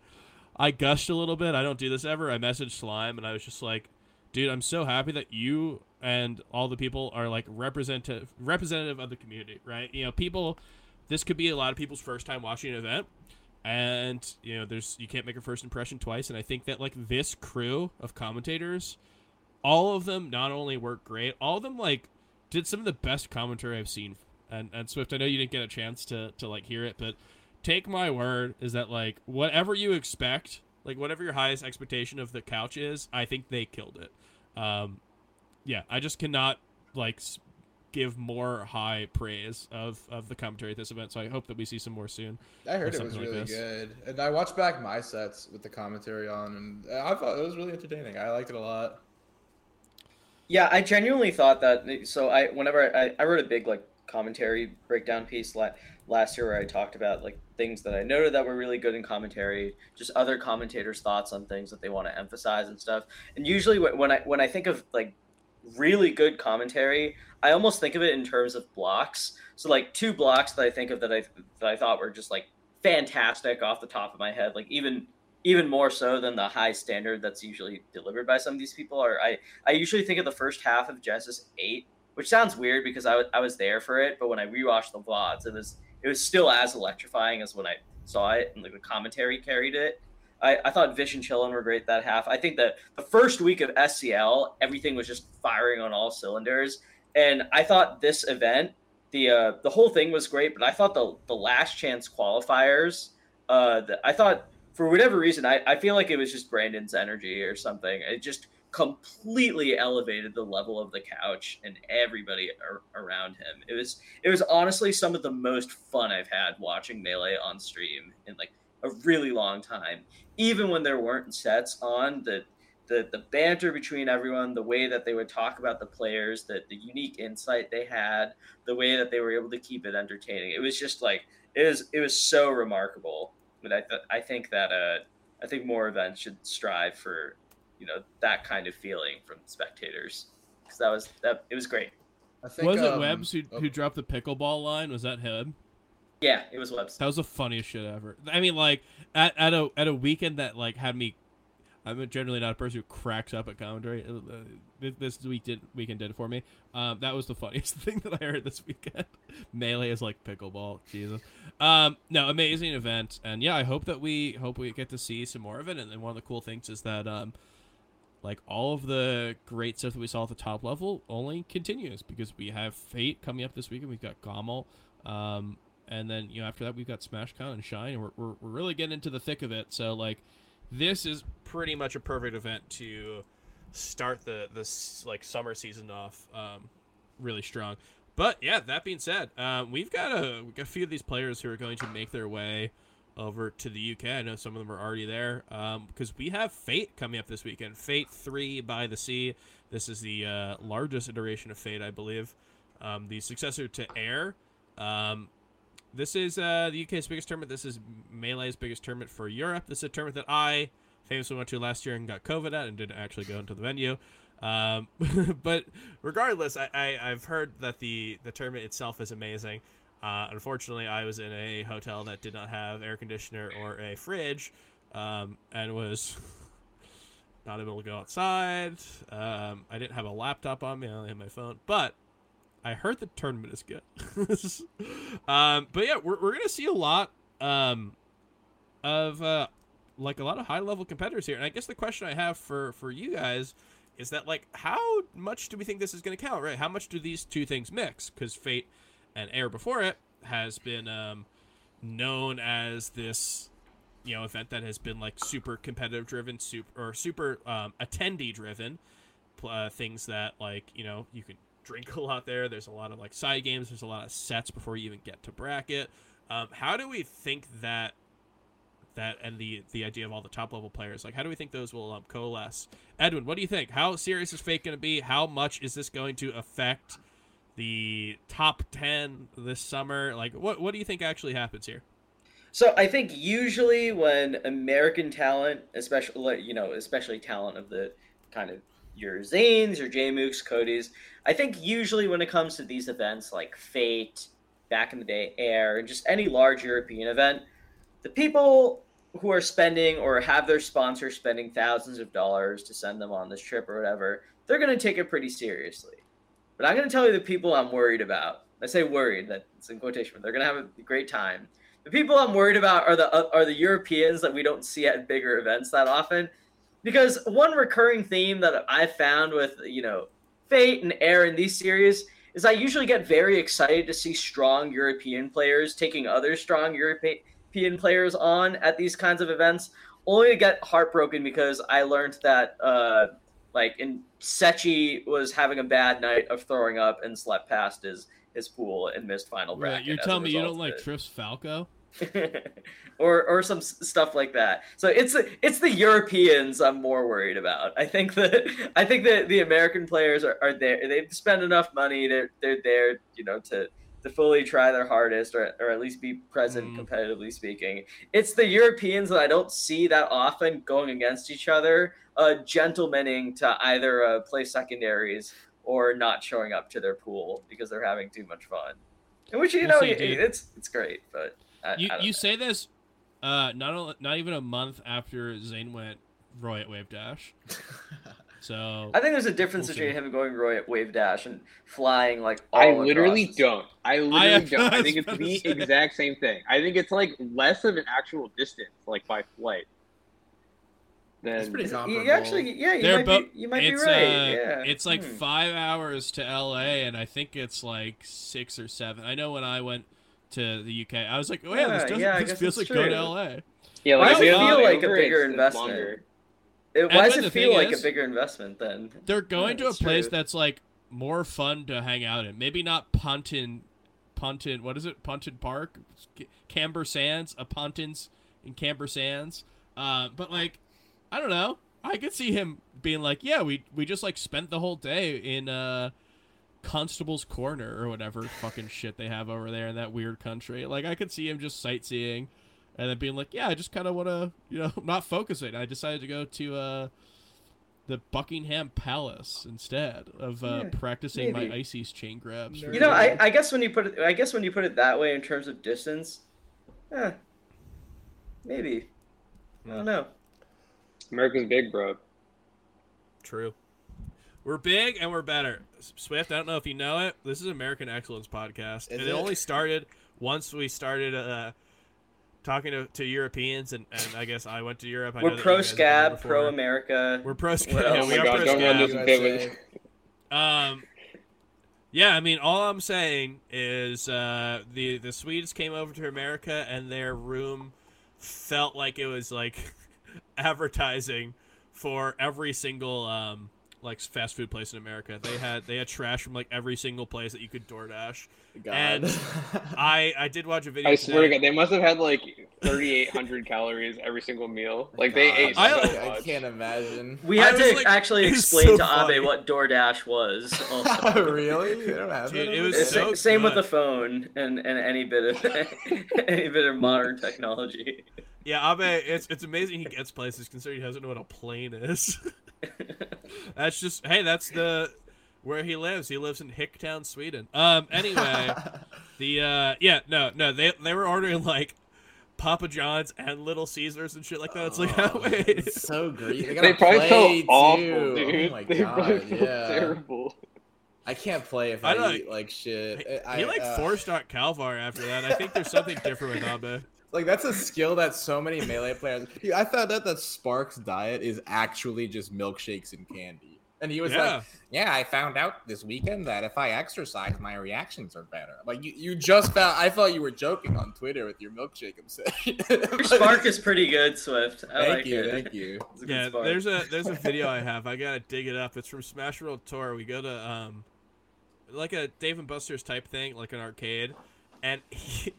I gushed a little bit. I don't do this ever. I messaged Slime and I was just like, "Dude, I'm so happy that you and all the people are like representative representative of the community, right? You know, people. This could be a lot of people's first time watching an event." And you know, there's you can't make a first impression twice, and I think that like this crew of commentators, all of them not only work great, all of them like did some of the best commentary I've seen. And and Swift, I know you didn't get a chance to to like hear it, but take my word is that like whatever you expect, like whatever your highest expectation of the couch is, I think they killed it. Um, yeah, I just cannot like give more high praise of of the commentary at this event. So I hope that we see some more soon. I heard it was really like good, and I watched back my sets with the commentary on, and I thought it was really entertaining. I liked it a lot. Yeah, I genuinely thought that. So I, whenever I, I wrote a big like commentary breakdown piece la- last year where I talked about like things that I noted that were really good in commentary, just other commentators' thoughts on things that they want to emphasize and stuff. And usually when I when I think of like really good commentary, I almost think of it in terms of blocks. So like two blocks that I think of that I that I thought were just like fantastic off the top of my head, like even even more so than the high standard that's usually delivered by some of these people are I I usually think of the first half of Genesis 8 which sounds weird because I was I was there for it, but when I rewatched the VODs, it was it was still as electrifying as when I saw it, and like the commentary carried it. I, I thought Vish and Chillin were great that half. I think that the first week of SCL, everything was just firing on all cylinders, and I thought this event, the uh, the whole thing was great, but I thought the the last chance qualifiers, uh, the, I thought for whatever reason, I, I feel like it was just Brandon's energy or something. It just completely elevated the level of the couch and everybody ar- around him. It was it was honestly some of the most fun I've had watching Melee on stream in like a really long time. Even when there weren't sets on, the the the banter between everyone, the way that they would talk about the players, the the unique insight they had, the way that they were able to keep it entertaining. It was just like it was it was so remarkable. But I th- I think that uh I think more events should strive for you know that kind of feeling from spectators because that was that it was great. I think, was it um, Webbs who, oh, who dropped the pickleball line? Was that him? Yeah, it was Webb's. That was the funniest shit ever. I mean, like at, at a at a weekend that like had me. I'm generally not a person who cracks up at commentary. Uh, uh, This, this week did weekend did it for me. Um, that was the funniest [laughs] thing that I heard this weekend. [laughs] Melee is like pickleball. Jesus. Um, no, amazing event, and yeah, I hope that we hope we get to see some more of it. And then one of the cool things is that um, like all of the great stuff that we saw at the top level only continues because we have Fete coming up this weekend. We've got Gommel. Um, and then you know after that we've got SmashCon and Shine. And we're, we're we're really getting into the thick of it. So like this is pretty much a perfect event to start the this like summer season off um, really strong. But yeah, that being said, um, we've got a we've got a few of these players who are going to make their way over to the UK. I know some of them are already there because we have Fete coming up this weekend. Fete Three by the Sea. This is the uh, largest iteration of Fete, I believe. Um, the successor to Heir. Um, this is uh, the UK's biggest tournament. This is Melee's biggest tournament for Europe. This is a tournament that I famously went to last year and got COVID at and didn't actually go into the venue. Um, [laughs] but regardless, I, I, I've heard that the, the tournament itself is amazing. Uh, unfortunately, I was in a hotel that did not have air conditioner or a fridge um, and was [laughs] not able to go outside. Um, I didn't have a laptop on me, I only had my phone. But I heard the tournament is good. [laughs] um, but yeah, we're, we're gonna see a lot um, of uh, like a lot of high level competitors here. And I guess the question I have for for you guys is that like how much do we think this is gonna count? Right? How much do these two things mix? Because Fete and Heir before it has been um, known as this you know event that has been like super competitive driven, super or super um, attendee driven. Uh, things that like you know you could drink [laughs] a lot there. There's a lot of like side games. There's a lot of sets before you even get to bracket. Um, how do we think that that and the the idea of all the top level players like how do we think those will um, coalesce? Edwin, what do you think? How serious is Fete going to be? How much is this going to affect the top ten this summer? Like what what do you think actually happens here? So I think usually when American talent, especially you know, especially talent of the kind of your Zains, your Jmooks, Cody's, I think usually when it comes to these events like Fete, back in the day, Heir, and just any large European event, the people who are spending or have their sponsor spending thousands of dollars to send them on this trip or whatever, they're going to take it pretty seriously. But I'm going to tell you the people I'm worried about. I say worried, that's in quotation, but they're going to have a great time. The people I'm worried about are the uh, are the Europeans that we don't see at bigger events that often because one recurring theme that I found with you know Fete and Heir in these series is I usually get very excited to see strong European players taking other strong European players on at these kinds of events, only to get heartbroken because I learned that uh, like and Sechi was having a bad night of throwing up and slept past his his pool and missed final bracket. Right, you're telling me you don't like it. Trips Falco? [laughs] or or some stuff like that. So it's it's the Europeans I'm more worried about. I think that I think that the American players are, are there. They've spent enough money. They're they're there, you know, to to fully try their hardest or, or at least be present Mm. competitively speaking. It's the Europeans that I don't see that often going against each other, uh, gentlemaning to either uh, play secondaries or not showing up to their pool because they're having too much fun. In which you We'll know see, it- it's it's great, but I, You I don't you know. say this uh not only, not even a month after Zain went Roy at Wave Dash. [laughs] So I think there's a difference We'll between him going Roy at Wave Dash and flying like all I literally the- don't. I literally I- don't. I I think it's the say. exact same thing. I think it's like less of an actual distance, like by flight. It's pretty You- comparable. You actually, yeah, you they're might both. be, you might it's be right. uh, yeah, it's like Hmm. five hours to L.A. and I think it's like six or seven. I know when I went to the UK, I was like, oh yeah, this doesn't. yeah, this feels like it's going to. L.A. yeah, Why does it feel like a bigger it's- it's investment? It, And why does it feel like is- a bigger investment then? They're going to a that's place true. that's like more fun to hang out in. Maybe not Ponton, Ponton. What is it? Ponton Park, Camber Sands, a Pontins in Camber Sands. Uh, but like, I don't know. I could see him being like, yeah, we we just like spent the whole day in uh, Constable's Corner or whatever fucking shit they have over there in that weird country. Like, I could see him just sightseeing. And then being like, yeah, I just kind of want to, you know, [laughs] not focus it. I decided to go to uh, the Buckingham Palace instead of uh, Yeah, practicing my maybe. ICs chain grabs. You know, I, I guess when you put it, I guess when you put it that way in terms of distance, eh, maybe. I don't know. America's big, bro. True. We're big and we're better. Swift, I don't know if you know it. This is American Excellence podcast. Is and it, it? only started once we started uh, talking to, to Europeans, and, and I guess I went to Europe. I We're pro guys have been there scab, pro America. We're pro scab. What Yeah, we are God, pro don't run scab. this with- Um, yeah, I mean, all I'm saying is uh, the the Swedes came over to America, and their room felt like it was like advertising for every single um like fast food place in America. They had they had trash from like every single place that you could DoorDash. God. And [laughs] I I did watch a video. I swear to. God, they must have had like 3,800 calories every single meal. Like they God, ate so I- I, can't imagine. We had to like- actually explain so to funny. Abe what DoorDash was. [laughs] Also. really? They don't have Dude, it was? It's so sa- same with the phone and, and any bit of [laughs] any bit of modern technology. Yeah, Abe, it's it's amazing he gets places considering he doesn't know what a plane is. That's just hey, that's the where he lives. He lives in Hicktown, Sweden. Um anyway, [laughs] the uh yeah, no, no, they they were ordering like Papa John's and Little Caesars and shit like that. It's like Oh, [laughs] wait. it's so great. They, got They a probably play, felt too. awful, dude. Oh my they probably god, yeah. terrible. I can't play if I I, eat like shit. He, I, he like uh, forced out Calvar after that. I think there's something different with Abe. [laughs] Like that's a skill that so many melee players. [laughs] Dude, I found out that Sparks' diet is actually just milkshakes and candy. And he was Yeah. like, "Yeah, I found out this weekend that if I exercise, my reactions are better." Like you, you just found. I thought you were joking on Twitter with your milkshake obsession. [laughs] Your spark is pretty good, Swift. I Thank like you, it. thank you. It's a Yeah, spark. there's a there's a video I [laughs] have. I gotta dig it up. It's from Smash World Tour. We go to um, like a Dave and Buster's type thing, like an arcade, and he,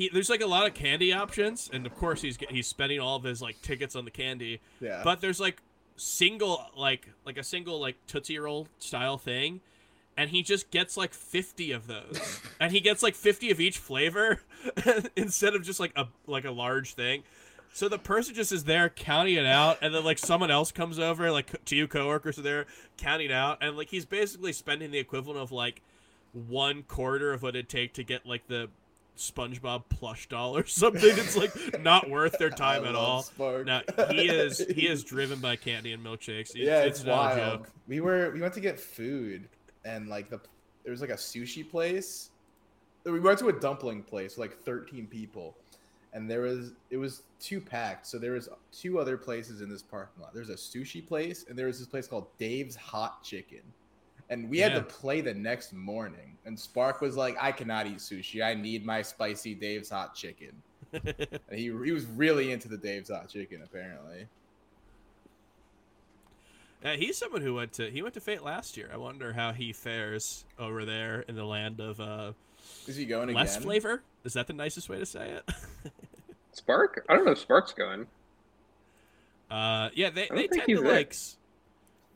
he there's like a lot of candy options, and of course he's he's spending all of his like tickets on the candy. Yeah, But there's like single like like a single like Tootsie Roll style thing. And he just gets like 50 of those, [laughs] and he gets like 50 of each flavor [laughs] instead of just like a like a large thing. So the person just is there counting it out, and then like someone else comes over, like two coworkers are there counting out, and like he's basically spending the equivalent of like one quarter of what it'd take to get like the SpongeBob plush doll or [laughs] something. It's like not worth their time [laughs] at all. Spark. No, he is he is [laughs] driven by candy and milkshakes. It's, yeah, it's, no wild. joke. We were we went to get food, and like the there was like a sushi place. We went to a dumpling place, with, like thirteen people, and there was it was two packed. So there was two other places in this parking lot. There's a sushi place, and there was this place called Dave's Hot Chicken. And we had to play the next morning. And Spark was like, "I cannot eat sushi. I need my spicy Dave's Hot Chicken." [laughs] And he he was really into the Dave's Hot Chicken, apparently. Uh, he's someone who went to he went to Fete last year. I wonder how he fares over there in the land of uh, Is he going less again? flavor. Is that the nicest way to say it? Spark? I don't know if Spark's going. [laughs] Uh, yeah, they, don't they tend to there. like.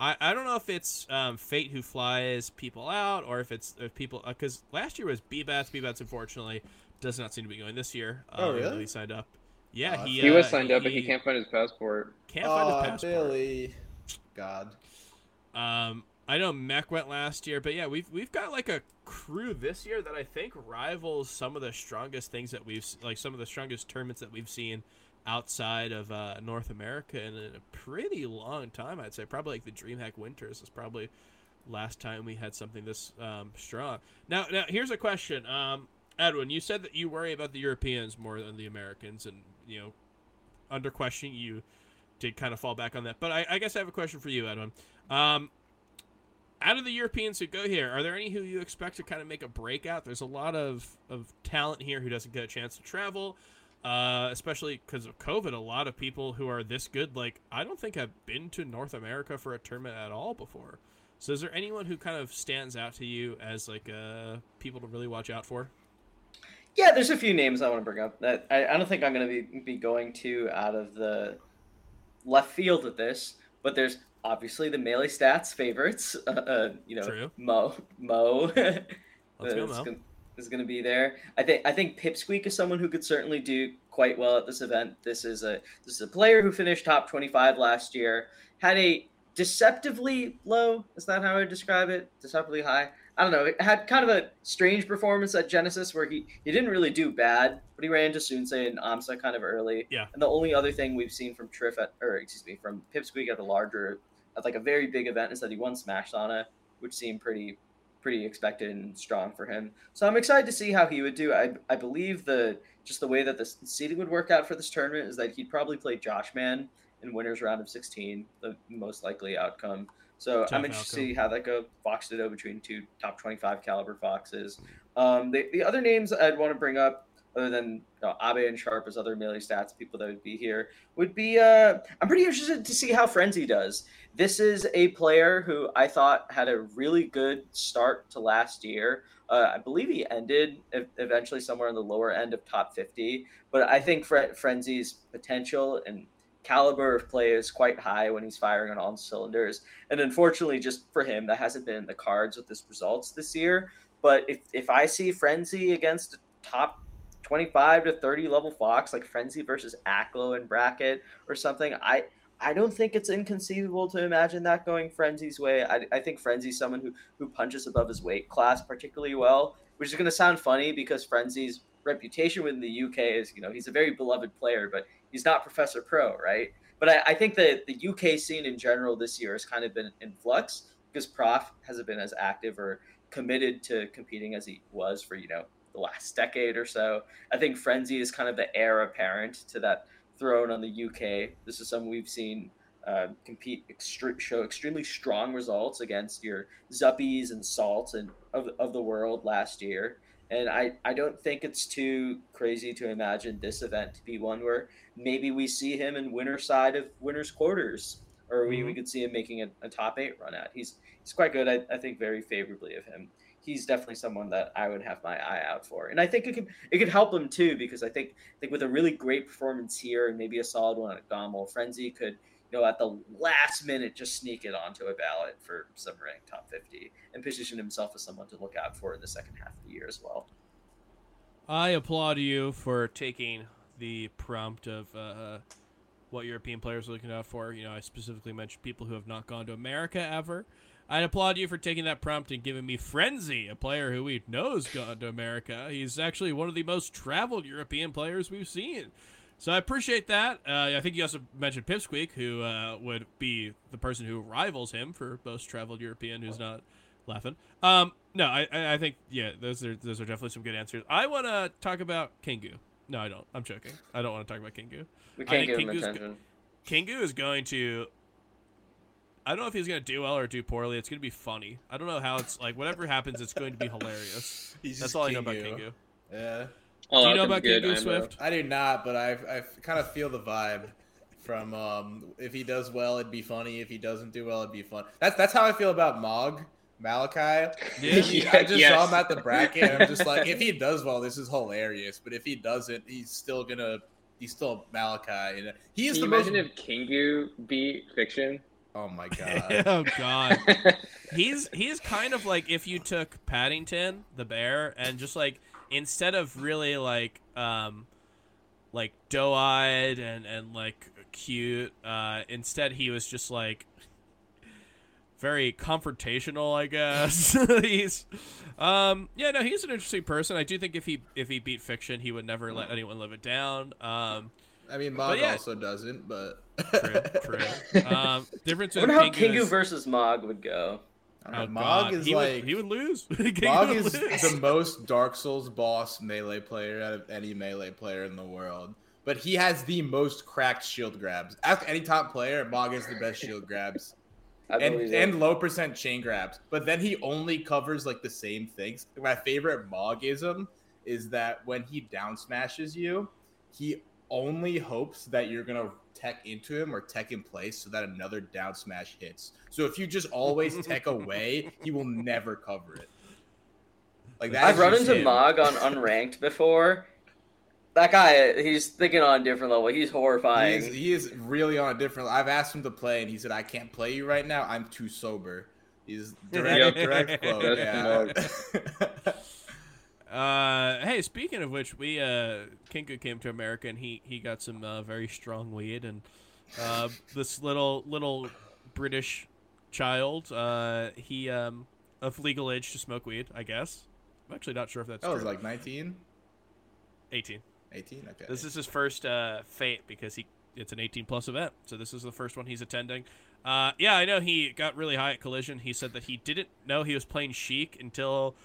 S- I, I don't know if it's um, Fete who flies people out or if it's if people because last year was B-Bats. B-Bats unfortunately does not seem to be going this year. Oh, um, really? He signed up. Yeah, Oh, he He was uh, signed up, but he can't find his passport. can't find his passport. Billy. God. Um, I know Mech went last year, but yeah, we've we've got like a crew this year that I think rivals some of the strongest things that we've like some of the strongest tournaments that we've seen outside of uh, North America in a pretty long time. I'd say probably like the DreamHack Winters is probably last time we had something this um, strong. Now, now here's a question, um, Edwin. You said that you worry about the Europeans more than the Americans, and you know, under questioning you did kind of fall back on that. But I, I guess I have a question for you, Edwin. Um, out of the Europeans who go here, are there any who you expect to kind of make a breakout? There's a lot of, of talent here who doesn't get a chance to travel. Uh, especially because of COVID. A lot of people who are this good, like I don't think have been to North America for a tournament at all before. So, is there anyone who kind of stands out to you as like uh, people to really watch out for? Yeah, there's a few names I want to bring up that I, I don't think I'm going to be, be going to out of the left field with this, but there's obviously the melee stats favorites. [laughs] Uh, uh, you know, True. Mo Mo. [laughs] Let's go, Mo. Is going to be there. I think I think Pipsqueak is someone who could certainly do quite well at this event. This is a this is a player who finished top 25 last year. Had a deceptively low. Is that how I would describe it? Deceptively high. I don't know. It had kind of a strange performance at Genesis where he, he didn't really do bad, but he ran into Soonsay and Amsa kind of early. Yeah. And the only other thing we've seen from Trif at, or excuse me, from Pipsqueak at a larger, at like a very big event is that he won Smash Sauna, which seemed pretty, pretty expected and strong for him. So I'm excited to see how he would do. I, I believe the just the way that the seeding would work out for this tournament is that he'd probably play Joshman in winners round of 16, the most likely outcome. So Tough I'm interested to see how that goes. Fox Ditto between two top 25 caliber foxes. Um, the, the other names I'd want to bring up, other than you know, Abe and Sharp as other melee stats people that would be here, would be uh, I'm pretty interested to see how Frenzy does. This is a player who I thought had a really good start to last year. Uh, I believe he ended eventually somewhere in the lower end of top 50, but I think Fre- Frenzy's potential and caliber of play is quite high when he's firing on all cylinders. And unfortunately, just for him, that hasn't been in the cards with his results this year. But if, if I see Frenzy against top 25 to 30 level Fox, like Frenzy versus Aklo in bracket or something, I I don't think it's inconceivable to imagine that going Frenzy's way. I, I think Frenzy's someone who, who punches above his weight class particularly well, which is going to sound funny because Frenzy's reputation within the UK is, you know, he's a very beloved player, but he's not Professor Pro, right? But I, I think that the UK scene in general this year has kind of been in flux because Prof hasn't been as active or committed to competing as he was for, you know, the last decade or so. I think Frenzy is kind of the heir apparent to that throne on the UK. This is someone we've seen uh, compete, extre- show extremely strong results against your Zuppies and Salts and of, of the world last year. And I, I don't think it's too crazy to imagine this event to be one where maybe we see him in winner side of winners quarters, or we, we could see him making a, a top eight run at. He's he's quite good. I, I think very favorably of him. He's definitely someone that I would have my eye out for, and I think it could it could help him too because I think I think with a really great performance here and maybe a solid one at Gommel, Frenzy could you know at the last minute just sneak it onto a ballot for some ranked top fifty and position himself as someone to look out for in the second half of the year as well. I applaud you for taking the prompt of uh, what European players are looking out for. You know, I specifically mentioned people who have not gone to America ever. I applaud you for taking that prompt and giving me Frenzy, a player who we know has gone to America. He's actually one of the most traveled European players we've seen. So I appreciate that. Uh, I think you also mentioned Pipsqueak, who uh, would be the person who rivals him for most traveled European who's not laughing. Um, no, I, I think yeah, those are those are definitely some good answers. I want to talk about Kingu. No, I don't. I'm joking. I don't want to talk about Kingu. We can't think give him Kingu's go- attention. Kingu is going to. I don't know if he's going to do well or do poorly. It's going to be funny. I don't know how it's like. Whatever happens, it's going to be hilarious. [laughs] He's That's just all I know about Kingu. Kingu. Yeah, Oh, Do you know about could be Kingu good, Swift? I do not, but I I kind of feel the vibe from um if he does well, it'd be funny. If he doesn't do well, it'd be fun. That's that's how I feel about Mog Malachi. Yeah. He- I [laughs] just Yes. saw him at the bracket. And I'm just like, if he [laughs] does well, this is hilarious. But if he doesn't, he's still gonna. He's still Malachi. And he is Can the you most. imagine if Kingu beat Fiction? Oh my [laughs] god. oh God. [laughs] he's he's kind of like if you took Paddington the bear and just like instead of really like um like doe-eyed and and like cute uh instead he was just like very confrontational i guess [laughs] he's um yeah no he's an interesting person i do think if he if he beat fiction he would never let anyone live it down um I mean, Mog yeah. also doesn't, but true true [laughs] um difference I wonder how Kingu Kingu is- versus Mog would go. I don't oh, know, Mog God. is he like would, he would lose [laughs] Mog would is lose. the most Dark Souls boss melee player out of any melee player in the world. But he has the most cracked shield grabs. Ask any top player, Mog has the best shield grabs. [laughs] And and low percent chain grabs. But then he only covers like the same things. My favorite Mogism is that when he down smashes you, he only hopes that you're gonna tech into him or tech in place so that another down smash hits. So if you just always [laughs] tech away, he will never cover it. Like that. I've run into him. Mog on unranked before. That guy, he's thinking on a different level. He's He horrifying. is, he is really on a different. I've asked him to play, and he said, "I can't play you right now. I'm too sober." He's [laughs] direct, direct quote. That's Yeah. [laughs] Uh, hey, speaking of which, we uh, Kingu came to America and he he got some uh, very strong weed and uh, this little little British child, uh, he um of legal age to smoke weed, I guess. I'm actually not sure if that's that was true. like 19, 18. 18. Okay. This is his first uh, Fete because he it's an 18 plus event, so this is the first one he's attending. Uh, yeah, I know he got really high at Collision. He said that he didn't know he was playing Sheik until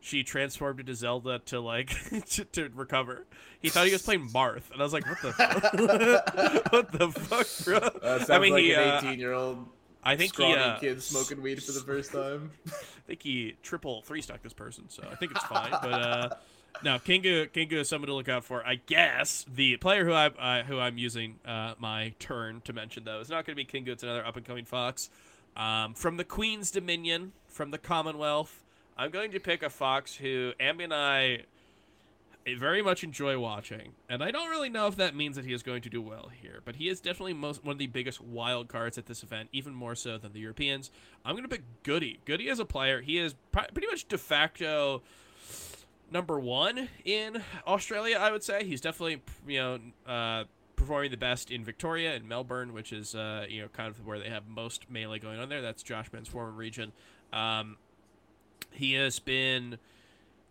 she transformed into Zelda to like [laughs] to, to recover. He thought he was playing Marth, and I was like, "What the fuck? [laughs] what the fuck, bro?" That sounds I mean, like he. an Uh, 18 year old I think he. Uh, kid smoking weed for the first time. [laughs] I think he triple three stuck this person, so I think it's fine. but uh, no, Kingu Kingu is someone to look out for. I guess the player who I uh, who I'm using uh, my turn to mention though is not going to be Kingu. It's another up and coming fox um, from the Queen's Dominion, from the Commonwealth. I'm going to pick a fox who Ambi and I very much enjoy watching, and I don't really know if that means that he is going to do well here. But he is definitely most one of the biggest wild cards at this event, even more so than the Europeans. I'm going to pick Goody. Goody as a player, he is pretty much de facto number one in Australia. I would say he's definitely you know uh, performing the best in Victoria and Melbourne, which is uh, you know kind of where they have most melee going on there. That's Joshman's former region. Um, he has been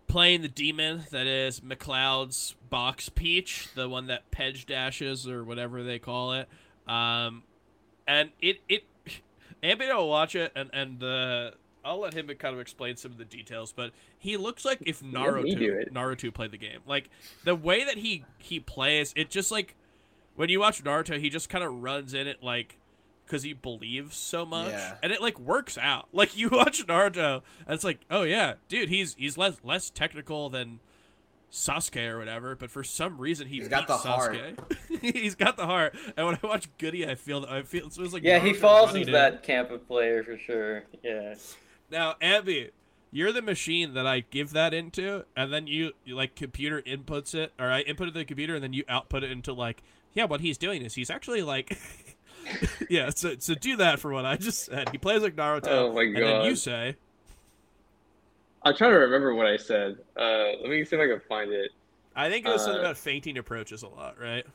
playing the demon that is McLeod's box peach, the one that Pedge dashes or whatever they call it. Um, and it it Ambient will watch it and and uh, I'll let him kind of explain some of the details, but he looks like if Naruto. Naruto played the game. Like the way that he he plays, it just like when you watch Naruto, he just kind of runs in it like because he believes so much, Yeah. and it like works out. [laughs] Like you watch Naruto, and it's like, oh yeah, dude, he's he's less less technical than Sasuke or whatever, but for some reason he He's got beats the heart. [laughs] He's got the heart, and when I watch Goody, I feel I feel it was like yeah, he falls running into in. that camp of player for sure. Yeah. Now, Abby, you're the machine that I give that into, and then you, you like computer inputs it, or I input it to the computer, and then you output it into like, yeah, what he's doing is he's actually like, [laughs] [laughs] yeah. So so do that for what I just said. He plays like Naruto, Oh my and then you say, I'm trying to remember what I said. Uh, let me see if I can find it. I think it was something Uh, about feinting approaches a lot, right?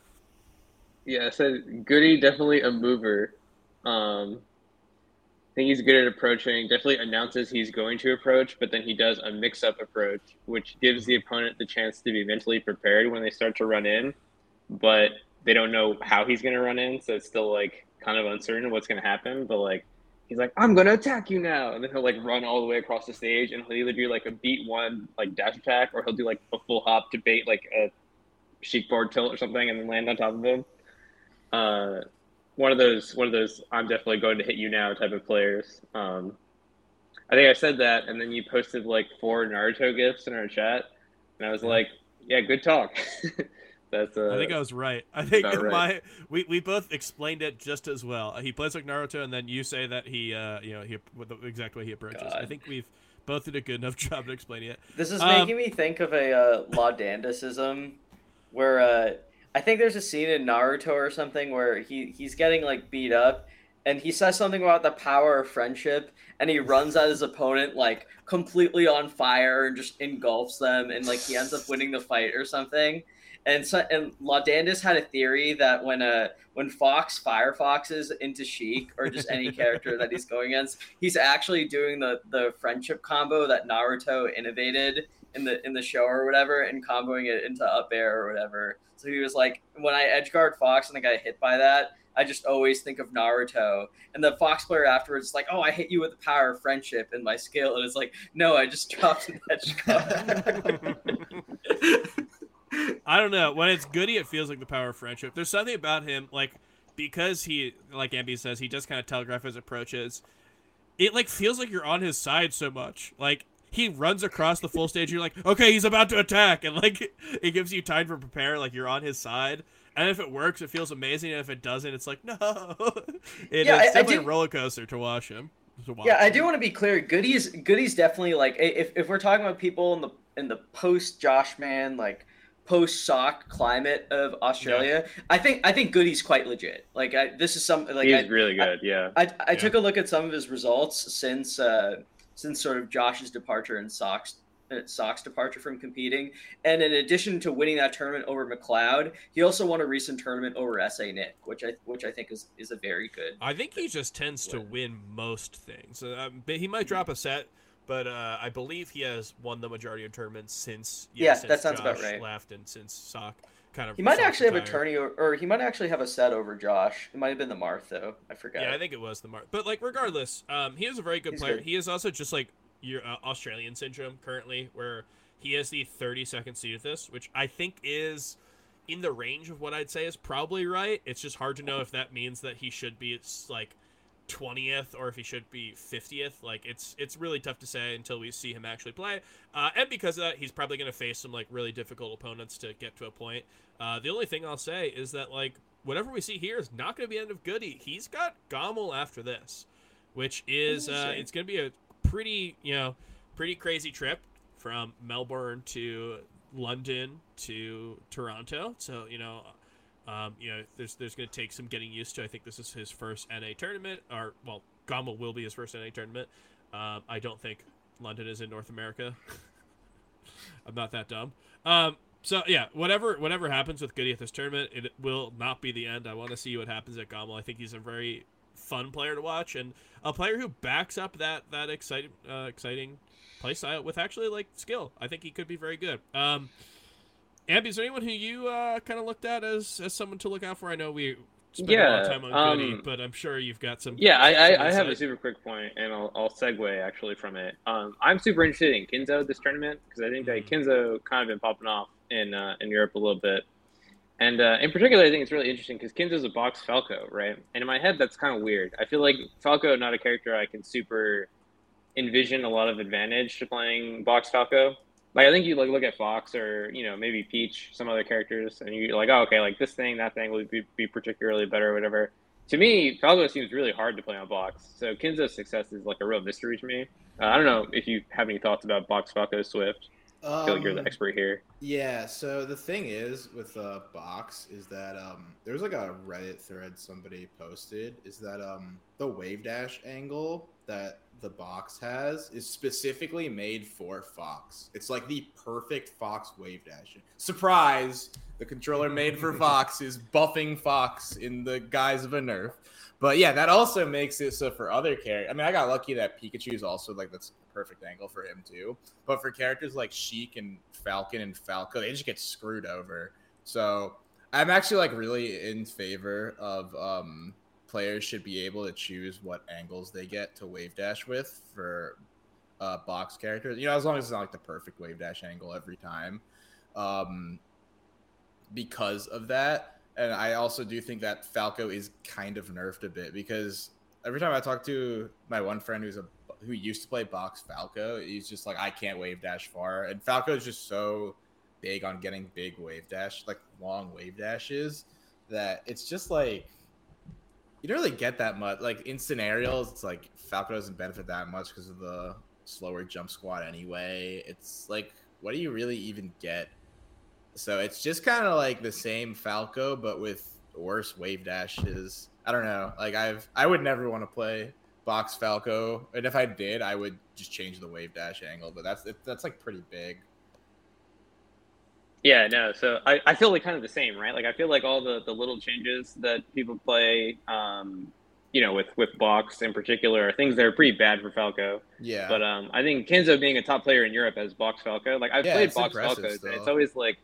Yeah, I said Goody definitely a mover. Um, I think he's good at approaching. Definitely announces he's going to approach, but then he does a mix-up approach, which gives the opponent the chance to be mentally prepared when they start to run in, but they don't know how he's going to run in, so it's still like kind of uncertain what's going to happen. But like, he's like, "I'm going to attack you now," and then he'll like run all the way across the stage, and he'll either do like a beat one like dash attack, or he'll do like a full hop to bait like a sheik board tilt or something, and then land on top of him uh, one of those one of those I'm definitely going to hit you now type of players. Um, I think I said that, and then you posted like four Naruto gifs in our chat, and I was like, "Yeah, good talk." [laughs] That's uh, I think I was right. I think about [laughs] right. my we, we both explained it just as well. He plays like Naruto, and then you say that he, uh, you know, he with the exact way he approaches. I think we've both did a good enough [laughs] job at explaining it. This is Um, making me think of a uh, Laudandicism, where uh, I think there's a scene in Naruto or something where he he's getting like beat up, and he says something about the power of friendship, and he runs at his opponent like completely on fire and just engulfs them, and like he ends up winning the fight or something. And so, and Laudandus had a theory that when uh when Fox firefoxes into Sheik or just any [laughs] character that he's going against, he's actually doing the the friendship combo that Naruto innovated in the in the show or whatever, and comboing it into up air or whatever. So he was like, when I edge guard Fox and I got hit by that, I just always think of Naruto. And the Fox player afterwards is like, oh, I hit you with the power of friendship and my skill, and it's like, no, I just [laughs] dropped an edge guard. [laughs] I don't know. When it's Goody, it feels like the power of friendship. There's something about him, like because he, like Ambi says, he does kind of telegraph his approaches. It like feels like you're on his side so much. Like he runs across the full stage. You're like, okay, he's about to attack, and like [laughs] it gives you time to prepare. Like you're on his side. And if it works, it feels amazing. And if it doesn't, it's like [laughs] no. it, Yeah, I- I it's definitely do- a roller coaster to watch him. To watch Yeah, I do want to be clear. Goody's Goody's definitely like if, if we're talking about people in the in the post Joshman like post sock climate of Australia, I think I think Goody's quite legit. Like I, this is some like He's I, really good. yeah. I, I Yeah. took a look at some of his results since uh, since sort of Josh's departure and Sock's uh, Sock's departure from competing, and in addition to winning that tournament over McLeod, he also won a recent tournament over SA Nick, which I which I think is is a very good. I think he just tends to win most things. Uh, Um, but he might drop a set, but uh, I believe he has won the majority of tournaments since Yeah, since that sounds about right. left and since Sock kind of. He might actually have a tourney, or, or he might actually have a set over Josh. It might have been the Marth though. I forgot. Yeah, I think it was the Marth. But like, regardless, um, he is a very good He's player. good. He is also just like your uh, Australian syndrome currently, where he has the 32nd seed at this, which I think is in the range of what I'd say is probably right. It's just hard to know if that means that he should be like 20th or if he should be 50th. Like it's it's really tough to say until we see him actually play. Uh, and because of that, he's probably going to face some like really difficult opponents to get to a point. Uh, the only thing I'll say is that like whatever we see here is not going to be end of Goody. He's got Gommel after this, which is uh, it's going to be a pretty you know pretty crazy trip from Melbourne to London to Toronto. So you know. Um, you know, there's there's going to take some getting used to. I think this is his first NA tournament, or well, Gommel will be his first NA tournament. Um, I don't think London is in North America. [laughs] I'm not that dumb. Um, so yeah, whatever whatever happens with Goody at this tournament, it will not be the end. I want to see what happens at Gommel. I think he's a very fun player to watch and a player who backs up that that exciting uh, exciting play style with actually like skill. I think he could be very good. Um, Ambi, is there anyone who you uh, kind of looked at as as someone to look out for? I know we spent a lot of time on Goody, um, but I'm sure you've got some. Yeah, I, I, I have a super quick point, and I'll, I'll segue actually from it. Um, I'm super interested in Kinzo this tournament because I think that Mhm. Kinzo kind of been popping off in uh, in Europe a little bit, and uh, in particular, I think it's really interesting because Kinzo's a box Falco, right? And in my head, that's kind of weird. I feel like Falco not a character I can super envision a lot of advantage to playing box Falco. Like I think you like look at Fox or you know maybe Peach, some other characters, and you're like, oh okay, like this thing, that thing would be, be particularly better or whatever to me, Falco seems really hard to play on box. So Kinzo's success is like a real mystery to me. Uh, I don't know if you have any thoughts about box Falco Swift. I feel like you're the Um, expert here. Yeah, so the thing is with uh, box is that um there was like a Reddit thread somebody posted is that um the wave dash angle that the box has is specifically made for Fox. It's like the perfect Fox wave dash. Surprise! The controller made for Fox [laughs] is buffing Fox in the guise of a nerf. But yeah, that also makes it so for other characters. I mean, I got lucky that Pikachu is also like that's a perfect angle for him too. But for characters like Sheik and Falcon and Falco, they just get screwed over. So I'm actually like really in favor of um, players should be able to choose what angles they get to wave dash with for uh, box characters. You know, as long as it's not like the perfect wave dash angle every time. Um, because of that, and I also do think that Falco is kind of nerfed a bit because every time I talk to my one friend who's a who used to play box Falco, he's just like I can't wave dash far, and Falco is just so big on getting big wave dash, like long wave dashes, that it's just like you don't really get that much. Like in scenarios, it's like Falco doesn't benefit that much because of the slower jump squat anyway. It's like what do you really even get? So it's just kind of like the same Falco, but with worse wave dashes. I don't know. Like I've I would never want to play box Falco, and if I did, I would just change the wave dash angle. But that's that's like pretty big. Yeah, no. So I, I feel like kind of the same, right? Like I feel like all the, the little changes that people play, um, you know, with with box in particular, are things that are pretty bad for Falco. Yeah. But um, I think Kinzo being a top player in Europe as box Falco, like I've Yeah, played box Falcos, and it's always like,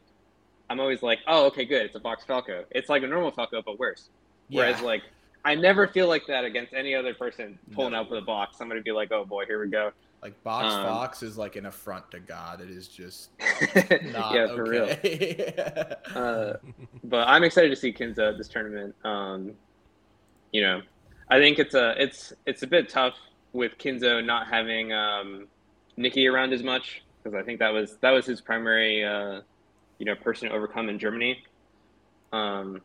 I'm always like, oh, okay, good, it's a box Falco. It's like a normal Falco, but worse. Whereas like I never feel like that against any other person pulling No. out for the box. I'm gonna be like, oh boy, here we go. Like box um, Fox is like an affront to God. It is just [laughs] not yeah, for real. [laughs] Uh, but I'm excited to see Kinzo at this tournament. Um, you know, I think it's a it's it's a bit tough with Kinzo not having um, Nikki around as much because I think that was that was his primary, uh, you know, person to overcome in Germany. Um,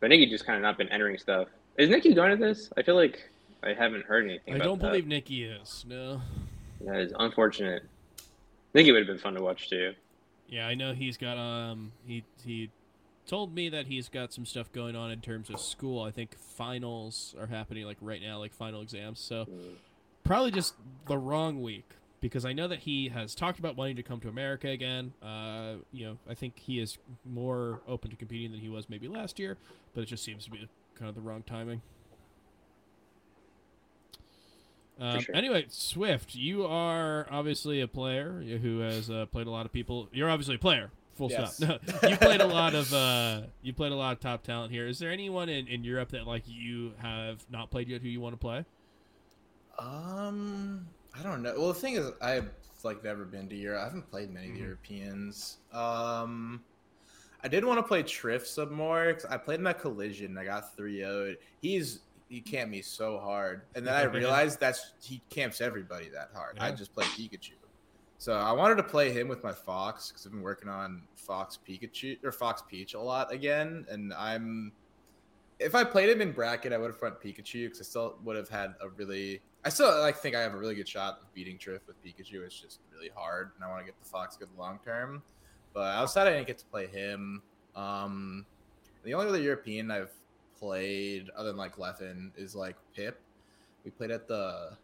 but Nikki just kind of not been entering stuff. Is Nikki going to this? I feel like I haven't heard anything. I about don't that. believe Nikki is. No. That is unfortunate. I think it would have been fun to watch too. Yeah, I know he's got um he he told me that he's got some stuff going on in terms of school. I think finals are happening like right now, like final exams. So Mm. probably just the wrong week because I know that he has talked about wanting to come to America again. Uh, you know, I think he is more open to competing than he was maybe last year, but it just seems to be kind of the wrong timing. Um, sure. Anyway, Swift, you are obviously a player who has uh, played a lot of people. You're obviously a player. Full Yes. stop. [laughs] No, you played a lot of uh, you played a lot of top talent here. Is there anyone in, in Europe that like you have not played yet who you want to play? Um, I don't know. Well, the thing is, I've like never been to Europe. I haven't played many of the Mhm. Europeans. Um, I did want to play Trif some more. 'cause I played him at Collision. I got 3 0 He's he camped me so hard, and then I [laughs] realized that's he camps everybody that hard. I just play Pikachu. So I wanted to play him with my Fox because I've been working on Fox Pikachu or Fox Peach a lot again, and I'm if I played him in bracket, I would have front Pikachu because I still would have had a really. I still like think I have a really good shot of beating Trif with Pikachu. It's just really hard, and I want to get the Fox good long term. But outside, I didn't get to play him. Um, the only other European I've played, other than like Leffen, is like Pip. We played at the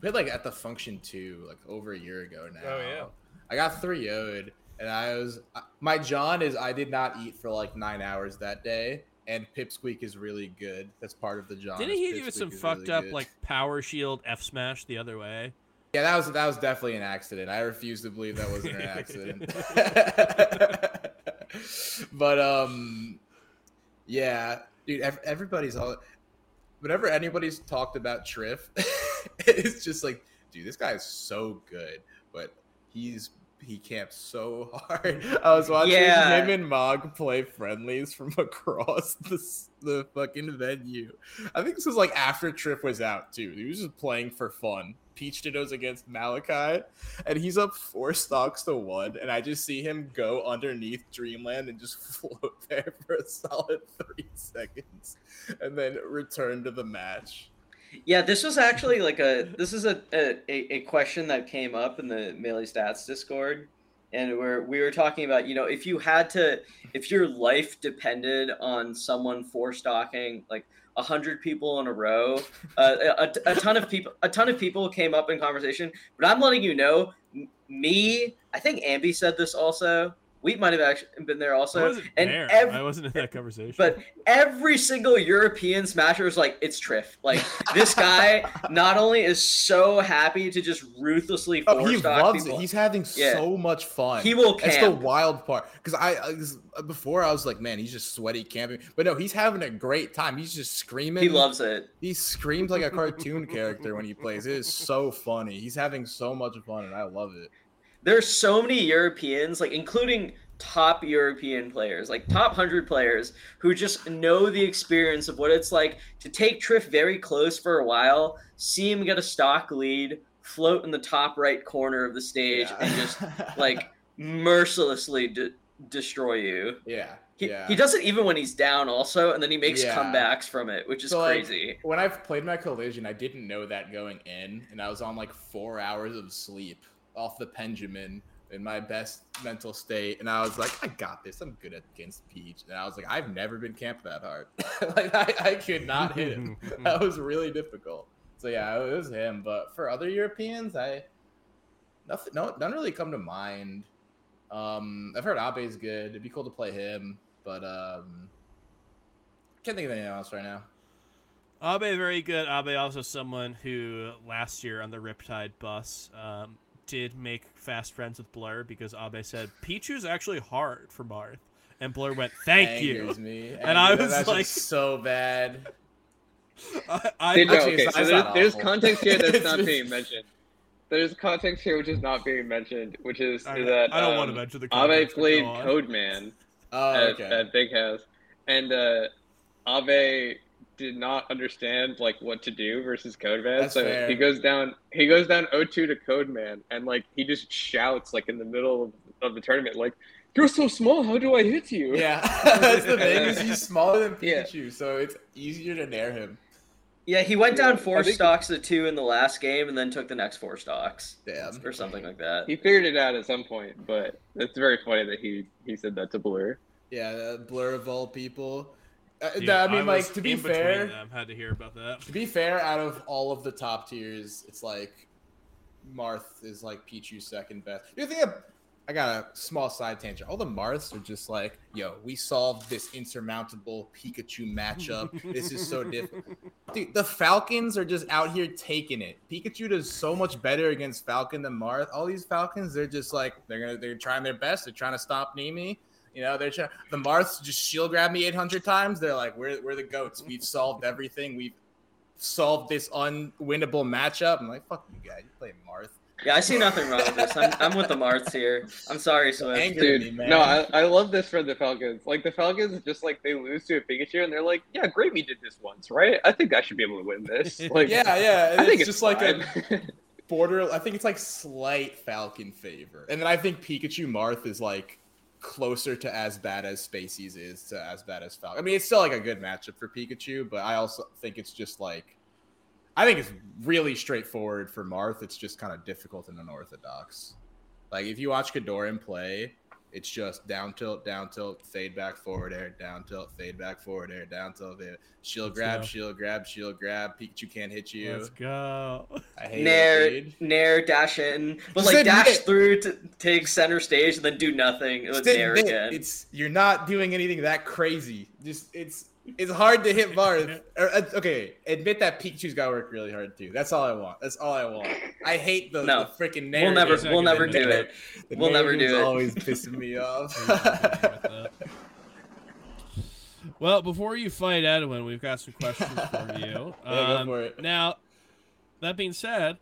we played like at the Function Two, like over a year ago now. Oh, yeah. I got three would and I was my John is I did not eat for like nine hours that day, and Pipsqueak is really good. That's part of the John. Didn't he give us Pipsqueak some fucked really up good. like power shield F smash the other way? Yeah, that was that was definitely an accident. I refuse to believe that wasn't an [laughs] accident. [laughs] [laughs] but um, yeah, dude, ev- everybody's all. Whenever anybody's talked about Trif, [laughs] it's just like, dude, this guy is so good, but he's he camps so [laughs] hard. I was [laughs] watching Yeah. him and Mog play friendlies from [laughs] across the the fucking venue. I think this was like after Trif was out too. He was just playing for fun. Peach Dittos against Malachi, and he's up four stocks to one, and I just see him go underneath Dreamland and just float there for a solid three seconds, and then return to the match. Yeah, this was actually like a this is a a, a question that came up in the Melee Stats Discord, and where we were talking about you know if you had to if your life depended on someone four stocking like a hundred people in a row, uh, a, a ton of people a ton of people came up in conversation. But I'm letting you know, me, I think Ambi said this also. We might have actually been there also. I also, wasn't and there. ev- I wasn't in that conversation. but every single European smasher is like, it's Trif. Like this [laughs] guy not only is so happy to just ruthlessly Oh, four he loves people, it. He's having Yeah. so much fun. he will Camp. That's the wild part. Because I, I was- uh, before I was like, man, he's just sweaty camping, but no, he's having a great time. He's just screaming. He loves it. He screams like a cartoon character when he plays. It is so funny. He's having so much fun, and I love it. There's so many Europeans, like including top European players, like top hundred players, who just know the experience of what it's like to take Trif very close for a while, see him get a stock lead, float in the top right corner of the stage, and just like mercilessly de- destroy you. yeah, He, yeah. he does it even when he's down also and then he makes Yeah. comebacks from it which is So, like, crazy when I've played my collision, I didn't know that going in, and I was on like four hours of sleep off the Benjamin in my best mental state, and I was like, I got this. I'm good against Peach, and I was like, I've never been camped that hard. [laughs] like I, I could not hit him. [laughs] that was really difficult. So yeah, it was him. But for other Europeans, I nothing, no, none really come to mind. Um, I've heard Abe's good. It'd be cool to play him, but um, can't think of anything else right now. Abe very good. Abe also someone who last year on the Riptide bus um, did make fast friends with Blur because Abe said Pichu's actually hard for Marth, and Blur went, "Thank you." Me. And I was that's like- so bad. I, I, Dude, no, Actually, okay, it's- so there's, there's [laughs] context here that's not just- being mentioned. There's context here which is not being mentioned, which is I, that I don't um, want to mention the Abe context, but played go on. Codeman Oh, at, okay. at Big House, and uh, Abe did not understand like what to do versus Codeman. That's so fair. he goes down he goes down 0-2 to Codeman and like he just shouts like in the middle of, of the tournament like you're so small how do I hit you? Yeah, [laughs] [laughs] that's the thing is he's smaller than Yeah. Pikachu, so it's easier to nair him. Yeah, he went down four think- stocks to two in the last game, and then took the next four stocks Damn. or something like that. He figured it out at some point, but it's very funny that he he said that to Blur. Yeah, uh, blur of all people. Uh, Dude, I mean, like to be fair, them, had to hear about that. to be fair, out of all of the top tiers, it's like Marth is like Pichu's second best. You think of- I got a small side tangent. All the Marths are just like, yo, we solved this insurmountable Pikachu matchup. this is so difficult. [laughs] Dude, the Falcons are just out here taking it. Pikachu does so much better against Falcon than Marth. All these Falcons, they're just like they're gonna they're trying their best. They're trying to stop Nemi. You know, they're trying. The Marths just shield grab me 800 times. They're like, we're we're the goats. We've solved everything. We've solved this unwinnable matchup. I'm like, fuck you guys. You play Marth. Yeah, I see nothing wrong with this. I'm, I'm with the Marths here. I'm sorry, Swift. Angry. Dude, me, man. no, I, I love this for the Falcons. Like the Falcons, just like they lose to a Pikachu, and they're like, "Yeah, Gravy did this once, right? I think I should be able to win this." [laughs] Like, Yeah, yeah. and I think it's, it's just like a border. I think it's like slight Falcon favor, and then I think Pikachu Marth is like closer to as bad as Spacies is to as bad as Falcon. I mean, it's still like a good matchup for Pikachu, but I also think it's just like I think it's really straightforward for Marth. It's just kind of difficult and unorthodox. Like if you watch Kodorin play, it's just down tilt, down tilt, fade back, forward air, down tilt, fade back, forward air, down tilt, fade. shield Let's grab, go. shield grab, shield grab. Pikachu can't hit you. Let's go. I hate Nair, it, dude. nair, dash in, but Just like dash admit- through to take center stage and then do nothing. It was Just nair again. It's you're not doing anything that crazy. Just it's it's hard to hit Marth. [laughs] Uh, okay, admit that Pikachu's got to work really hard too. That's all I want. That's all I want. I hate the, No. the freaking We'll never, we'll never do it. it. The we'll never do it. Always pissing me [laughs] off. Well, before you fight Edwin, we've got some questions for [laughs] you. Yeah, go Um, for it. Now, that being said,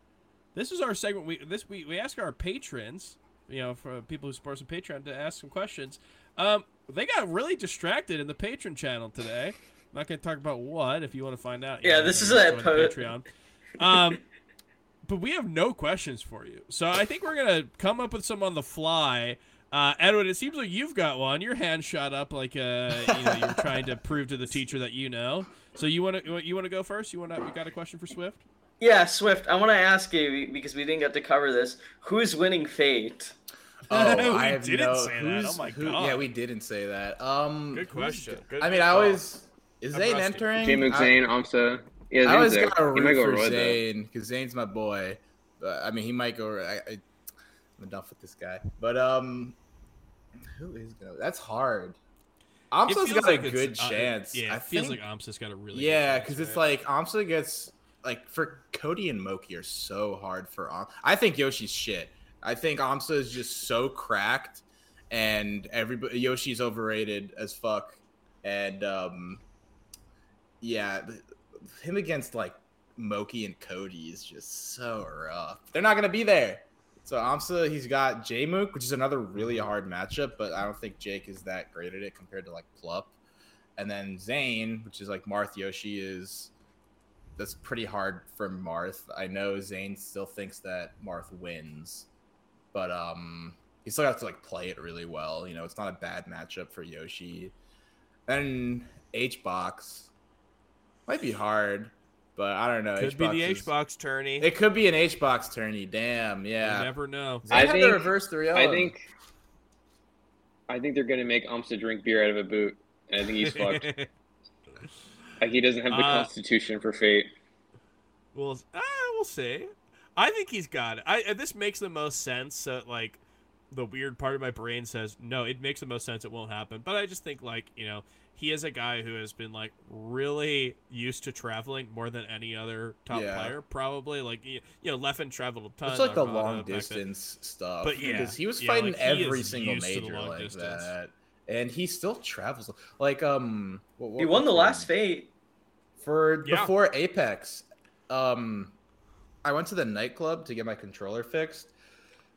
this is our segment. We this we, we ask our patrons, you know, for people who support us on Patreon, to ask some questions. Um, they got really distracted in the patron channel today. I'm not going to talk about what. If you want to find out, Yeah, know, this is a po- Patreon. Um, but we have no questions for you, so I think we're gonna come up with some on the fly. Uh, Edwin, it seems like you've got one. Your hand shot up like uh, you know you're trying to prove to the teacher that you know. So you want to you want to go first? You want to? You got a question for Swift? Yeah, Swift. I want to ask you because we didn't get to cover this. Who's winning Fete? Oh, [laughs] We I have didn't no, say that. Oh my who- God. Yeah, we didn't say that. Um, Good question. the- Good- I mean, good I call. always is I'm Zain rusty. entering? Jmook, I- Zain, Amsa. Yeah, I Zain's always there. gotta He might root go for Roy. Zain because Zain's my boy. But I mean, he might go. I, I, I'm enough with this guy. But um, who is gonna? That's hard. It Amsa's feels got like a it's- good uh, chance. yeah, I it feels think, like Amsa's got a really. yeah, chance, because it's like Amsa gets like for Cody and Moky are so hard for Am. I think Yoshi's shit. I think Amsa is just so cracked, and everybody Yoshi's overrated as fuck, and um, yeah, him against like Moky and Cody is just so rough. They're not gonna be there. So Amsa, he's got Jmook, which is another really hard matchup, but I don't think Jake is that great at it compared to like Plup. And then Zain, which is like Marth Yoshi, is that's pretty hard for Marth. I know Zain still thinks that Marth wins, but um, he still has to like play it really well. You know, it's not a bad matchup for Yoshi. Then H box might be hard, but I don't know. could be the H-Box is- H box tourney. It could be an H box tourney. Damn, yeah. You never know. Zain I had the think- reverse three I think. I think they're gonna make Amsa drink beer out of a boot, and I think he's fucked. [laughs] Like he doesn't have the Uh, constitution for Fete. We'll ah, we'll see. I think he's got it. I uh, this makes the most sense. So like, the weird part of my brain says no. It makes the most sense. It won't happen. But I just think like you know he is a guy who has been like really used to traveling more than any other top Yeah. player. Probably like you you know Leffen traveled a ton. It's like the long back then. distance stuff. But yeah, because he was yeah, fighting like, he every single used to the major like distance. that, and he still travels. Like um, what, what He won the last it? Fete. for Yeah. before Apex. Um, I went to the nightclub to get my controller fixed,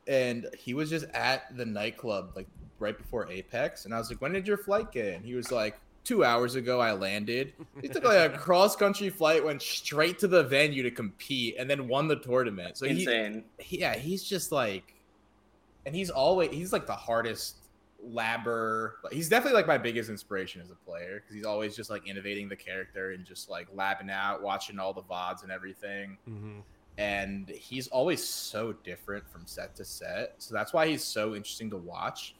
and he was just at the nightclub like right before Apex, and I was like, "When did your flight get?" in?" he was like, two hours ago I landed. He took like a [laughs] cross country flight, went straight to the venue to compete, and then won the tournament. So he, Insane. he- yeah, he's just like, and he's always he's like the hardest labber. He's definitely like my biggest inspiration as a player because he's always just like innovating the character and just like labbing out, watching all the vods and everything Mhm. And he's always so different from set to set. So that's why he's so interesting to watch.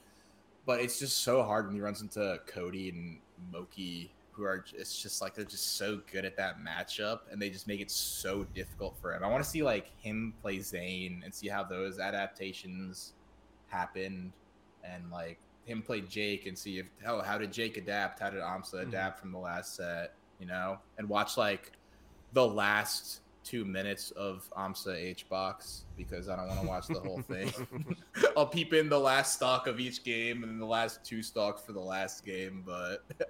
But it's just so hard when he runs into Cody and Moky, who are it's just like they're just so good at that matchup, and they just make it so difficult for him. I want to see like him play Zain and see how those adaptations happened, and like him play Jake and see if oh how did Jake adapt? How did Amsa Mhm. adapt from the last set? You know, and watch like the last two minutes of AMSA H box because I don't want to watch the whole thing. [laughs] I'll peep in the last stock of each game and the last two stocks for the last game, but [laughs]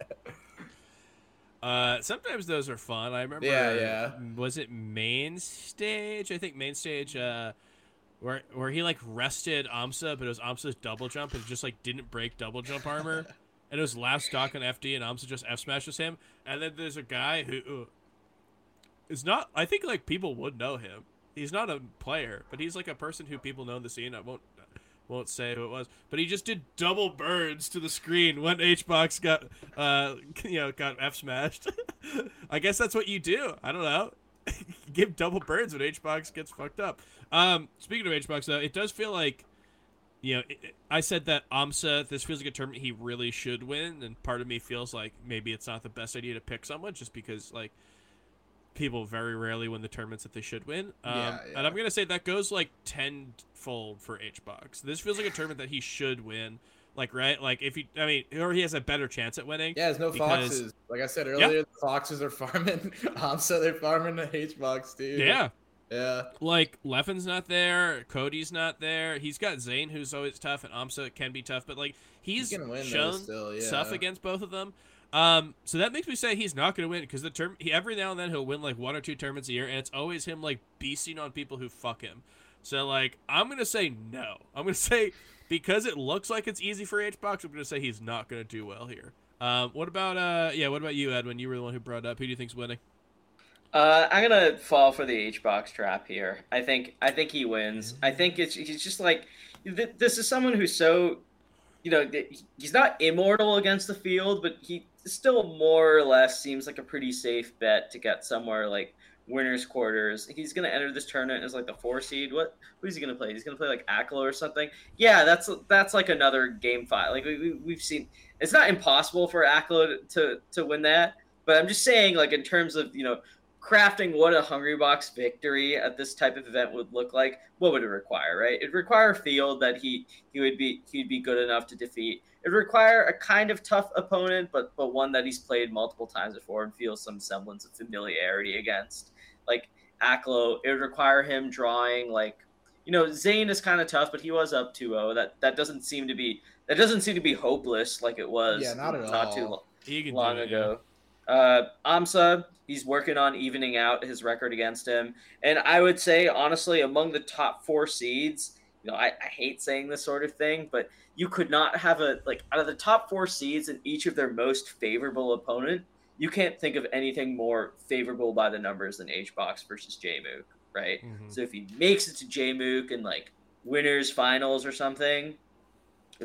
Uh, sometimes those are fun. I remember. Yeah, yeah. Was it main stage? I think main stage. Uh, where where he like rested Amsa, but it was Amsa's double jump and it just like didn't break double jump armor, [laughs] and it was last stock on FD and Amsa just F smashes him, and then there's a guy who is not. I think like people would know him. He's not a player, but he's like a person who people know in the scene. I won't won't say who it was, but he just did double birds to the screen when HBox got uh [laughs] you know got F smashed. [laughs] I guess that's what you do. I don't know. [laughs] Give double birds when HBox gets fucked up. Um, speaking of HBox though, it does feel like you know, I said that AMSA, this feels like a tournament he really should win, and part of me feels like maybe it's not the best idea to pick someone just because, like, people very rarely win the tournaments that they should win. Um, Yeah, And I'm going to say that goes, like, tenfold for HBox. This feels like a tournament that he should win. Like, right? Like, if he, I mean, or he has a better chance at winning. yeah, there's no Because- foxes. Like I said earlier, the foxes are farming [laughs] um, so they're farming the H box too. Yeah. Yeah. Like Leffen's not there, Cody's not there. He's got Zain, who's always tough, and Amsa can be tough, but like he's He can win though, shown still, yeah. stuff against both of them. Um, so that makes me say he's not going to win because the term he every now and then he'll win like one or two tournaments a year, and it's always him like beasting on people who fuck him. So like I'm gonna say no. I'm gonna [laughs] say because it looks like it's easy for HBox, I'm gonna say he's not gonna do well here. Um, what about uh yeah, what about you, Edwin? You were the one who brought up. Who do you think's winning? Uh, I'm gonna fall for the H box trap here. I think I think he wins. I think it's he's just like th- this is someone who's so, you know, th- he's not immortal against the field, but he still more or less seems like a pretty safe bet to get somewhere like winners quarters. He's gonna enter this tournament as like the four seed. What who's he gonna play? He's gonna play like Aklo or something. Yeah, that's that's like another game five. Like we, we we've seen, it's not impossible for Aklo to, to to win that. But I'm just saying, like in terms of you know crafting what a Hungry Box victory at this type of event would look like, what would it require, right? It'd require a field that he he would be he'd be good enough to defeat. It'd require a kind of tough opponent, but but one that he's played multiple times before and feels some semblance of familiarity against. Like Aklo, it would require him drawing like you know, Zain is kind of tough, but he was up 2-0. That that doesn't seem to be that doesn't seem to be hopeless like it was Yeah, not at not too long long it, ago. Uh, Amsa, he's working on evening out his record against him, and I would say honestly, among the top four seeds, you know, I, I hate saying this sort of thing, but you could not have a like out of the top four seeds and each of their most favorable opponent, you can't think of anything more favorable by the numbers than H box versus Jmook, right? Yeah. Mhm. So if he makes it to Jmook and like winners finals or something,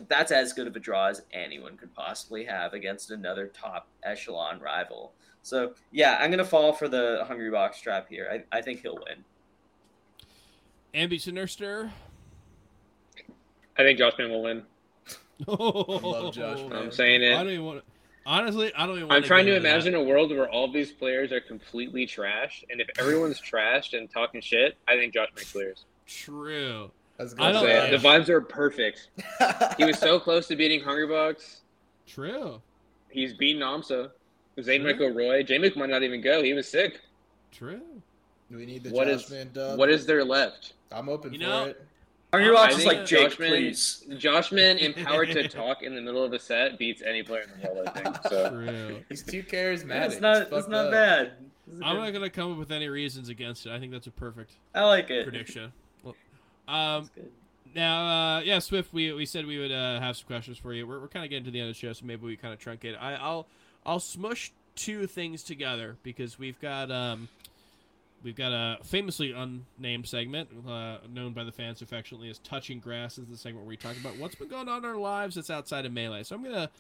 that's as good of a draw as anyone could possibly have against another top echelon rival. So yeah, I'm gonna fall for the hungry box trap here. I, I think he'll win. Ambi Sinister. I think Joshman will win. I [laughs] oh, love Josh, man. I'm saying it. I it. don't even want to. Honestly, I don't even. I'm wanna trying to into that. imagine a world where all these players are completely trashed, and if everyone's trashed and talking shit, I think Joshman clears. True. That's good. I'm don't- saying. The vibes are perfect. [laughs] He was so close to beating Hungry Box. True. He's beaten Amsa. Zain True. might go Roy. Jmook might not even go. He was sick. True. Do we need the What Josh is- Man dub? What is there left? I'm open You for know- it. Hungry I box is think like Jake, Joshman- please. Joshman [laughs] empowered to talk in the middle of a set beats any player in the world, I think. So True. [laughs] He's too charismatic. That's not that's not up. bad. I'm not gonna come up with any reasons against it. I think that's a perfect I like it. prediction. [laughs] Um, now, uh, yeah, Swift. We, we said we would uh, have some questions for you. We're, we're kind of getting to the end of the show, so maybe we kind of truncate. it. I, I'll I'll smush two things together because we've got um, we've got a famously unnamed segment uh, known by the fans affectionately as "Touching Grass." Is the segment where we talk about what's been going on in our lives that's outside of melee. So I'm gonna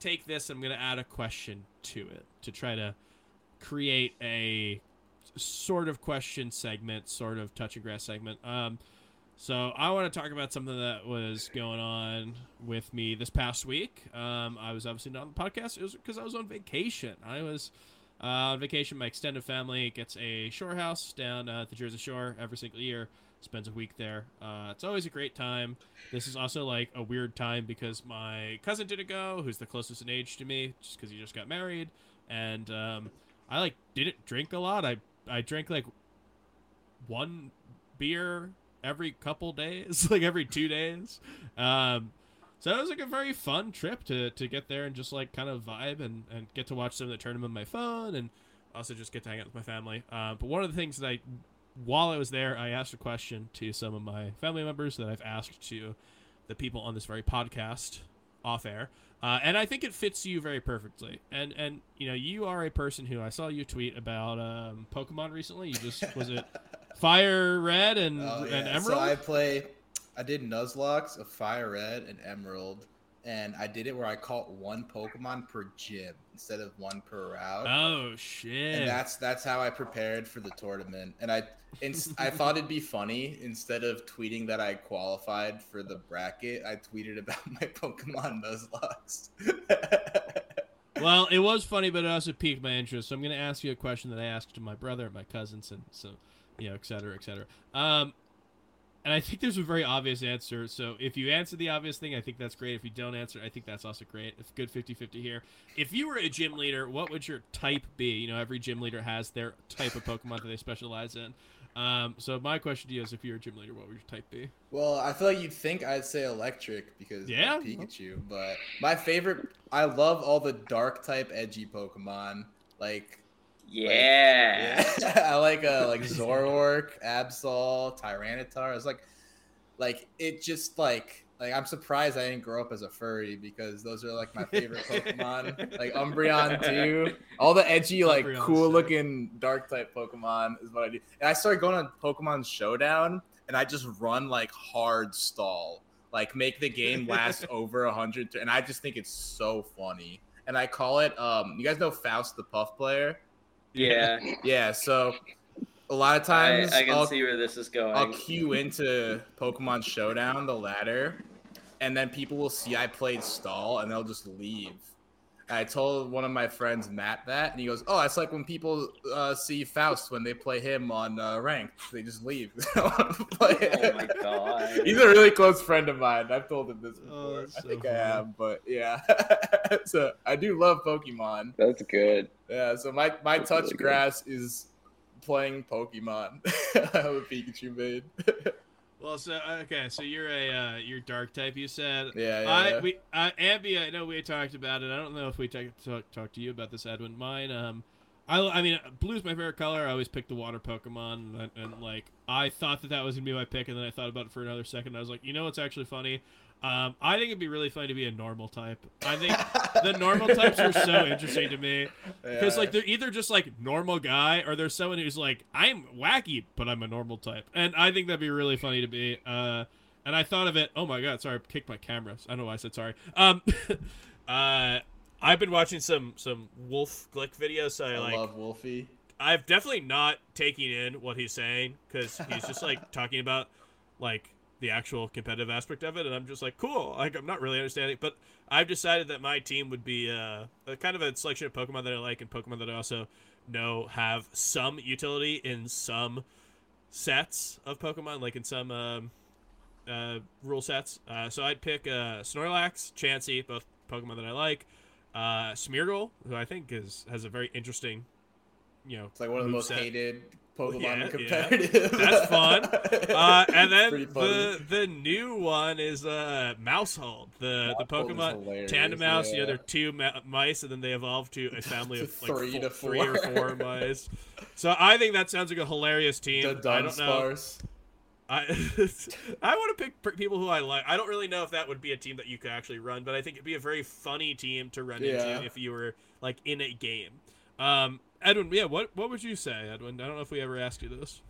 take this. I'm gonna add a question to it to try to create a sort of question segment, sort of touching grass segment. Um, so I want to talk about something that was going on with me this past week. Um, I was obviously not on the podcast. Because I was on vacation. I was uh, on vacation. My extended family gets a shore house down uh, at the Jersey Shore every single year. Spends a week there. Uh, it's always a great time. This is also like a weird time because my cousin didn't go, who's the closest in age to me, just because he just got married, and um, I like didn't drink a lot. I I drank like one beer every couple days, [laughs] like every two days. Um, so it was like a very fun trip to to get there and just like kind of vibe and and get to watch some of the tournament on my phone and also just get to hang out with my family. Uh, but one of the things that I while I was there, I asked a question to some of my family members that I've asked to the people on this very podcast off air. Uh, and I think it fits you very perfectly. And and you know, you are a person who I saw you tweet about um, Pokemon recently. You just was it [laughs] Fire Red and Oh, yeah. and Emerald. So I play. I did Nuzlocke, a Fire Red, and Emerald, and I did it where I caught one Pokemon per gym instead of one per route. oh shit! and that's that's how I prepared for the tournament. And I, ins- [laughs] I thought it'd be funny instead of tweeting that I qualified for the bracket, I tweeted about [laughs] my Pokemon Nuzlockes. [laughs] well, it was funny, but it also piqued my interest. So I'm going to ask you a question that I asked my brother, my cousins, and so you know, et cetera, et cetera. Um, and I think there's a very obvious answer. So if you answer the obvious thing, I think that's great. If you don't answer, I think that's also great. It's good 50-50 here. If you were a gym leader, what would your type be? You know, every gym leader has their type of Pokemon that they specialize in. Um, so my question to you is, if you're a gym leader, what would your type be? well, I feel like you'd think I'd say electric because Yeah? of Pikachu, but my favorite, I love all the dark type edgy Pokemon. Like Yeah. Yeah, [laughs] [laughs] I like uh like Zoroark, Absol, Tyranitar. It's like like it just like like I'm surprised I didn't grow up as a furry because those are like my favorite Pokemon. like Umbreon [laughs] too. All the edgy, like Umbreon's cool sick. looking dark type Pokemon is what I do. And I started going on Pokemon Showdown and I just run like hard stall. Like make the game last over a hundred and I just think it's so funny. And I call it um you guys know Faust the Puff player? Yeah. Yeah, so a lot of I, times I can will see where this is going. I'll queue into Pokemon Showdown, the ladder, and then people will see I played stall and they'll just leave. I told one of my friends Matt that, and he goes, "Oh, it's like when people uh, see Faust when they play him on uh, ranked, they just leave." [laughs] They don't wanna play Oh my god. He's a really close friend of mine. I've told him this before. Oh, that's I think funny. I have, but yeah. [laughs] so I do love Pokemon. That's good. Yeah, so my my That's touch really good. grass is playing Pokemon. [laughs] I have a Pikachu made. Well, so okay, so you're a uh, you're dark type. You said yeah, yeah. I yeah. we uh, Ambi. I know we talked about it. I don't know if we talk, talk talk to you about this, Edwin. Mine. Um, I I mean, blue's my favorite color. I always pick the water Pokemon, and, and like I thought that that was gonna be my pick, and then I thought about it for another second. I was like, you know what's actually funny? Um, I think it'd be really funny to be a normal type. I think the normal types are so [laughs] interesting to me because Yeah. like they're either just like normal guy or there's someone who's like I'm wacky but I'm a normal type, and I think that'd be really funny to be. Uh, and I thought of it. Oh my god, sorry, I kicked my camera. I don't know why I said sorry. Um, [laughs] uh, I've been watching some some Wolfe Glick videos, so I, I like love Wolfey. I've definitely not taking in what he's saying because he's just like talking about like the actual competitive aspect of it, and I'm just like, cool. Like I'm not really understanding, but I've decided that my team would be uh, a kind of a selection of Pokemon that I like and Pokemon that I also know have some utility in some sets of Pokemon, like in some um, uh, rule sets. Uh, so I'd pick uh, Snorlax, Chansey, both Pokemon that I like. Uh, Smeargle, who I think is has a very interesting, you know, It's like one of the most moveset. hated Pokemon Yeah, in yeah. competitive. That's fun. [laughs] Uh, and then the the new one is uh, Maushold, the the Pokemon Tandemaus. You know, yeah. they're two ma- mice, and then they evolve to a family To of [laughs] like three fo- to three or four. four mice. So I think that sounds like a hilarious team. the I don't know. I [laughs] I want to pick people who I like. I don't really know if that would be a team that you could actually run, but I think it'd be a very funny team to run Yeah. into if you were like in a game. Um, Edwin, yeah, what what would you say, Edwin? I don't know if we ever asked you this.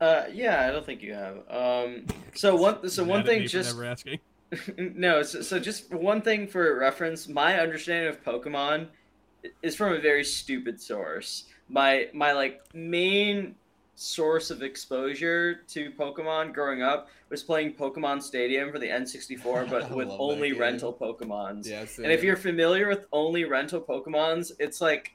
Uh, yeah, I don't think you have. Um, so [laughs] one, so one thing, just never asking. [laughs] no, so, so just one thing for reference. My understanding of Pokemon is from a very stupid source. My my like main source of exposure to Pokemon growing up was playing Pokemon Stadium for the N64, [laughs] but with only rental Pokemons. Yeah, And if you're familiar with only rental Pokemons, it's like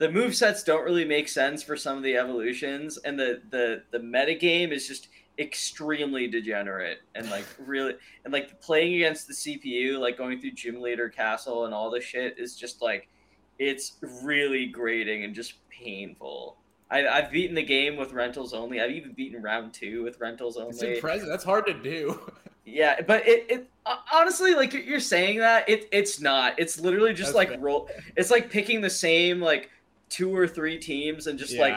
the move sets don't really make sense for some of the evolutions, and the the the meta game is just extremely degenerate and like [laughs] really and like playing against the CPU, like going through Gym Leader Castle and all this shit is just like it's really grating and just painful. I, I've beaten the game with rentals only. I've even beaten round two with rentals only. it's impressive. That's hard to do. [laughs] Yeah, but it, it uh, honestly, like you're saying that, it it's not. It's literally just That's like fair. roll. It's like picking the same like two or three teams and just like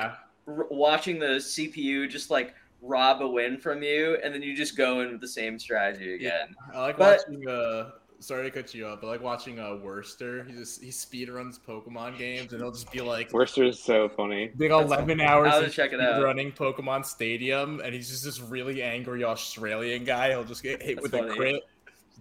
r- watching the CPU just like rob a win from you, and then you just go in with the same strategy again. I like But- watching. Uh, sorry to cut you off, but I like watching uh, Werster. He just he speed runs Pokemon games, and he'll just be like, Werster's so funny. big eleven hours I'll of check it out. running Pokemon Stadium, and he's just this really angry Australian guy. He'll just get hit That's with funny. a crit.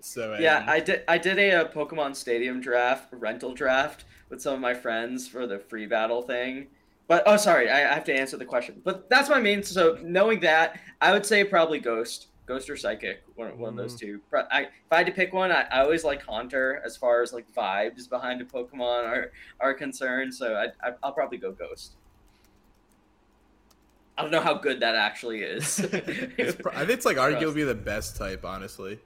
So Yeah, angry. I did. I did a, uh Pokemon Stadium draft, rental draft with some of my friends for the free battle thing. But oh, sorry, I, I have to answer the question. But that's my main. So knowing that, I would say probably Ghost, Ghost or Psychic, one, one of those mm. two. I, if I had to pick one, I, I always like Haunter as far as like vibes behind a Pokemon are are concerned. So I, I I'll probably go Ghost. I don't know how good that actually is. [laughs] It's pro- I think it's like [laughs] arguably the best type, honestly.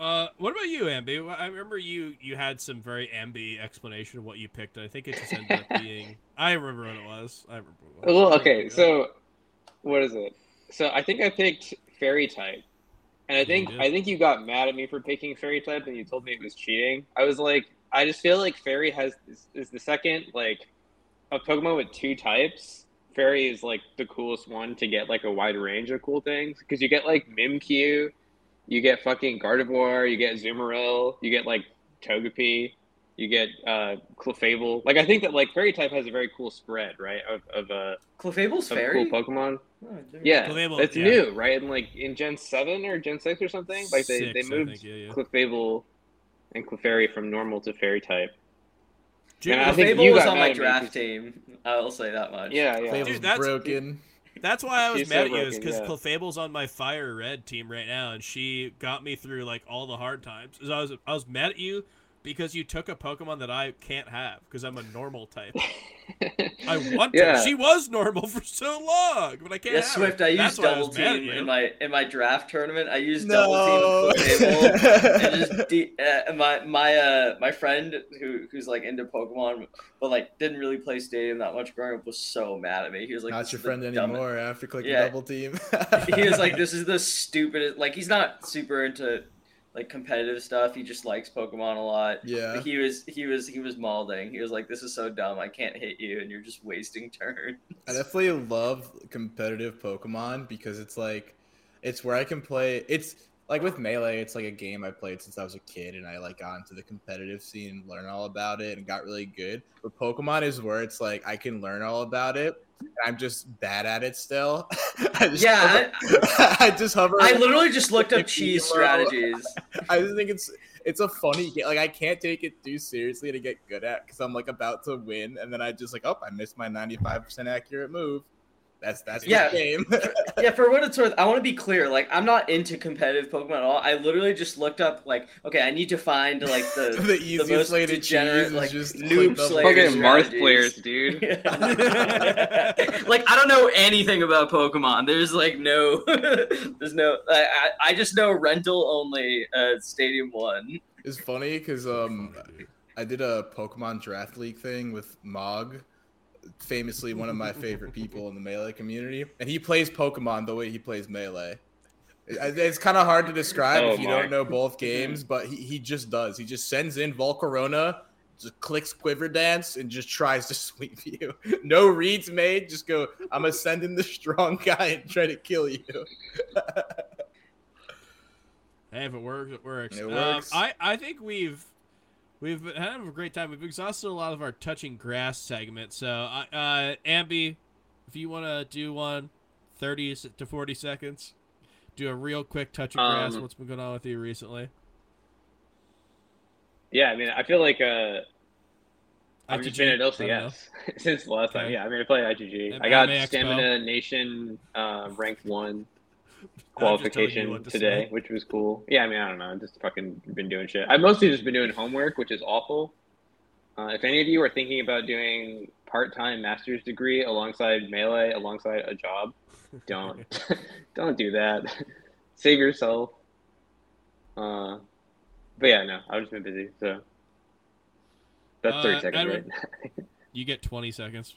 Uh, what about you, Ambi? I remember you you had some very Ambi explanation of what you picked. I think it just ended up being. [laughs] I remember what it was. I remember. What it was. Well, okay, so what is it? So I think I picked fairy type, and I think you. I think you got mad at me for picking fairy type, and you told me it was cheating. I was like, I just feel like fairy has is, is the second like a Pokemon with two types. Fairy is like the coolest one to get like a wide range of cool things because you get like Mimikyu, you get fucking Gardevoir, you get Azumarill, you get like Togepi, you get uh Clefable. Like I think that like fairy type has a very cool spread, right? Of of uh Clefable's of fairy. cool Pokemon. Oh. Yeah, Clefable, it's yeah. new, right? And like in Gen Seven or Gen Six or something, like they Six, they moved think, yeah, yeah. Clefable and Clefairy from normal to fairy type. Dude, And I think Clefable you was on my at me draft 'cause- team. I'll say that much. Yeah, yeah. Fable's Dude, that's- broken. That's why I was She's mad at you, is because yeah. Clefable's on my Fire Red team right now, and she got me through like all the hard times. 'Cause I was I was mad at you because you took a Pokemon that I can't have because I'm a normal type. [laughs] I want Yeah. to. She was normal [laughs] for so long, but I can't. Yeah, have her. Swift. I used why I double was team in my in my draft tournament. I used No. double team with [laughs] and just de- uh, my my uh my friend who who's like into Pokemon, but like didn't really play Stadium that much growing up was so mad at me. He was like, Not your friend anymore after clicking Yeah. double team. He was like, "This is the stupidest." Like he's not super into like competitive stuff. He just likes Pokemon a lot. Yeah. But he was he was he was mauling. He was like, "This is so dumb. I can't hit you, and you're just wasting [laughs] turns." I definitely love competitive Pokemon because it's like it's where I can play it's like with melee, it's like a game I played since I was a kid and I like got into the competitive scene and learned all about it and got really good. But Pokemon is where it's like I can learn all about it. And I'm just bad at it still. [laughs] I just Yeah, hover, [laughs] I, just hover. I literally just [laughs] looked up cheese strategies. I just think it's it's a funny game. Like I can't take it too seriously to get good at because I'm like about to win, and then I just like, oh, I missed my 95% accurate move. That's that's Yeah. the game. [laughs] yeah, for what it's worth, I want to be clear. Like, I'm not into competitive Pokemon at all. I literally just looked up, like, okay, I need to find like the [laughs] the easiest most way to degenerate, choose like, is just noob click double- slayer Fucking Marth players, dude. [laughs] like I don't know anything about Pokemon. There's like no, there's no. I, I I just know rental only. Uh, Stadium One. It's funny because um I did a Pokemon draft league thing with Mog, famously one of my favorite people in the melee community, and he plays Pokemon the way he plays melee. It's kind of hard to describe Oh if you my. don't know both games, but he, he just does. He just sends in Volcarona, just clicks quiver dance and just tries to [laughs] sweep you. No reads made. Just go. I'm gonna send in the strong [laughs] guy and try to kill you. [laughs] Hey, if it works, it works. It Um, works. I, I think we've we've had a great time. We've exhausted a lot of our touching grass segment. So, uh, uh Ambi, if you want to do one, 30 s- to 40 seconds, do a real quick touching grass. Um, What's been going on with you recently? Yeah, I mean, I feel like uh, I've just ITG? been at I don't know. LACS [laughs] since the last time. Yeah, I mean, I played ITG. And I got Stamina Nation uh, rank one I'm just telling you qualification to today, which was cool. Yeah, I mean, I don't know. I've Just fucking been doing shit. I've mostly just been doing homework, which is awful. Uh, if any of you are thinking about doing part-time master's degree alongside melee, alongside a job, don't [laughs] [laughs] don't do that. [laughs] Save yourself. Uh, but yeah, no, I've just been busy, so that's Uh, thirty seconds, Edwin- right? You get 20 seconds.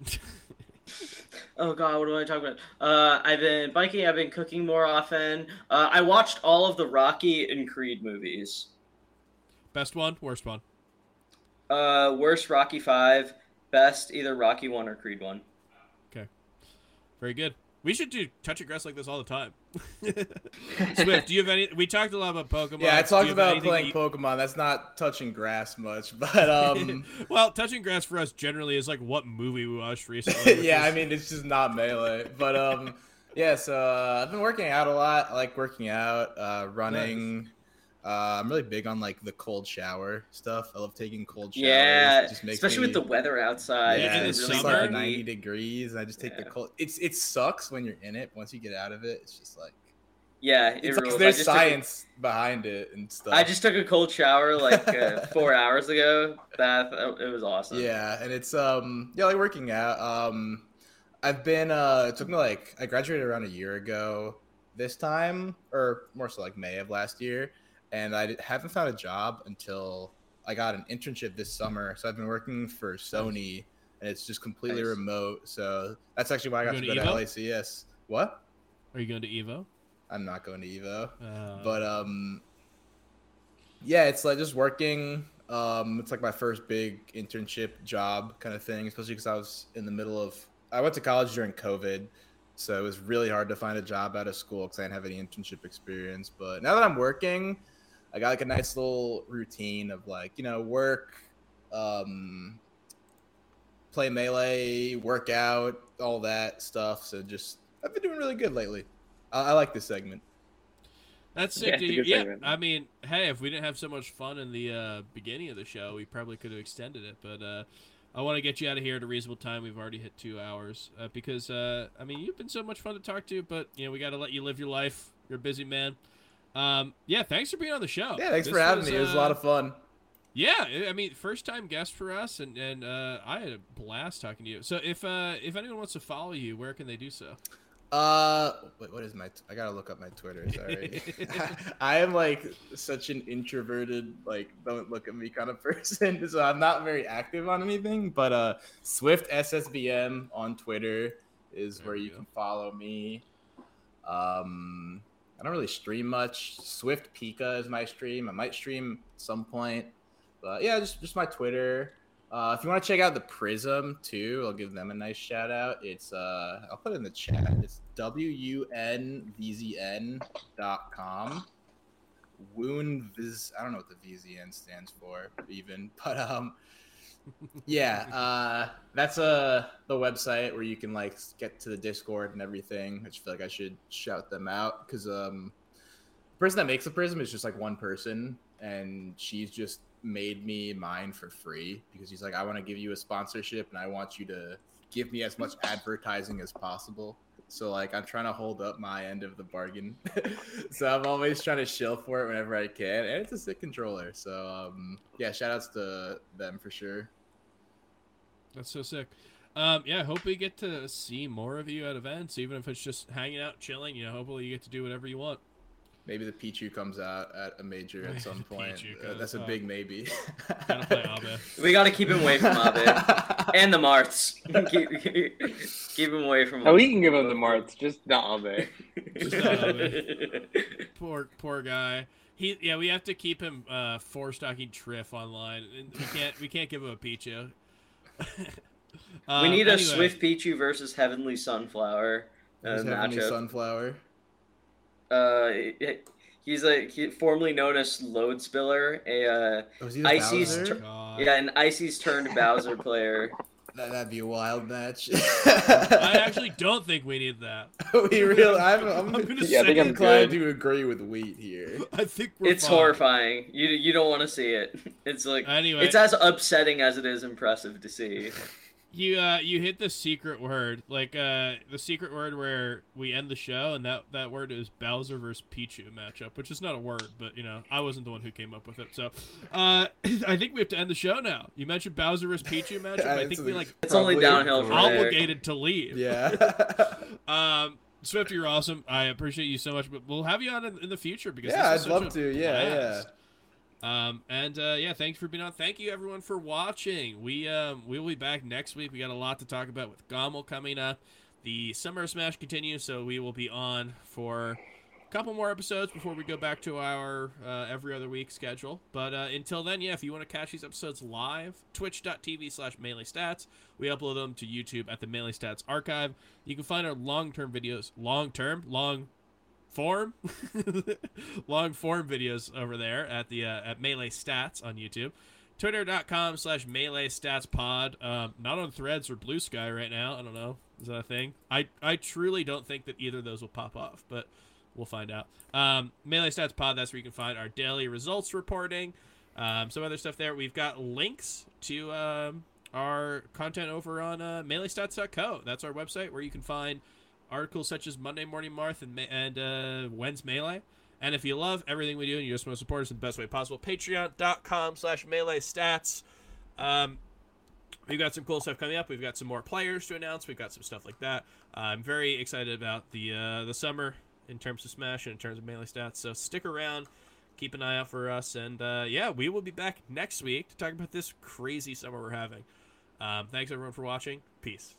Oh god, what do I talk about? Uh, I've been biking. I've been cooking more often. Uh, I watched all of the Rocky and Creed movies. Best one, worst one. Uh, worst Rocky Five, best either Rocky One or Creed One. Okay, very good. We should do touching grass like this all the time. [laughs] Swift, do you have any? We talked a lot about Pokemon. yeah, I talked about playing that Pokemon. That's not touching grass much, [laughs] but um, [laughs] well, touching grass for us generally is like what movie we watched recently. yeah, I mean it's just not melee. But um, yeah. So uh, I've been working out a lot. I like working out, uh, running. Uh, I'm really big on like the cold shower stuff. I love taking cold showers. Yeah, It just makes especially me- with the weather outside. Yeah, yeah, in the it's really like summer. 90 degrees, and I just take the cold. It's it sucks when you're in it. Once you get out of it, it's just like Yeah, it it's like there's just took a- science behind it and stuff. I just took a cold shower like uh, [laughs] four hours ago. That it was awesome. Yeah, and it's um yeah, like working out. Um I've been uh it took me like I graduated around a year ago this time or more so like May of last year and I haven't found a job until I got an internship this summer. So I've been working for Sony and it's just completely Nice. remote. So that's actually why I got to go to to LACS. What? Are you going to Evo? I'm not going to Evo. Uh, but um yeah it's like just working um it's like my first big internship job kind of thing especially because i was in the middle of i went to college during covid so it was really hard to find a job out of school because i didn't have any internship experience but now that i'm working i got like a nice little routine of like you know work um play melee work out all that stuff so just i've been doing really good lately i, I like this segment That's sick. it's to a hear. good Yeah, segment. I mean, hey, if we didn't have so much fun in the uh, beginning of the show, we probably could have extended it. But uh, I want to get you out of here at a reasonable time. We've already hit two hours uh, because uh, I mean, you've been so much fun to talk to. But you know, we got to let you live your life. You're a busy man. Um, yeah, thanks for being on the show. Yeah, thanks This for having was, me. It was a uh, lot of fun. Yeah, I- I mean, first time guest for us, and and uh, I had a blast talking to you. So if uh, if anyone wants to follow you, where can they do so? Uh, wait, what is my? T- I gotta look up my Twitter. Sorry, [laughs] [laughs] I am like such an introverted, like don't look at me kind of [laughs] person. So I'm not very active on anything. But uh, Swift SSBM on Twitter is There where you go. can follow me. Um, I don't really stream much. Swift Pika is my stream. I might stream at some point. But yeah, just just my Twitter. Uh, if you want to check out the Prism too, I'll give them a nice shout out. It's uh, I'll put it in the chat. It's wunvzn dot com. Woon Viz. I don't know what the VZN stands for even, [laughs] but um, yeah, uh, that's uh the website where you can like get to the Discord and everything. I just feel like I should shout them out because um, the person that makes the Prism is just like one person, and she's just made me mine for free because she's like, I want to give you a sponsorship and I want you to give me as much advertising as possible. So like I'm trying to hold up my end of the bargain. [laughs] so I'm always trying to shill for it whenever I can. And it's a sick controller. So um yeah, shout outs to them for sure. That's so sick. Um, yeah, I hope we get to see more of you at events, even if it's just hanging out, chilling. You know, hopefully you get to do whatever you want. Maybe the Pichu comes out at a major at some point. Uh, that's a out. big maybe. Gotta play Abe. [laughs] We got to keep him away from Abe [laughs] and the Marths. [laughs] keep, keep him away from. Oh, we can give him the Marths, just not Abe. poor poor guy. He yeah, we have to keep him uh four stocking Trif online. And we can't we can't give him a Pichu. we Um, need a anyway, Swift Pichu versus Heavenly Sunflower uh, Who's Heavenly matchup. Sunflower. Uh, he's a he, formerly known as Load Spiller, a uh, Was he Icy's tur- yeah, an Icy's turned Bowser player. [laughs] That, that'd be a wild match. I [laughs] actually don't think we need that. [laughs] we really. I'm, I'm, I'm gonna Yeah, I think say I'm inclined good. to agree with Wheat here. I think we're It's fine. horrifying. You you don't want to see it. It's like Anyway, it's as upsetting as it is impressive to see. You uh you hit the secret word, like uh the secret word where we end the show, and that that word is Bowser versus Pichu matchup, which is not a word, but you know I wasn't the one who came up with it. So, uh, [laughs] I think we have to end the show now. You mentioned Bowser versus Pichu [laughs] matchup. I think we like- like It's only downhill from there. obligated to leave. Yeah. [laughs] Um, Swift, you're awesome. I appreciate you so much, but we'll have you on in, in the future because Yeah, this I'd such love a to. Yeah, blast. Um, and uh, yeah, thanks for being on. Thank you everyone for watching. We um, we will be back next week. We got a lot to talk about with GOML coming up. The Summer Smash continues, so we will be on for a couple more episodes before we go back to our uh, every other week schedule. But uh, until then, yeah, if you want to catch these episodes live, twitch.tv slash melee stats. We upload them to YouTube at the Melee Stats archive. You can find our long term videos, long term, long form, [laughs] long form videos over there at the uh, at Melee Stats on YouTube. Twitter.com slash Melee Stats Pod. Um, not on Threads or Bluesky right now. I don't know. Is that a thing? I I truly don't think that either of those will pop off, but we'll find out. Um, Melee Stats Pod. That's where you can find our daily results reporting. Um, some other stuff there. We've got links to um, our content over on uh, MeleeStats.co. That's our website where you can find articles such as Monday Morning Marth and, and uh, When's Melee. And if you love everything we do and you just want to support us in the best way possible, patreon.com slash melee stats. Um, we've got some cool stuff coming up. We've got some more players to announce. We've got some stuff like that. I'm very excited about the uh, the summer in terms of Smash and in terms of melee stats. So stick around. Keep an eye out for us. And uh, yeah, we will be back next week to talk about this crazy summer we're having. Um, thanks everyone for watching. Peace.